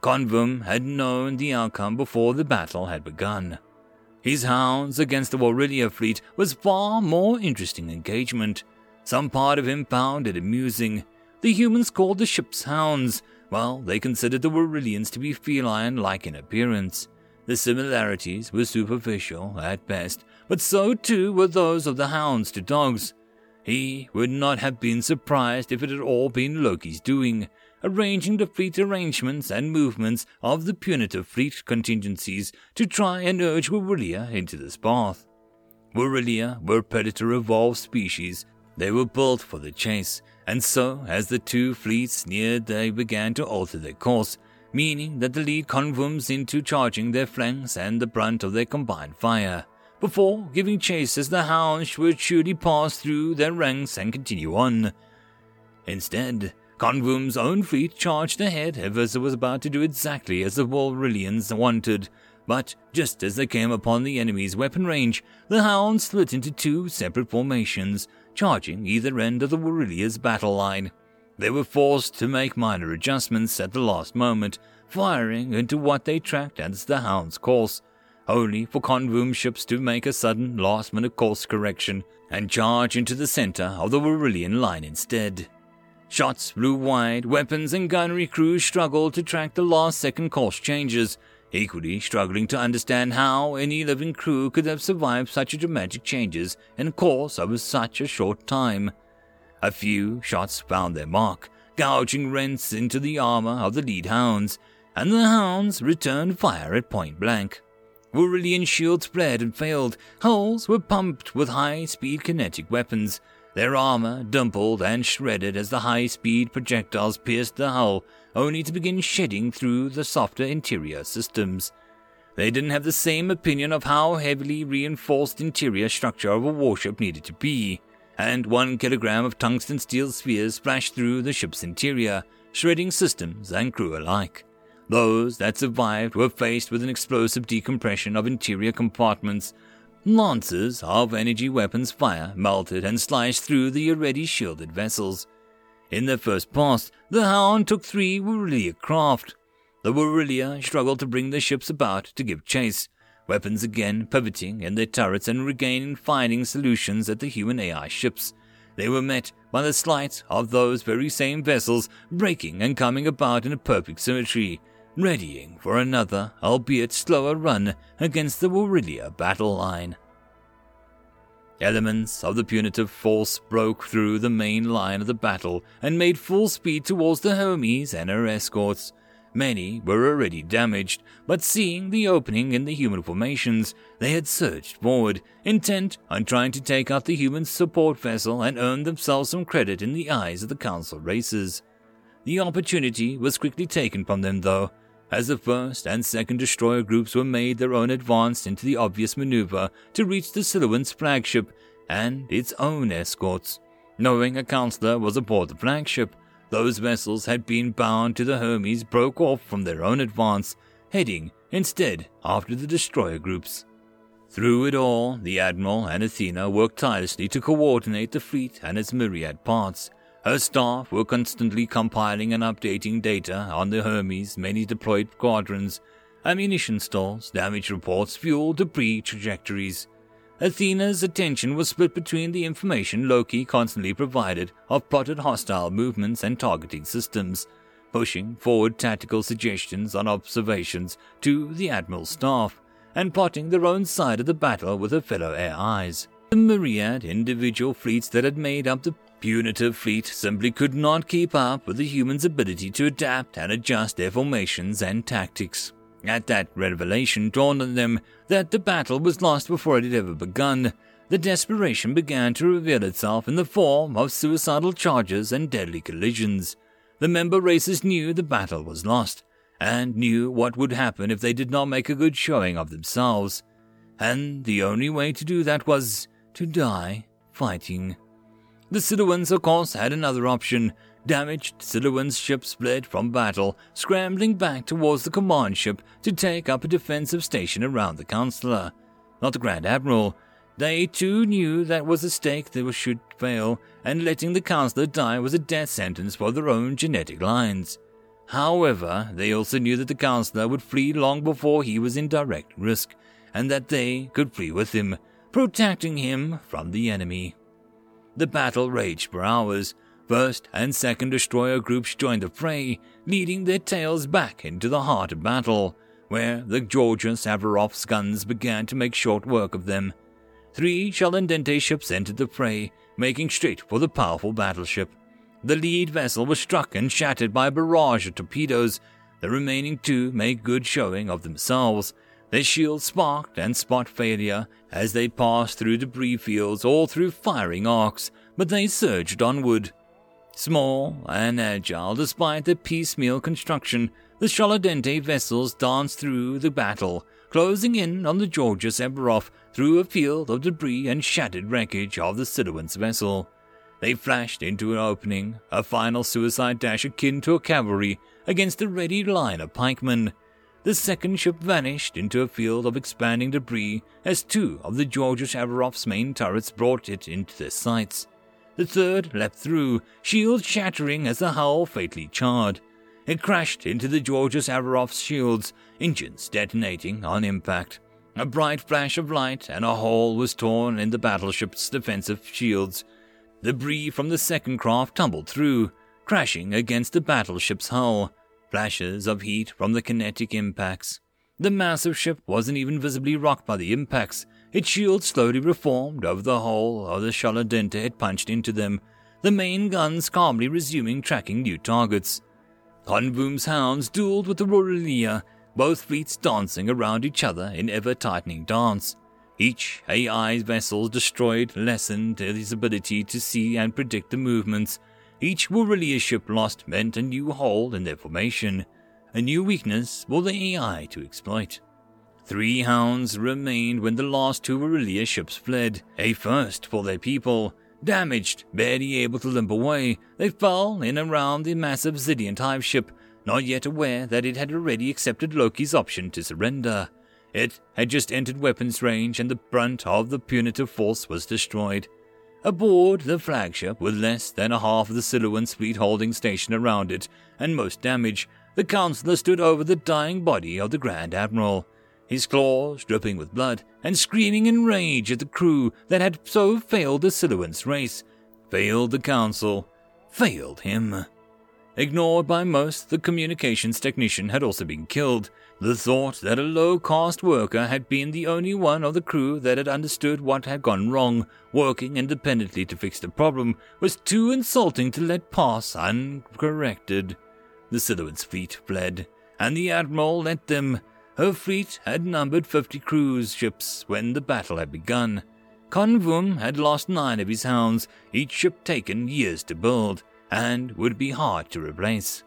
Khonvoum had known the outcome before the battle had begun. His hounds against the Warrior fleet was far more interesting engagement. Some part of him found it amusing. The humans called the ship's hounds, while they considered the Warillians to be feline like in appearance. The similarities were superficial at best, but so too were those of the hounds to dogs. He would not have been surprised if it had all been Loki's doing arranging the fleet arrangements and movements of the punitive fleet contingencies to try and urge Warillia into this path. Warilia were predator-evolved species. They were built for the chase, and so, as the two fleets neared, they began to alter their course, meaning that the lead Khonvoum's into charging their flanks and the brunt of their combined fire, before giving chase as the hounds would surely pass through their ranks and continue on. Instead, Khonvoum's own fleet charged ahead ever as it was about to do exactly as the Walrillians wanted, but just as they came upon the enemy's weapon range, the hounds split into two separate formations, charging either end of the Warilia's battle line. They were forced to make minor adjustments at the last moment, firing into what they tracked as the hound's course, only for Khonvoum ships to make a sudden last minute course correction and charge into the center of the Warillian line instead. Shots flew wide, weapons and gunnery crews struggled to track the last second course changes, equally struggling to understand how any living crew could have survived such dramatic changes in course over such a short time. A few shots found their mark, gouging rents into the armor of the lead hounds, and the hounds returned fire at point blank. Aurelian shields fled and failed, hulls were pumped with high-speed kinetic weapons, their armor dimpled and shredded as the high-speed projectiles pierced the hull, only to begin shedding through the softer interior systems. They didn't have the same opinion of how heavily reinforced interior structure of a warship needed to be, and one kilogram of tungsten steel spheres splashed through the ship's interior, shredding systems and crew alike. Those that survived were faced with an explosive decompression of interior compartments. Lances of energy weapons fire melted and sliced through the already shielded vessels. In their first pass, the Hound took three Warilia craft. The Warilia struggled to bring their ships about to give chase, weapons again pivoting in their turrets and regaining finding solutions at the human AI ships. They were met by the slight of those very same vessels breaking and coming about in a perfect symmetry, readying for another, albeit slower run against the Warilia battle line. Elements of the punitive force broke through the main line of the battle and made full speed towards the Hermes and her escorts. Many were already damaged, but seeing the opening in the human formations, they had surged forward, intent on trying to take out the human support vessel and earn themselves some credit in the eyes of the Council races. The opportunity was quickly taken from them, though, as the first and second destroyer groups were made their own advance into the obvious maneuver to reach the Siluan's flagship and its own escorts. Knowing a counselor was aboard the flagship, those vessels had been bound to the Hermes broke off from their own advance, heading instead after the destroyer groups. Through it all, the Admiral and Athena worked tirelessly to coordinate the fleet and its myriad parts, her staff were constantly compiling and updating data on the Hermes' many deployed squadrons, ammunition stores, damage reports, fuel, debris trajectories. Athena's attention was split between the information Loki constantly provided of plotted hostile movements and targeting systems, pushing forward tactical suggestions on observations to the Admiral's staff, and plotting their own side of the battle with her fellow AIs. The myriad individual fleets that had made up the punitive fleet simply could not keep up with the humans' ability to adapt and adjust their formations and tactics. At that revelation dawned on them that the battle was lost before it had ever begun. The desperation began to reveal itself in the form of suicidal charges and deadly collisions. The member races knew the battle was lost, and knew what would happen if they did not make a good showing of themselves. And the only way to do that was to die fighting. The Siluans, of course, had another option. Damaged Siluan's ships fled from battle, scrambling back towards the command ship to take up a defensive station around the Counselor. Not the Grand Admiral. They too knew that was a stake they should fail, and letting the Counselor die was a death sentence for their own genetic lines. However, they also knew that the Counselor would flee long before he was in direct risk, and that they could flee with him, protecting him from the enemy. The battle raged for hours. First and second destroyer groups joined the fray, leading their tails back into the heart of battle, where the Georgios Averoff's guns began to make short work of them. Three Shalendente ships entered the fray, making straight for the powerful battleship. The lead vessel was struck and shattered by a barrage of torpedoes. The remaining two made good showing of themselves, Their shields sparked and spot failure as they passed through debris fields or through firing arcs, but they surged onward. Small and agile despite their piecemeal construction, the Sholodente vessels danced through the battle, closing in on the Georgios Averoff through a field of debris and shattered wreckage of the Siluan's vessel. They flashed into an opening, a final suicide dash akin to a cavalry against a ready line of pikemen. The second ship vanished into a field of expanding debris as two of the Georgios Averoff's main turrets brought it into their sights. The third leapt through, shield shattering as the hull fatally charred. It crashed into the Georgios Averoff's shields, engines detonating on impact. A bright flash of light and a hole was torn in the battleship's defensive shields. Debris from the second craft tumbled through, crashing against the battleship's hull. Flashes of heat from the kinetic impacts. The massive ship wasn't even visibly rocked by the impacts. Its shields slowly reformed over the hole of the Sholodente had punched into them, the main guns calmly resuming tracking new targets. Khonvoum's hounds dueled with the Rorilia, both fleets dancing around each other in ever tightening dance. Each AI vessel destroyed lessened its ability to see and predict the movements. Each Wurilia ship lost meant a new hole in their formation, a new weakness for the AI to exploit. Three hounds remained when the last two Wurilia ships fled, a first for their people. Damaged, barely able to limp away, they fell in around the massive Zydian hive ship, not yet aware that it had already accepted Loki's option to surrender. It had just entered weapons range and the brunt of the punitive force was destroyed. Aboard the flagship, with less than a half of the Siluan's fleet holding station around it, and most damage, the counselor stood over the dying body of the Grand Admiral, his claws dripping with blood, and screaming in rage at the crew that had so failed the Siluan's race, failed the council, failed him. Ignored by most, the communications technician had also been killed, the thought that a low caste worker had been the only one of the crew that had understood what had gone wrong, working independently to fix the problem, was too insulting to let pass uncorrected. The Siluan's fleet fled, and the Admiral let them. Her fleet had numbered fifty cruise ships when the battle had begun. Khonvoum had lost nine of his hounds, each ship taken years to build, and would be hard to replace.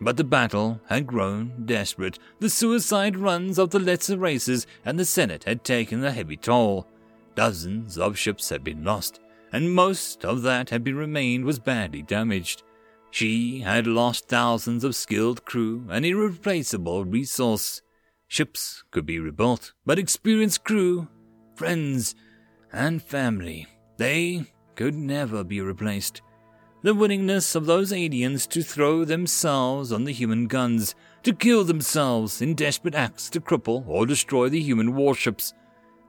But the battle had grown desperate. The suicide runs of the lesser races and the Senate had taken a heavy toll. Dozens of ships had been lost, and most of that had been remained was badly damaged. She had lost thousands of skilled crew, an irreplaceable resource. Ships could be rebuilt, but experienced crew, friends, and family, they could never be replaced the willingness of those aliens to throw themselves on the human guns, to kill themselves in desperate acts to cripple or destroy the human warships,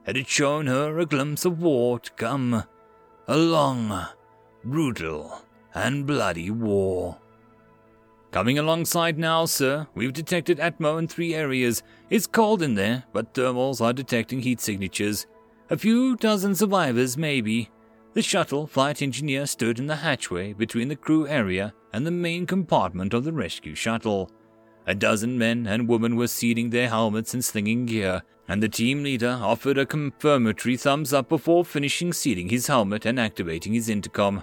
had it shown her a glimpse of war to come. A long, brutal, and bloody war. Coming alongside now, sir. We've detected Atmo in three areas. It's cold in there, but thermals are detecting heat signatures. A few dozen survivors, maybe. The shuttle flight engineer stood in the hatchway between the crew area and the main compartment of the rescue shuttle. A dozen men and women were seating their helmets and slinging gear, and the team leader offered a confirmatory thumbs up before finishing seating his helmet and activating his intercom.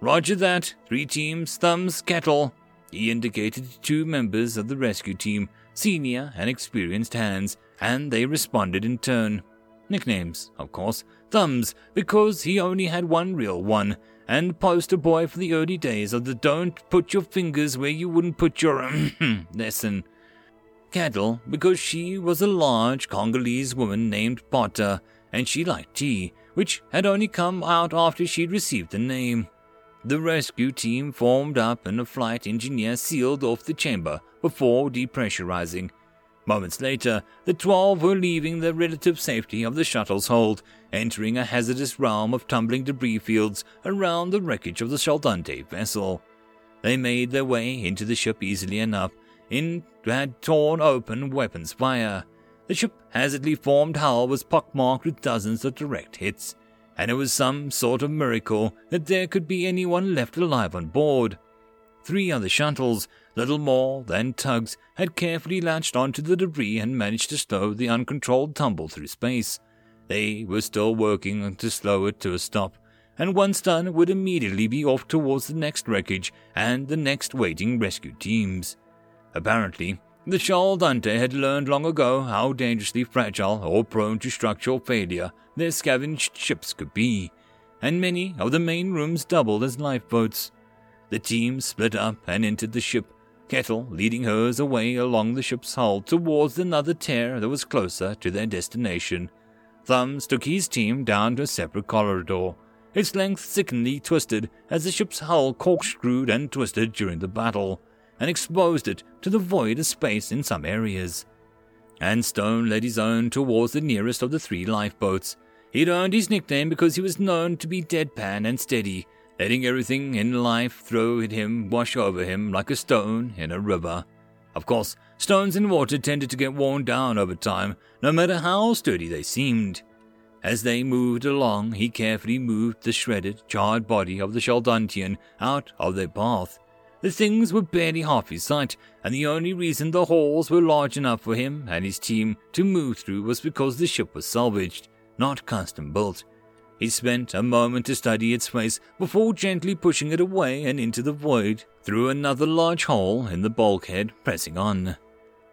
Roger that, three teams, thumbs, kettle. He indicated two members of the rescue team, senior and experienced hands, and they responded in turn. Nicknames, of course, Thumbs, because he only had one real one, and poster boy for the early days of the don't put your fingers where you wouldn't put your lesson. Kettle, because she was a large Congolese woman named Potter, and she liked tea, which had only come out after she'd received the name. The rescue team formed up and a flight engineer sealed off the chamber before depressurizing. Moments later, the twelve were leaving the relative safety of the shuttle's hold, entering a hazardous realm of tumbling debris fields around the wreckage of the Sholodente vessel. They made their way into the ship easily enough, and had torn open weapons fire. The ship's hazardly formed hull was pockmarked with dozens of direct hits, and it was some sort of miracle that there could be anyone left alive on board. three other shuttles, little more than tugs, had carefully latched onto the debris and managed to slow the uncontrolled tumble through space. They were still working to slow it to a stop, and once done would immediately be off towards the next wreckage and the next waiting rescue teams. Apparently, the Charles Dante had learned long ago how dangerously fragile or prone to structural failure their scavenged ships could be, and many of the main rooms doubled as lifeboats. The team split up and entered the ship, Kettle leading hers away along the ship's hull towards another tear that was closer to their destination. Thumbs took his team down to a separate corridor, its length sickeningly twisted as the ship's hull corkscrewed and twisted during the battle, and exposed it to the void of space in some areas. And Stone led his own towards the nearest of the three lifeboats. He'd earned his nickname because he was known to be deadpan and steady, letting everything in life throw at him wash over him like a stone in a river. Of course, stones in water tended to get worn down over time, no matter how sturdy they seemed. As they moved along, he carefully moved the shredded, charred body of the Sheldontian out of their path. The things were barely half his sight, and the only reason the halls were large enough for him and his team to move through was because the ship was salvaged, not custom built. He spent a moment to study its face before gently pushing it away and into the void through another large hole in the bulkhead, pressing on.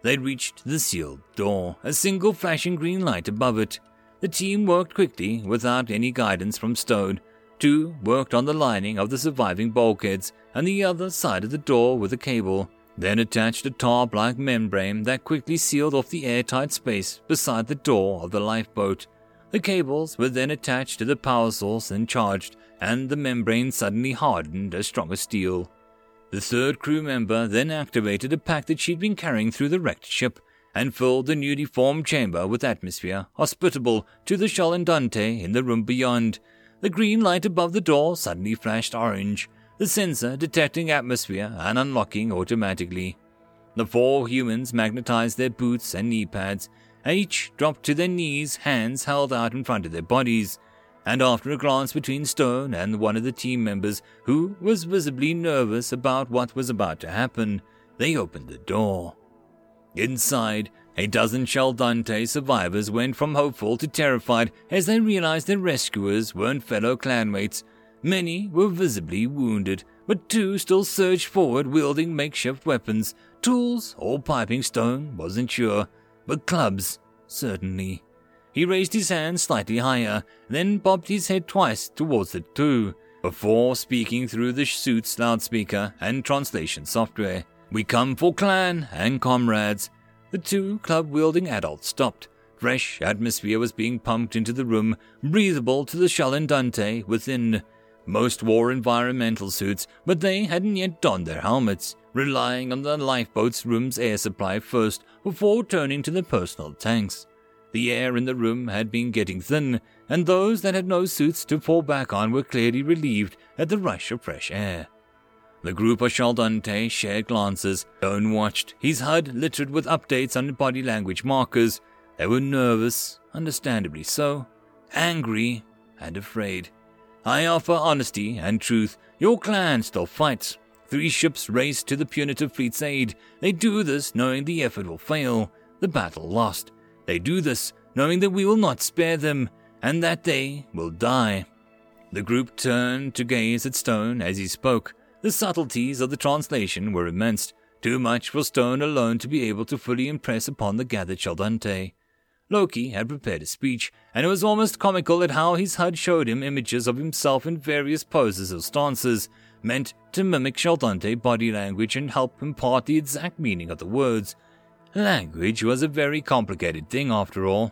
They'd reached the sealed door, a single flashing green light above it. The team worked quickly, without any guidance from Stone. Two worked on the lining of the surviving bulkheads, and the other side of the door with a cable, then attached a tarp-like membrane that quickly sealed off the airtight space beside the door of the lifeboat. The cables were then attached to the power source and charged, and the membrane suddenly hardened as strong as steel. The third crew member then activated a pack that she'd been carrying through the wrecked ship and filled the newly formed chamber with atmosphere hospitable to the Shalendante in the room beyond. The green light above the door suddenly flashed orange, the sensor detecting atmosphere and unlocking automatically. The four humans magnetized their boots and knee pads, each dropped to their knees, hands held out in front of their bodies. And after a glance between Stone and one of the team members, who was visibly nervous about what was about to happen, they opened the door. Inside, a dozen Sheldante survivors went from hopeful to terrified as they realized their rescuers weren't fellow clanmates. Many were visibly wounded, but two still surged forward wielding makeshift weapons. Tools or piping stone wasn't sure, but clubs, certainly. He raised his hand slightly higher, then bobbed his head twice towards the two, before speaking through the suit's loudspeaker and translation software. We come for clan and comrades. The two club wielding adults stopped. Fresh atmosphere was being pumped into the room, breathable to the Shalendante within. Most wore environmental suits, but they hadn't yet donned their helmets, relying on the lifeboat's room's air supply first before turning to the personal tanks. The air in the room had been getting thin, and those that had no suits to fall back on were clearly relieved at the rush of fresh air. The group of Shaldante shared glances. Stone watched, his HUD littered with updates on body language markers. They were nervous, understandably so, angry, and afraid. I offer honesty and truth. Your clan still fights. Three ships race to the punitive fleet's aid. They do this knowing the effort will fail, the battle lost. They do this knowing that we will not spare them, and that they will die. The group turned to gaze at Stone as he spoke. The subtleties of the translation were immense, too much for Stone alone to be able to fully impress upon the gathered Chaldante. Loki had prepared a speech, and it was almost comical at how his HUD showed him images of himself in various poses or stances, meant to mimic Chaldante body language and help impart the exact meaning of the words. Language was a very complicated thing after all.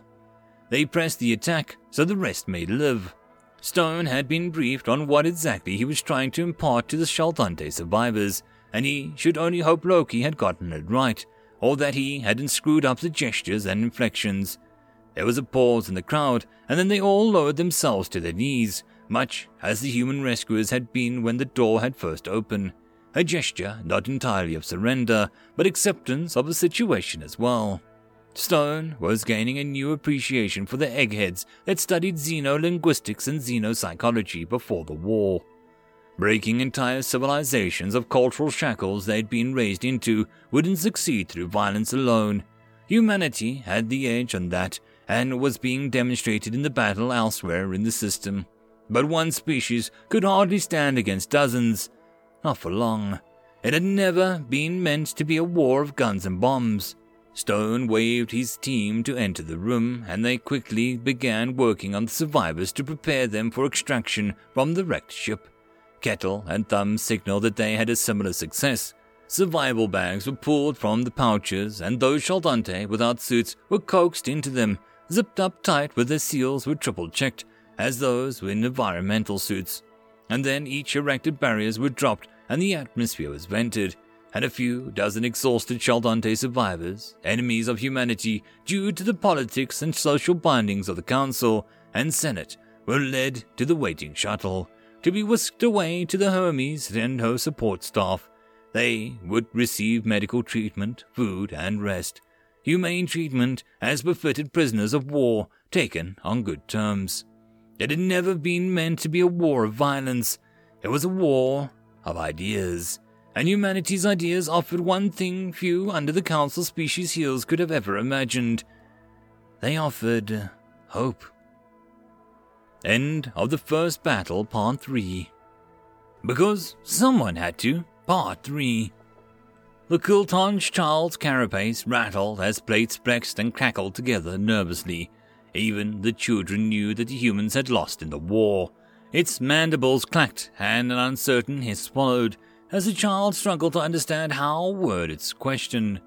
They pressed the attack, so the rest may live. Stone had been briefed on what exactly he was trying to impart to the Shaldante survivors, and he should only hope Loki had gotten it right, or that he hadn't screwed up the gestures and inflections. There was a pause in the crowd, and then they all lowered themselves to their knees, much as the human rescuers had been when the door had first opened. A gesture not entirely of surrender, but acceptance of the situation as well. Stone was gaining a new appreciation for the eggheads that studied xenolinguistics and xenopsychology before the war. Breaking entire civilizations of cultural shackles they'd been raised into wouldn't succeed through violence alone. Humanity had the edge on that and was being demonstrated in the battle elsewhere in the system. But one species could hardly stand against dozens. Not for long. It had never been meant to be a war of guns and bombs. Stone waved his team to enter the room, and they quickly began working on the survivors to prepare them for extraction from the wrecked ship. Kettle and Thumb signaled that they had a similar success. Survival bags were pulled from the pouches, and those Chaldante without suits were coaxed into them, zipped up tight with their seals were triple checked, as those in environmental suits. And then each erected barriers were dropped and the atmosphere was vented, and a few dozen exhausted Chaldante survivors, enemies of humanity due to the politics and social bindings of the Council and Senate, were led to the waiting shuttle to be whisked away to the Hermes and her support staff. They would receive medical treatment, food, and rest. Humane treatment as befitted prisoners of war taken on good terms. It had never been meant to be a war of violence. It was a war of ideas. And humanity's ideas offered one thing few under the Council species heals could have ever imagined. They offered hope. End of the first battle, part 3. Because someone had to, part 3. The Kiltan's child's carapace rattled as plates flexed and crackled together nervously. Even the children knew that the humans had lost in the war. Its mandibles clacked and an uncertain hiss followed as the child struggled to understand how word its question.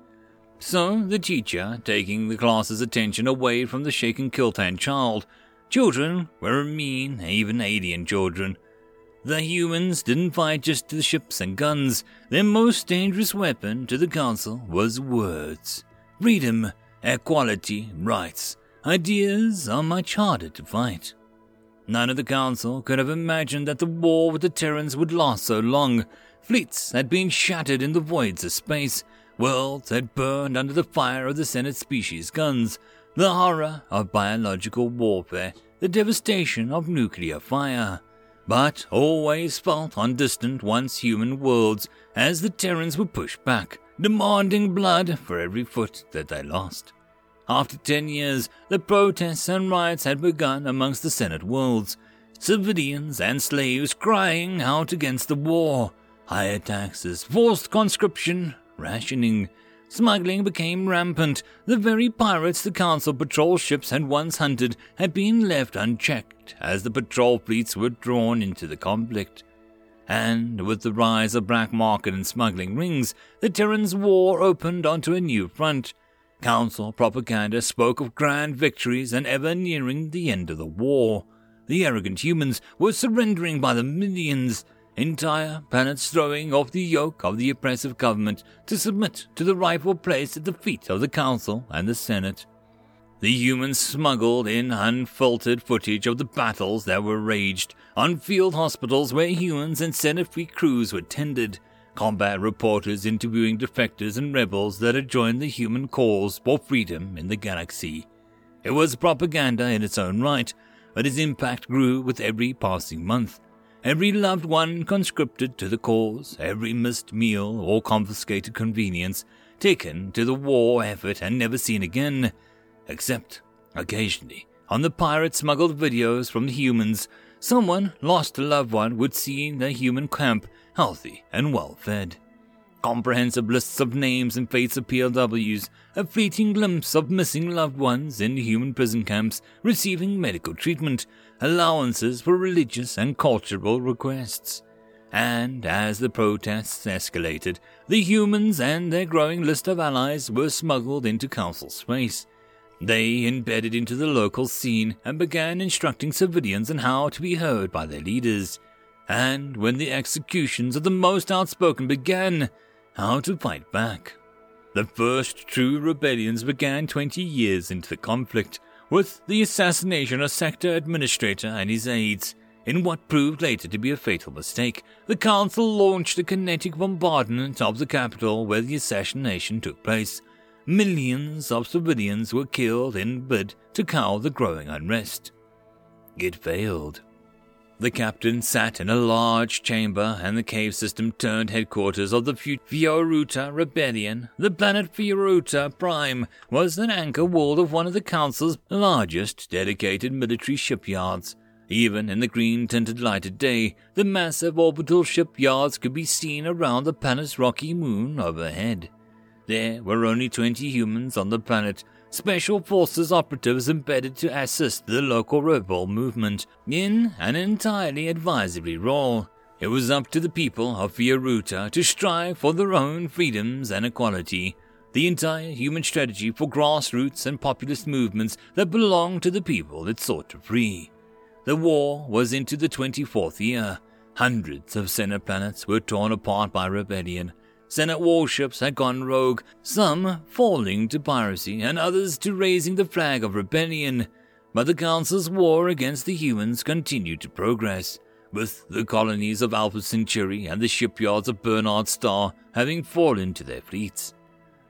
So the teacher, taking the class's attention away from the shaken Kiltan child, Children were mean, even alien children. The humans didn't fight just to the ships and guns. Their most dangerous weapon to the Council was words. Freedom, equality, rights. Ideas are much harder to fight. None of the Council could have imagined that the war with the Terrans would last so long. Fleets had been shattered in the voids of space. Worlds had burned under the fire of the Senate species guns the horror of biological warfare, the devastation of nuclear fire, but always felt on distant once human worlds as the Terrans were pushed back, demanding blood for every foot that they lost. After ten years, the protests and riots had begun amongst the Senate worlds, civilians and slaves crying out against the war, higher taxes, forced conscription, rationing, Smuggling became rampant. The very pirates the Council patrol ships had once hunted had been left unchecked as the patrol fleets were drawn into the conflict. And with the rise of black market and smuggling rings, the Terrans' war opened onto a new front. Council propaganda spoke of grand victories and ever nearing the end of the war. The arrogant humans were surrendering by the millions entire planets throwing off the yoke of the oppressive government to submit to the rightful place at the feet of the Council and the Senate. The humans smuggled in unfiltered footage of the battles that were raged on field hospitals where humans and Senate crews were tended, combat reporters interviewing defectors and rebels that had joined the human cause for freedom in the galaxy. It was propaganda in its own right, but its impact grew with every passing month. Every loved one conscripted to the cause, every missed meal or confiscated convenience taken to the war effort and never seen again, except occasionally on the pirate smuggled videos from the humans, someone lost a loved one would see the human camp healthy and well fed comprehensive lists of names and fates of POWs, a fleeting glimpse of missing loved ones in human prison camps receiving medical treatment, allowances for religious and cultural requests. And as the protests escalated, the humans and their growing list of allies were smuggled into council space. They embedded into the local scene and began instructing civilians on how to be heard by their leaders. And when the executions of the most outspoken began, how to fight back. The first true rebellions began 20 years into the conflict, with the assassination of sector administrator and his aides. In what proved later to be a fatal mistake, the council launched a kinetic bombardment of the capital where the assassination took place. Millions of civilians were killed in bid to cow the growing unrest. It failed. The captain sat in a large chamber, and the cave system turned headquarters of the Fioruta Rebellion. The planet Fioruta Prime was an anchor wall of one of the Council's largest dedicated military shipyards. Even in the green tinted light of day, the massive orbital shipyards could be seen around the planet's rocky moon overhead. There were only 20 humans on the planet, special forces operatives embedded to assist the local rebel movement in an entirely advisory role. It was up to the people of Fioruta to strive for their own freedoms and equality. The entire human strategy for grassroots and populist movements that belonged to the people it sought to free. The war was into the 24th year. Hundreds of Senate planets were torn apart by rebellion. Senate warships had gone rogue, some falling to piracy and others to raising the flag of rebellion. But the Council's war against the humans continued to progress, with the colonies of Alpha Centauri and the shipyards of Barnard's Star having fallen to their fleets.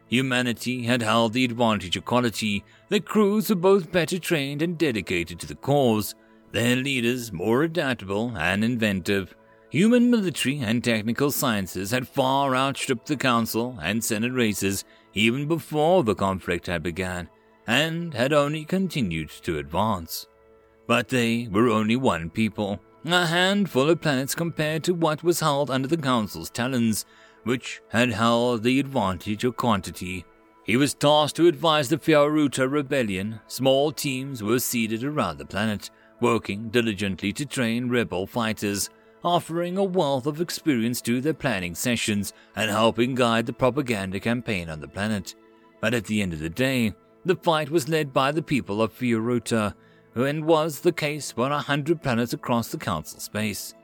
Humanity had held the advantage of quality. Their crews were both better trained and dedicated to the cause, their leaders more adaptable and inventive. Human military and technical sciences had far outstripped the Council and Senate races even before the conflict had begun, and had only continued to advance. But they were only one people, a handful of planets compared to what was held under the Council's talons, which had held the advantage of quantity. He was tasked to advise the Fioruta rebellion. Small teams were seated around the planet, working diligently to train rebel fighters offering a wealth of experience to their planning sessions and helping guide the propaganda campaign on the planet. But at the end of the day, the fight was led by the people of Fioruta, and was the case for a hundred planets across the Council space.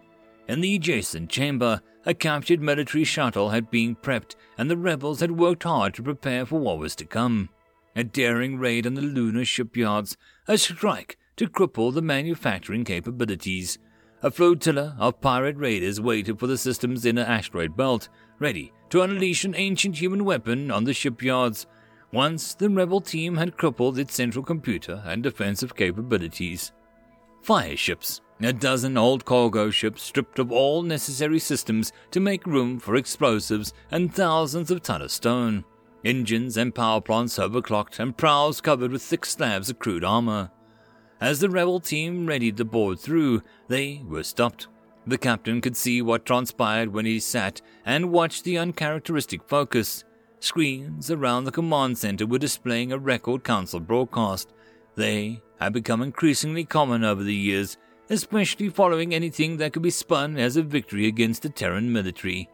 In the adjacent chamber, a captured military shuttle had been prepped, and the rebels had worked hard to prepare for what was to come. A daring raid on the lunar shipyards, a strike to cripple the manufacturing capabilities, a flotilla of pirate raiders waited for the system's inner asteroid belt, ready to unleash an ancient human weapon on the shipyards once the rebel team had crippled its central computer and defensive capabilities. Fire ships, a dozen old cargo ships stripped of all necessary systems to make room for explosives and thousands of tons of stone. Engines and power plants overclocked and prows covered with thick slabs of crude armor. As the rebel team readied to board through, they were stopped. The captain could see what transpired when he sat and watched the uncharacteristic focus. Screens around the command center were displaying a record council broadcast. They had become increasingly common over the years, especially following anything that could be spun as a victory against the Terran military.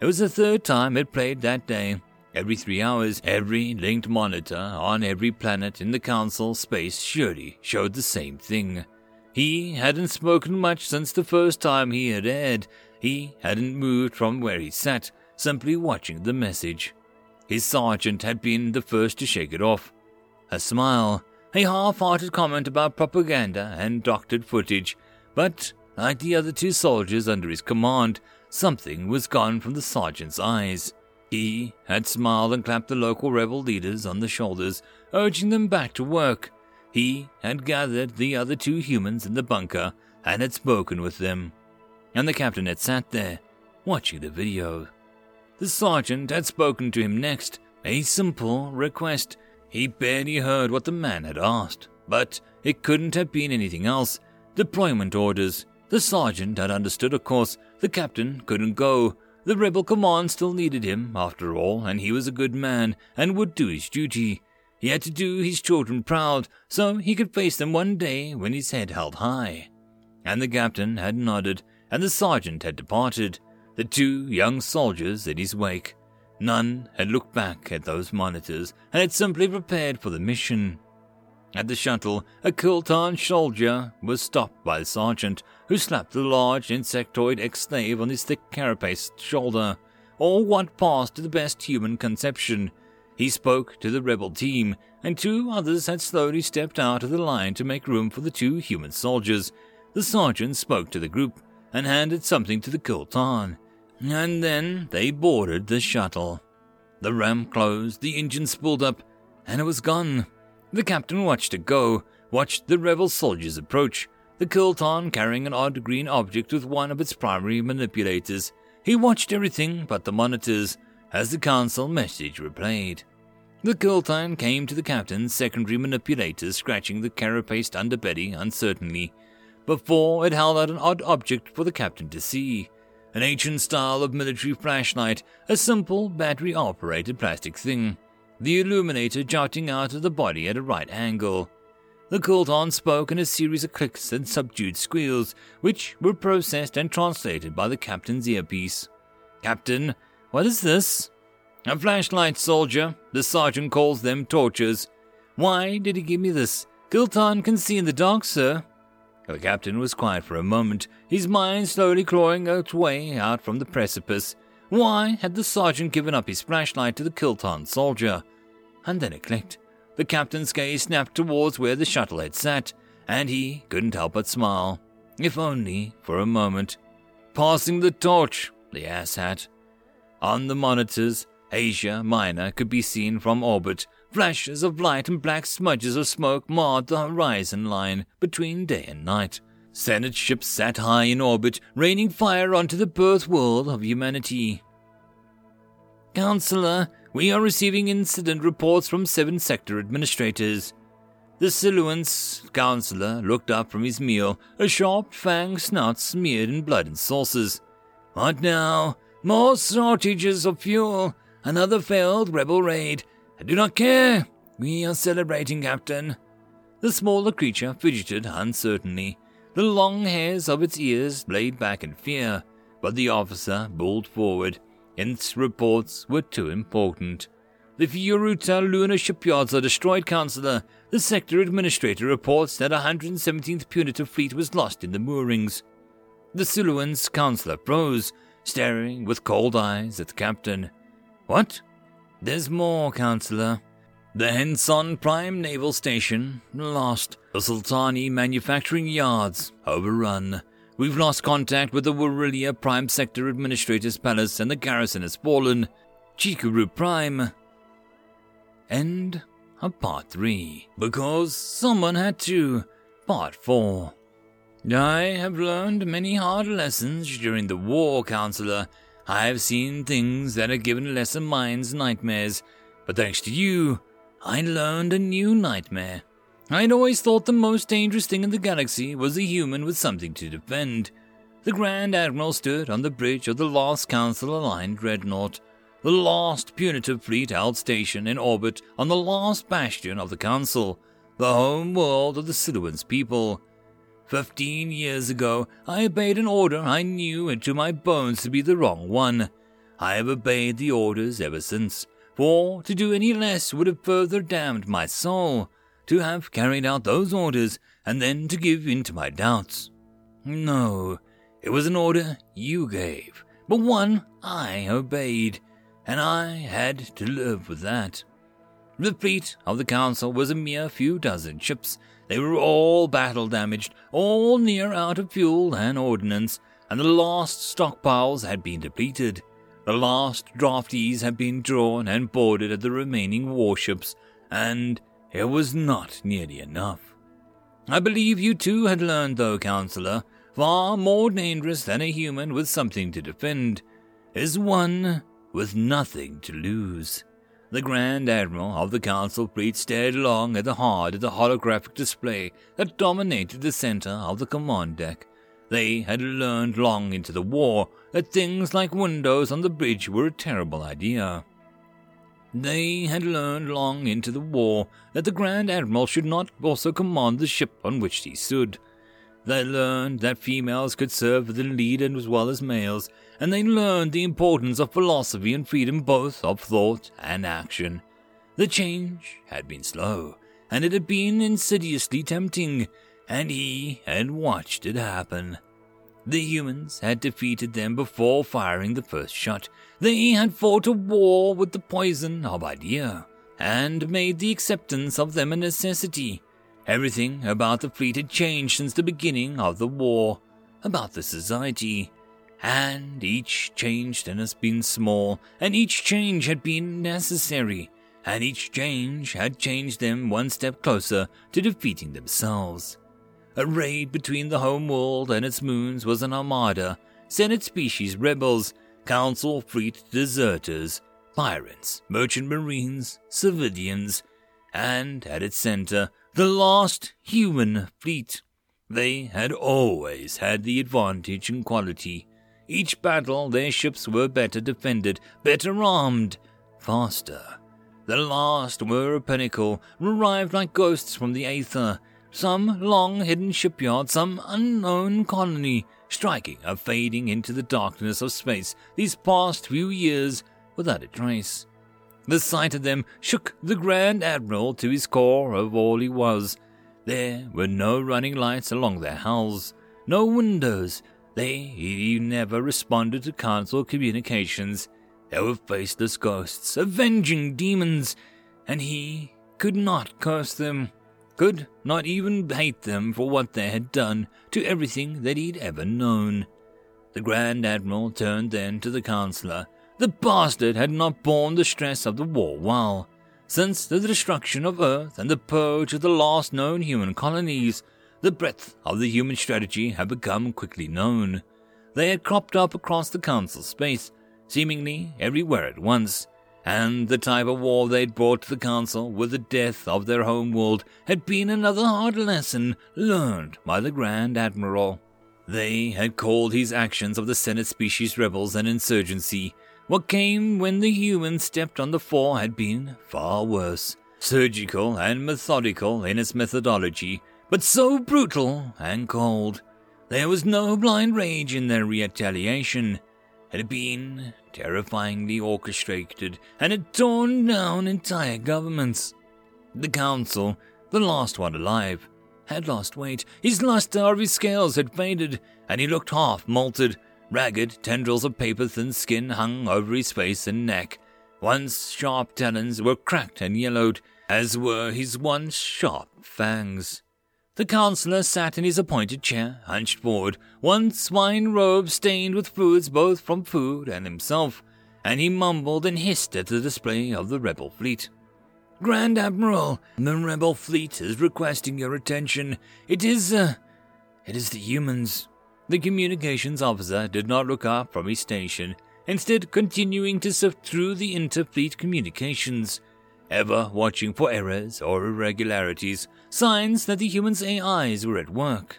It was the third time it played that day, Every three hours, every linked monitor on every planet in the Council space surely showed the same thing. He hadn't spoken much since the first time he had aired. He hadn't moved from where he sat, simply watching the message. His sergeant had been the first to shake it off. A smile, a half hearted comment about propaganda and doctored footage, but, like the other two soldiers under his command, something was gone from the sergeant's eyes. He had smiled and clapped the local rebel leaders on the shoulders, urging them back to work. He had gathered the other two humans in the bunker and had spoken with them. And the captain had sat there, watching the video. The sergeant had spoken to him next, a simple request. He barely heard what the man had asked, but it couldn't have been anything else. Deployment orders. The sergeant had understood, of course. The captain couldn't go. The rebel command still needed him, after all, and he was a good man and would do his duty. He had to do his children proud so he could face them one day when his head held high. And the captain had nodded, and the sergeant had departed, the two young soldiers in his wake. None had looked back at those monitors and had simply prepared for the mission. At the shuttle, a Kiltan soldier was stopped by the sergeant, who slapped the large insectoid ex-slave on his thick carapaced shoulder, or what passed to the best human conception. He spoke to the rebel team, and two others had slowly stepped out of the line to make room for the two human soldiers. The sergeant spoke to the group and handed something to the Kiltan, and then they boarded the shuttle. The ram closed, the engine spooled up, and it was gone. The captain watched it go, watched the rebel soldiers approach. The Kiltan carrying an odd green object with one of its primary manipulators. He watched everything but the monitors as the council message replayed. The Kiltan came to the captain's secondary manipulator, scratching the carapaced underbelly uncertainly, before it held out an odd object for the captain to see. An ancient style of military flashlight, a simple battery operated plastic thing, the illuminator jutting out of the body at a right angle. The Kiltan spoke in a series of clicks and subdued squeals, which were processed and translated by the captain's earpiece. Captain, what is this? A flashlight, soldier. The sergeant calls them torches. Why did he give me this? Kiltan can see in the dark, sir. The captain was quiet for a moment, his mind slowly clawing its way out from the precipice. Why had the sergeant given up his flashlight to the Kiltan soldier? And then it clicked. The captain's gaze snapped towards where the shuttle had sat, and he couldn't help but smile, if only for a moment. Passing the torch, the ass hat. On the monitors, Asia Minor could be seen from orbit. Flashes of light and black smudges of smoke marred the horizon line between day and night. Senate ships sat high in orbit, raining fire onto the birth world of humanity. Counselor, we are receiving incident reports from seven sector administrators. The Siluan's counselor looked up from his meal, a sharp fang snout smeared in blood and sauces. What now? More shortages of fuel. Another failed rebel raid. I do not care. We are celebrating, Captain. The smaller creature fidgeted uncertainly. The long hairs of its ears laid back in fear, but the officer bulled forward. Its reports were too important. The Fioruta lunar shipyards are destroyed, Counselor. The sector administrator reports that 117th Punitive Fleet was lost in the moorings. The Siluan's counselor froze, staring with cold eyes at the captain. What? There's more, Counselor. The Henson Prime Naval Station, lost. The Sultani Manufacturing Yards, overrun. We've lost contact with the Warilia Prime Sector Administrator's Palace and the garrison has fallen. Chikuru Prime. End of Part 3. Because someone had to. Part 4. I have learned many hard lessons during the war, Counselor, I have seen things that have given lesser minds nightmares, but thanks to you, I learned a new nightmare. I'd always thought the most dangerous thing in the galaxy was a human with something to defend. The Grand Admiral stood on the bridge of the last Council aligned dreadnought. The last punitive fleet held station in orbit on the last bastion of the Council, the home world of the Siluan's people. Fifteen years ago, I obeyed an order I knew into my bones to be the wrong one. I have obeyed the orders ever since, for to do any less would have further damned my soul. To have carried out those orders and then to give in to my doubts. No, it was an order you gave, but one I obeyed, and I had to live with that. The fleet of the Council was a mere few dozen ships they were all battle damaged, all near out of fuel and ordnance, and the last stockpiles had been depleted. The last draftees had been drawn and boarded at the remaining warships, and it was not nearly enough. I believe you too had learned, though, Counselor, far more dangerous than a human with something to defend is one with nothing to lose. The Grand Admiral of the Council Fleet stared long at the hard of the holographic display that dominated the center of the command deck. They had learned long into the war that things like windows on the bridge were a terrible idea. They had learned long into the war that the Grand Admiral should not also command the ship on which he stood. They learned that females could serve as the lead as well as males, and they learned the importance of philosophy and freedom both of thought and action. The change had been slow, and it had been insidiously tempting, and he had watched it happen. The humans had defeated them before firing the first shot. They had fought a war with the poison of idea, and made the acceptance of them a necessity. Everything about the fleet had changed since the beginning of the war, about the society, and each change then has been small, and each change had been necessary, and each change had changed them one step closer to defeating themselves. Arrayed between the home world and its moons was an armada, Senate species rebels, Council fleet deserters, pirates, merchant marines, civilians, and at its center, the lost human fleet. They had always had the advantage in quality. Each battle, their ships were better defended, better armed, faster. The last were a pinnacle, arrived like ghosts from the aether, some long hidden shipyard, some unknown colony, striking or fading into the darkness of space these past few years without a trace. The sight of them shook the Grand Admiral to his core of all he was. There were no running lights along their hulls, no windows. They never responded to council communications. They were faceless ghosts, avenging demons, and he could not curse them, could not even hate them for what they had done to everything that he'd ever known. The Grand Admiral turned then to the Councillor. The bastard had not borne the stress of the war well. Since the destruction of Earth and the purge of the last known human colonies, the breadth of the human strategy had become quickly known. They had cropped up across the Council space, seemingly everywhere at once, and the type of war they'd brought to the Council with the death of their home world had been another hard lesson learned by the Grand Admiral. They had called his actions of the Senate species rebels an insurgency, what came when the humans stepped on the fore had been far worse. Surgical and methodical in its methodology, but so brutal and cold. There was no blind rage in their retaliation. Had been terrifyingly orchestrated and had torn down entire governments. The council, the last one alive, had lost weight. His luster of his scales had faded, and he looked half molted, Ragged tendrils of paper thin skin hung over his face and neck. Once sharp talons were cracked and yellowed, as were his once sharp fangs. The councillor sat in his appointed chair, hunched forward, one swine robe stained with fluids both from food and himself, and he mumbled and hissed at the display of the rebel fleet. Grand Admiral, the rebel fleet is requesting your attention. It is, uh, it is the humans. The communications officer did not look up from his station, instead, continuing to sift through the interfleet communications, ever watching for errors or irregularities, signs that the human's AIs were at work.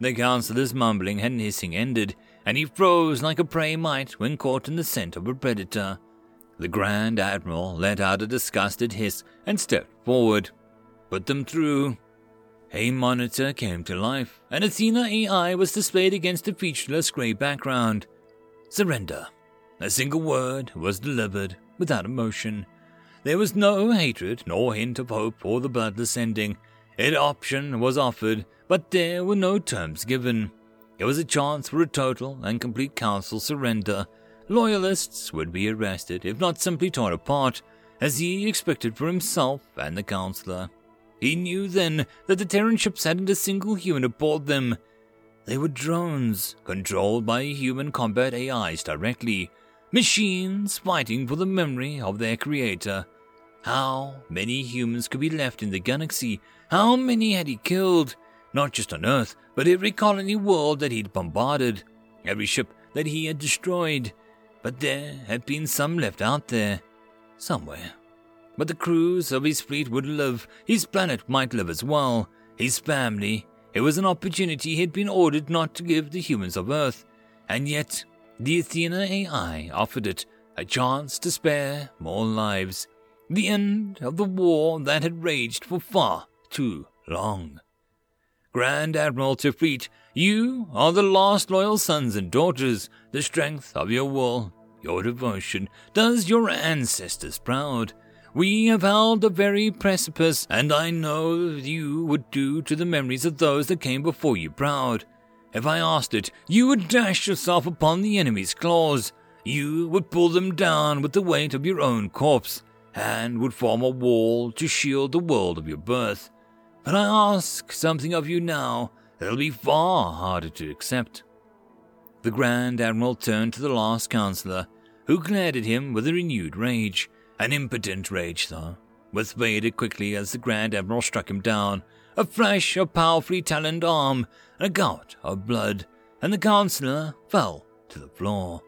The counselor's mumbling and hissing ended, and he froze like a prey might when caught in the scent of a predator. The Grand Admiral let out a disgusted hiss and stepped forward. Put them through, a monitor came to life, and a Athena AI was displayed against a featureless grey background. Surrender. A single word was delivered without emotion. There was no hatred nor hint of hope or the bloodless ending. An option was offered, but there were no terms given. It was a chance for a total and complete council surrender. Loyalists would be arrested, if not simply torn apart, as he expected for himself and the councillor. He knew then that the Terran ships hadn't a single human aboard them. They were drones, controlled by human combat AIs directly, machines fighting for the memory of their creator. How many humans could be left in the galaxy? How many had he killed? Not just on Earth, but every colony world that he'd bombarded, every ship that he had destroyed. But there had been some left out there, somewhere. But the crews of his fleet would live, his planet might live as well, his family. It was an opportunity he'd been ordered not to give the humans of Earth, and yet the Athena AI offered it a chance to spare more lives. The end of the war that had raged for far too long. Grand Admiral Tefrit, you are the last loyal sons and daughters. The strength of your will, your devotion, does your ancestors proud. We have held the very precipice, and I know you would do to the memories of those that came before you proud. If I asked it, you would dash yourself upon the enemy's claws. You would pull them down with the weight of your own corpse, and would form a wall to shield the world of your birth. But I ask something of you now that'll be far harder to accept. The Grand Admiral turned to the last councillor, who glared at him with a renewed rage. An impotent rage, though, was faded quickly as the Grand Admiral struck him down. a flash of powerfully taloned arm, and a gout of blood, and the counselor fell to the floor.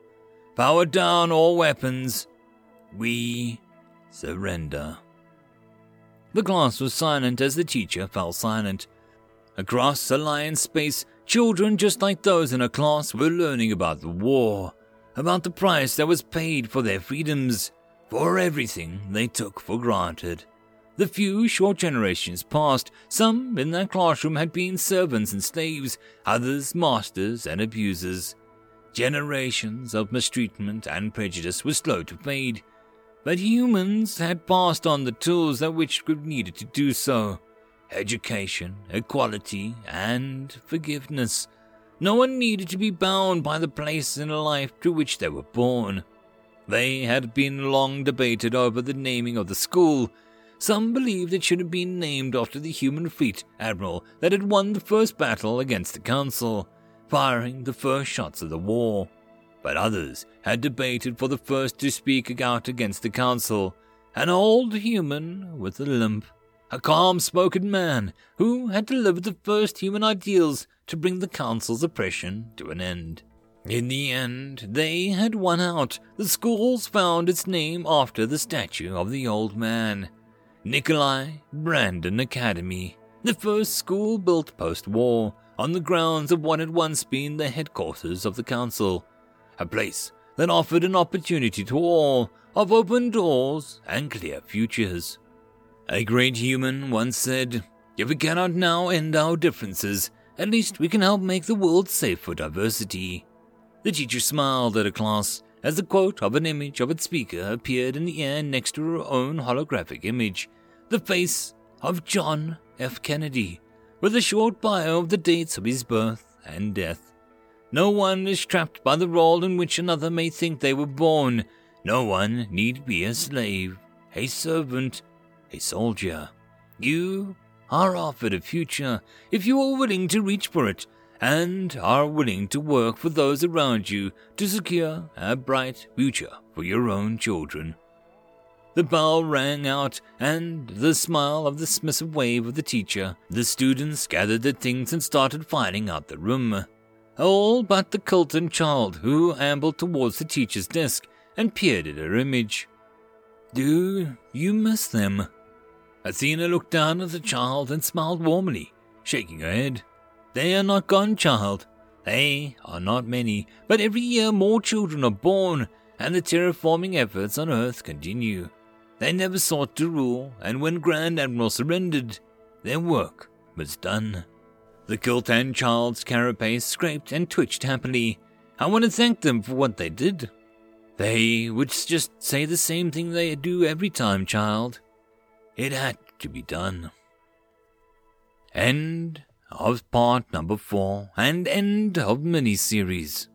Power down all weapons. We surrender. The class was silent as the teacher fell silent. Across Alliance space, children just like those in her class were learning about the war, about the price that was paid for their freedoms, for everything they took for granted. The few short generations passed, some in that classroom had been servants and slaves, others masters and abusers. Generations of mistreatment and prejudice were slow to fade, but humans had passed on the tools that which needed to do so education, equality, and forgiveness. No one needed to be bound by the place in life to which they were born. They had been long debated over the naming of the school. Some believed it should have been named after the human fleet admiral that had won the first battle against the Council, firing the first shots of the war. But others had debated for the first to speak out against the Council, an old human with a limp a calm spoken man who had delivered the first human ideals to bring the Council's oppression to an end. In the end, they had won out. The schools found its name after the statue of the old man. Nikolai Brandon Academy, the first school built post war on the grounds of what had once been the headquarters of the Council, a place that offered an opportunity to all of open doors and clear futures. A great human once said, If we cannot now end our differences, at least we can help make the world safe for diversity. The teacher smiled at her class as the quote of an image of its speaker appeared in the air next to her own holographic image, the face of John F. Kennedy, with a short bio of the dates of his birth and death. No one is trapped by the role in which another may think they were born. No one need be a slave, a servant, a soldier. You are offered a future if you are willing to reach for it and are willing to work for those around you to secure a bright future for your own children. The bell rang out, and the smile of the submissive wave of the teacher, the students gathered their things and started filing out the room. All but the Kiltan child, who ambled towards the teacher's desk and peered at her image. Do you miss them? Athena looked down at the child and smiled warmly, shaking her head. They are not gone, child. They are not many, but every year more children are born, and the terraforming efforts on Earth continue. They never sought to rule, and when Grand Admiral surrendered, their work was done. The Kiltan child's carapace scraped and twitched happily. I want to thank them for what they did. They would just say the same thing they do every time, child. It had to be done. End of part number four and end of mini series.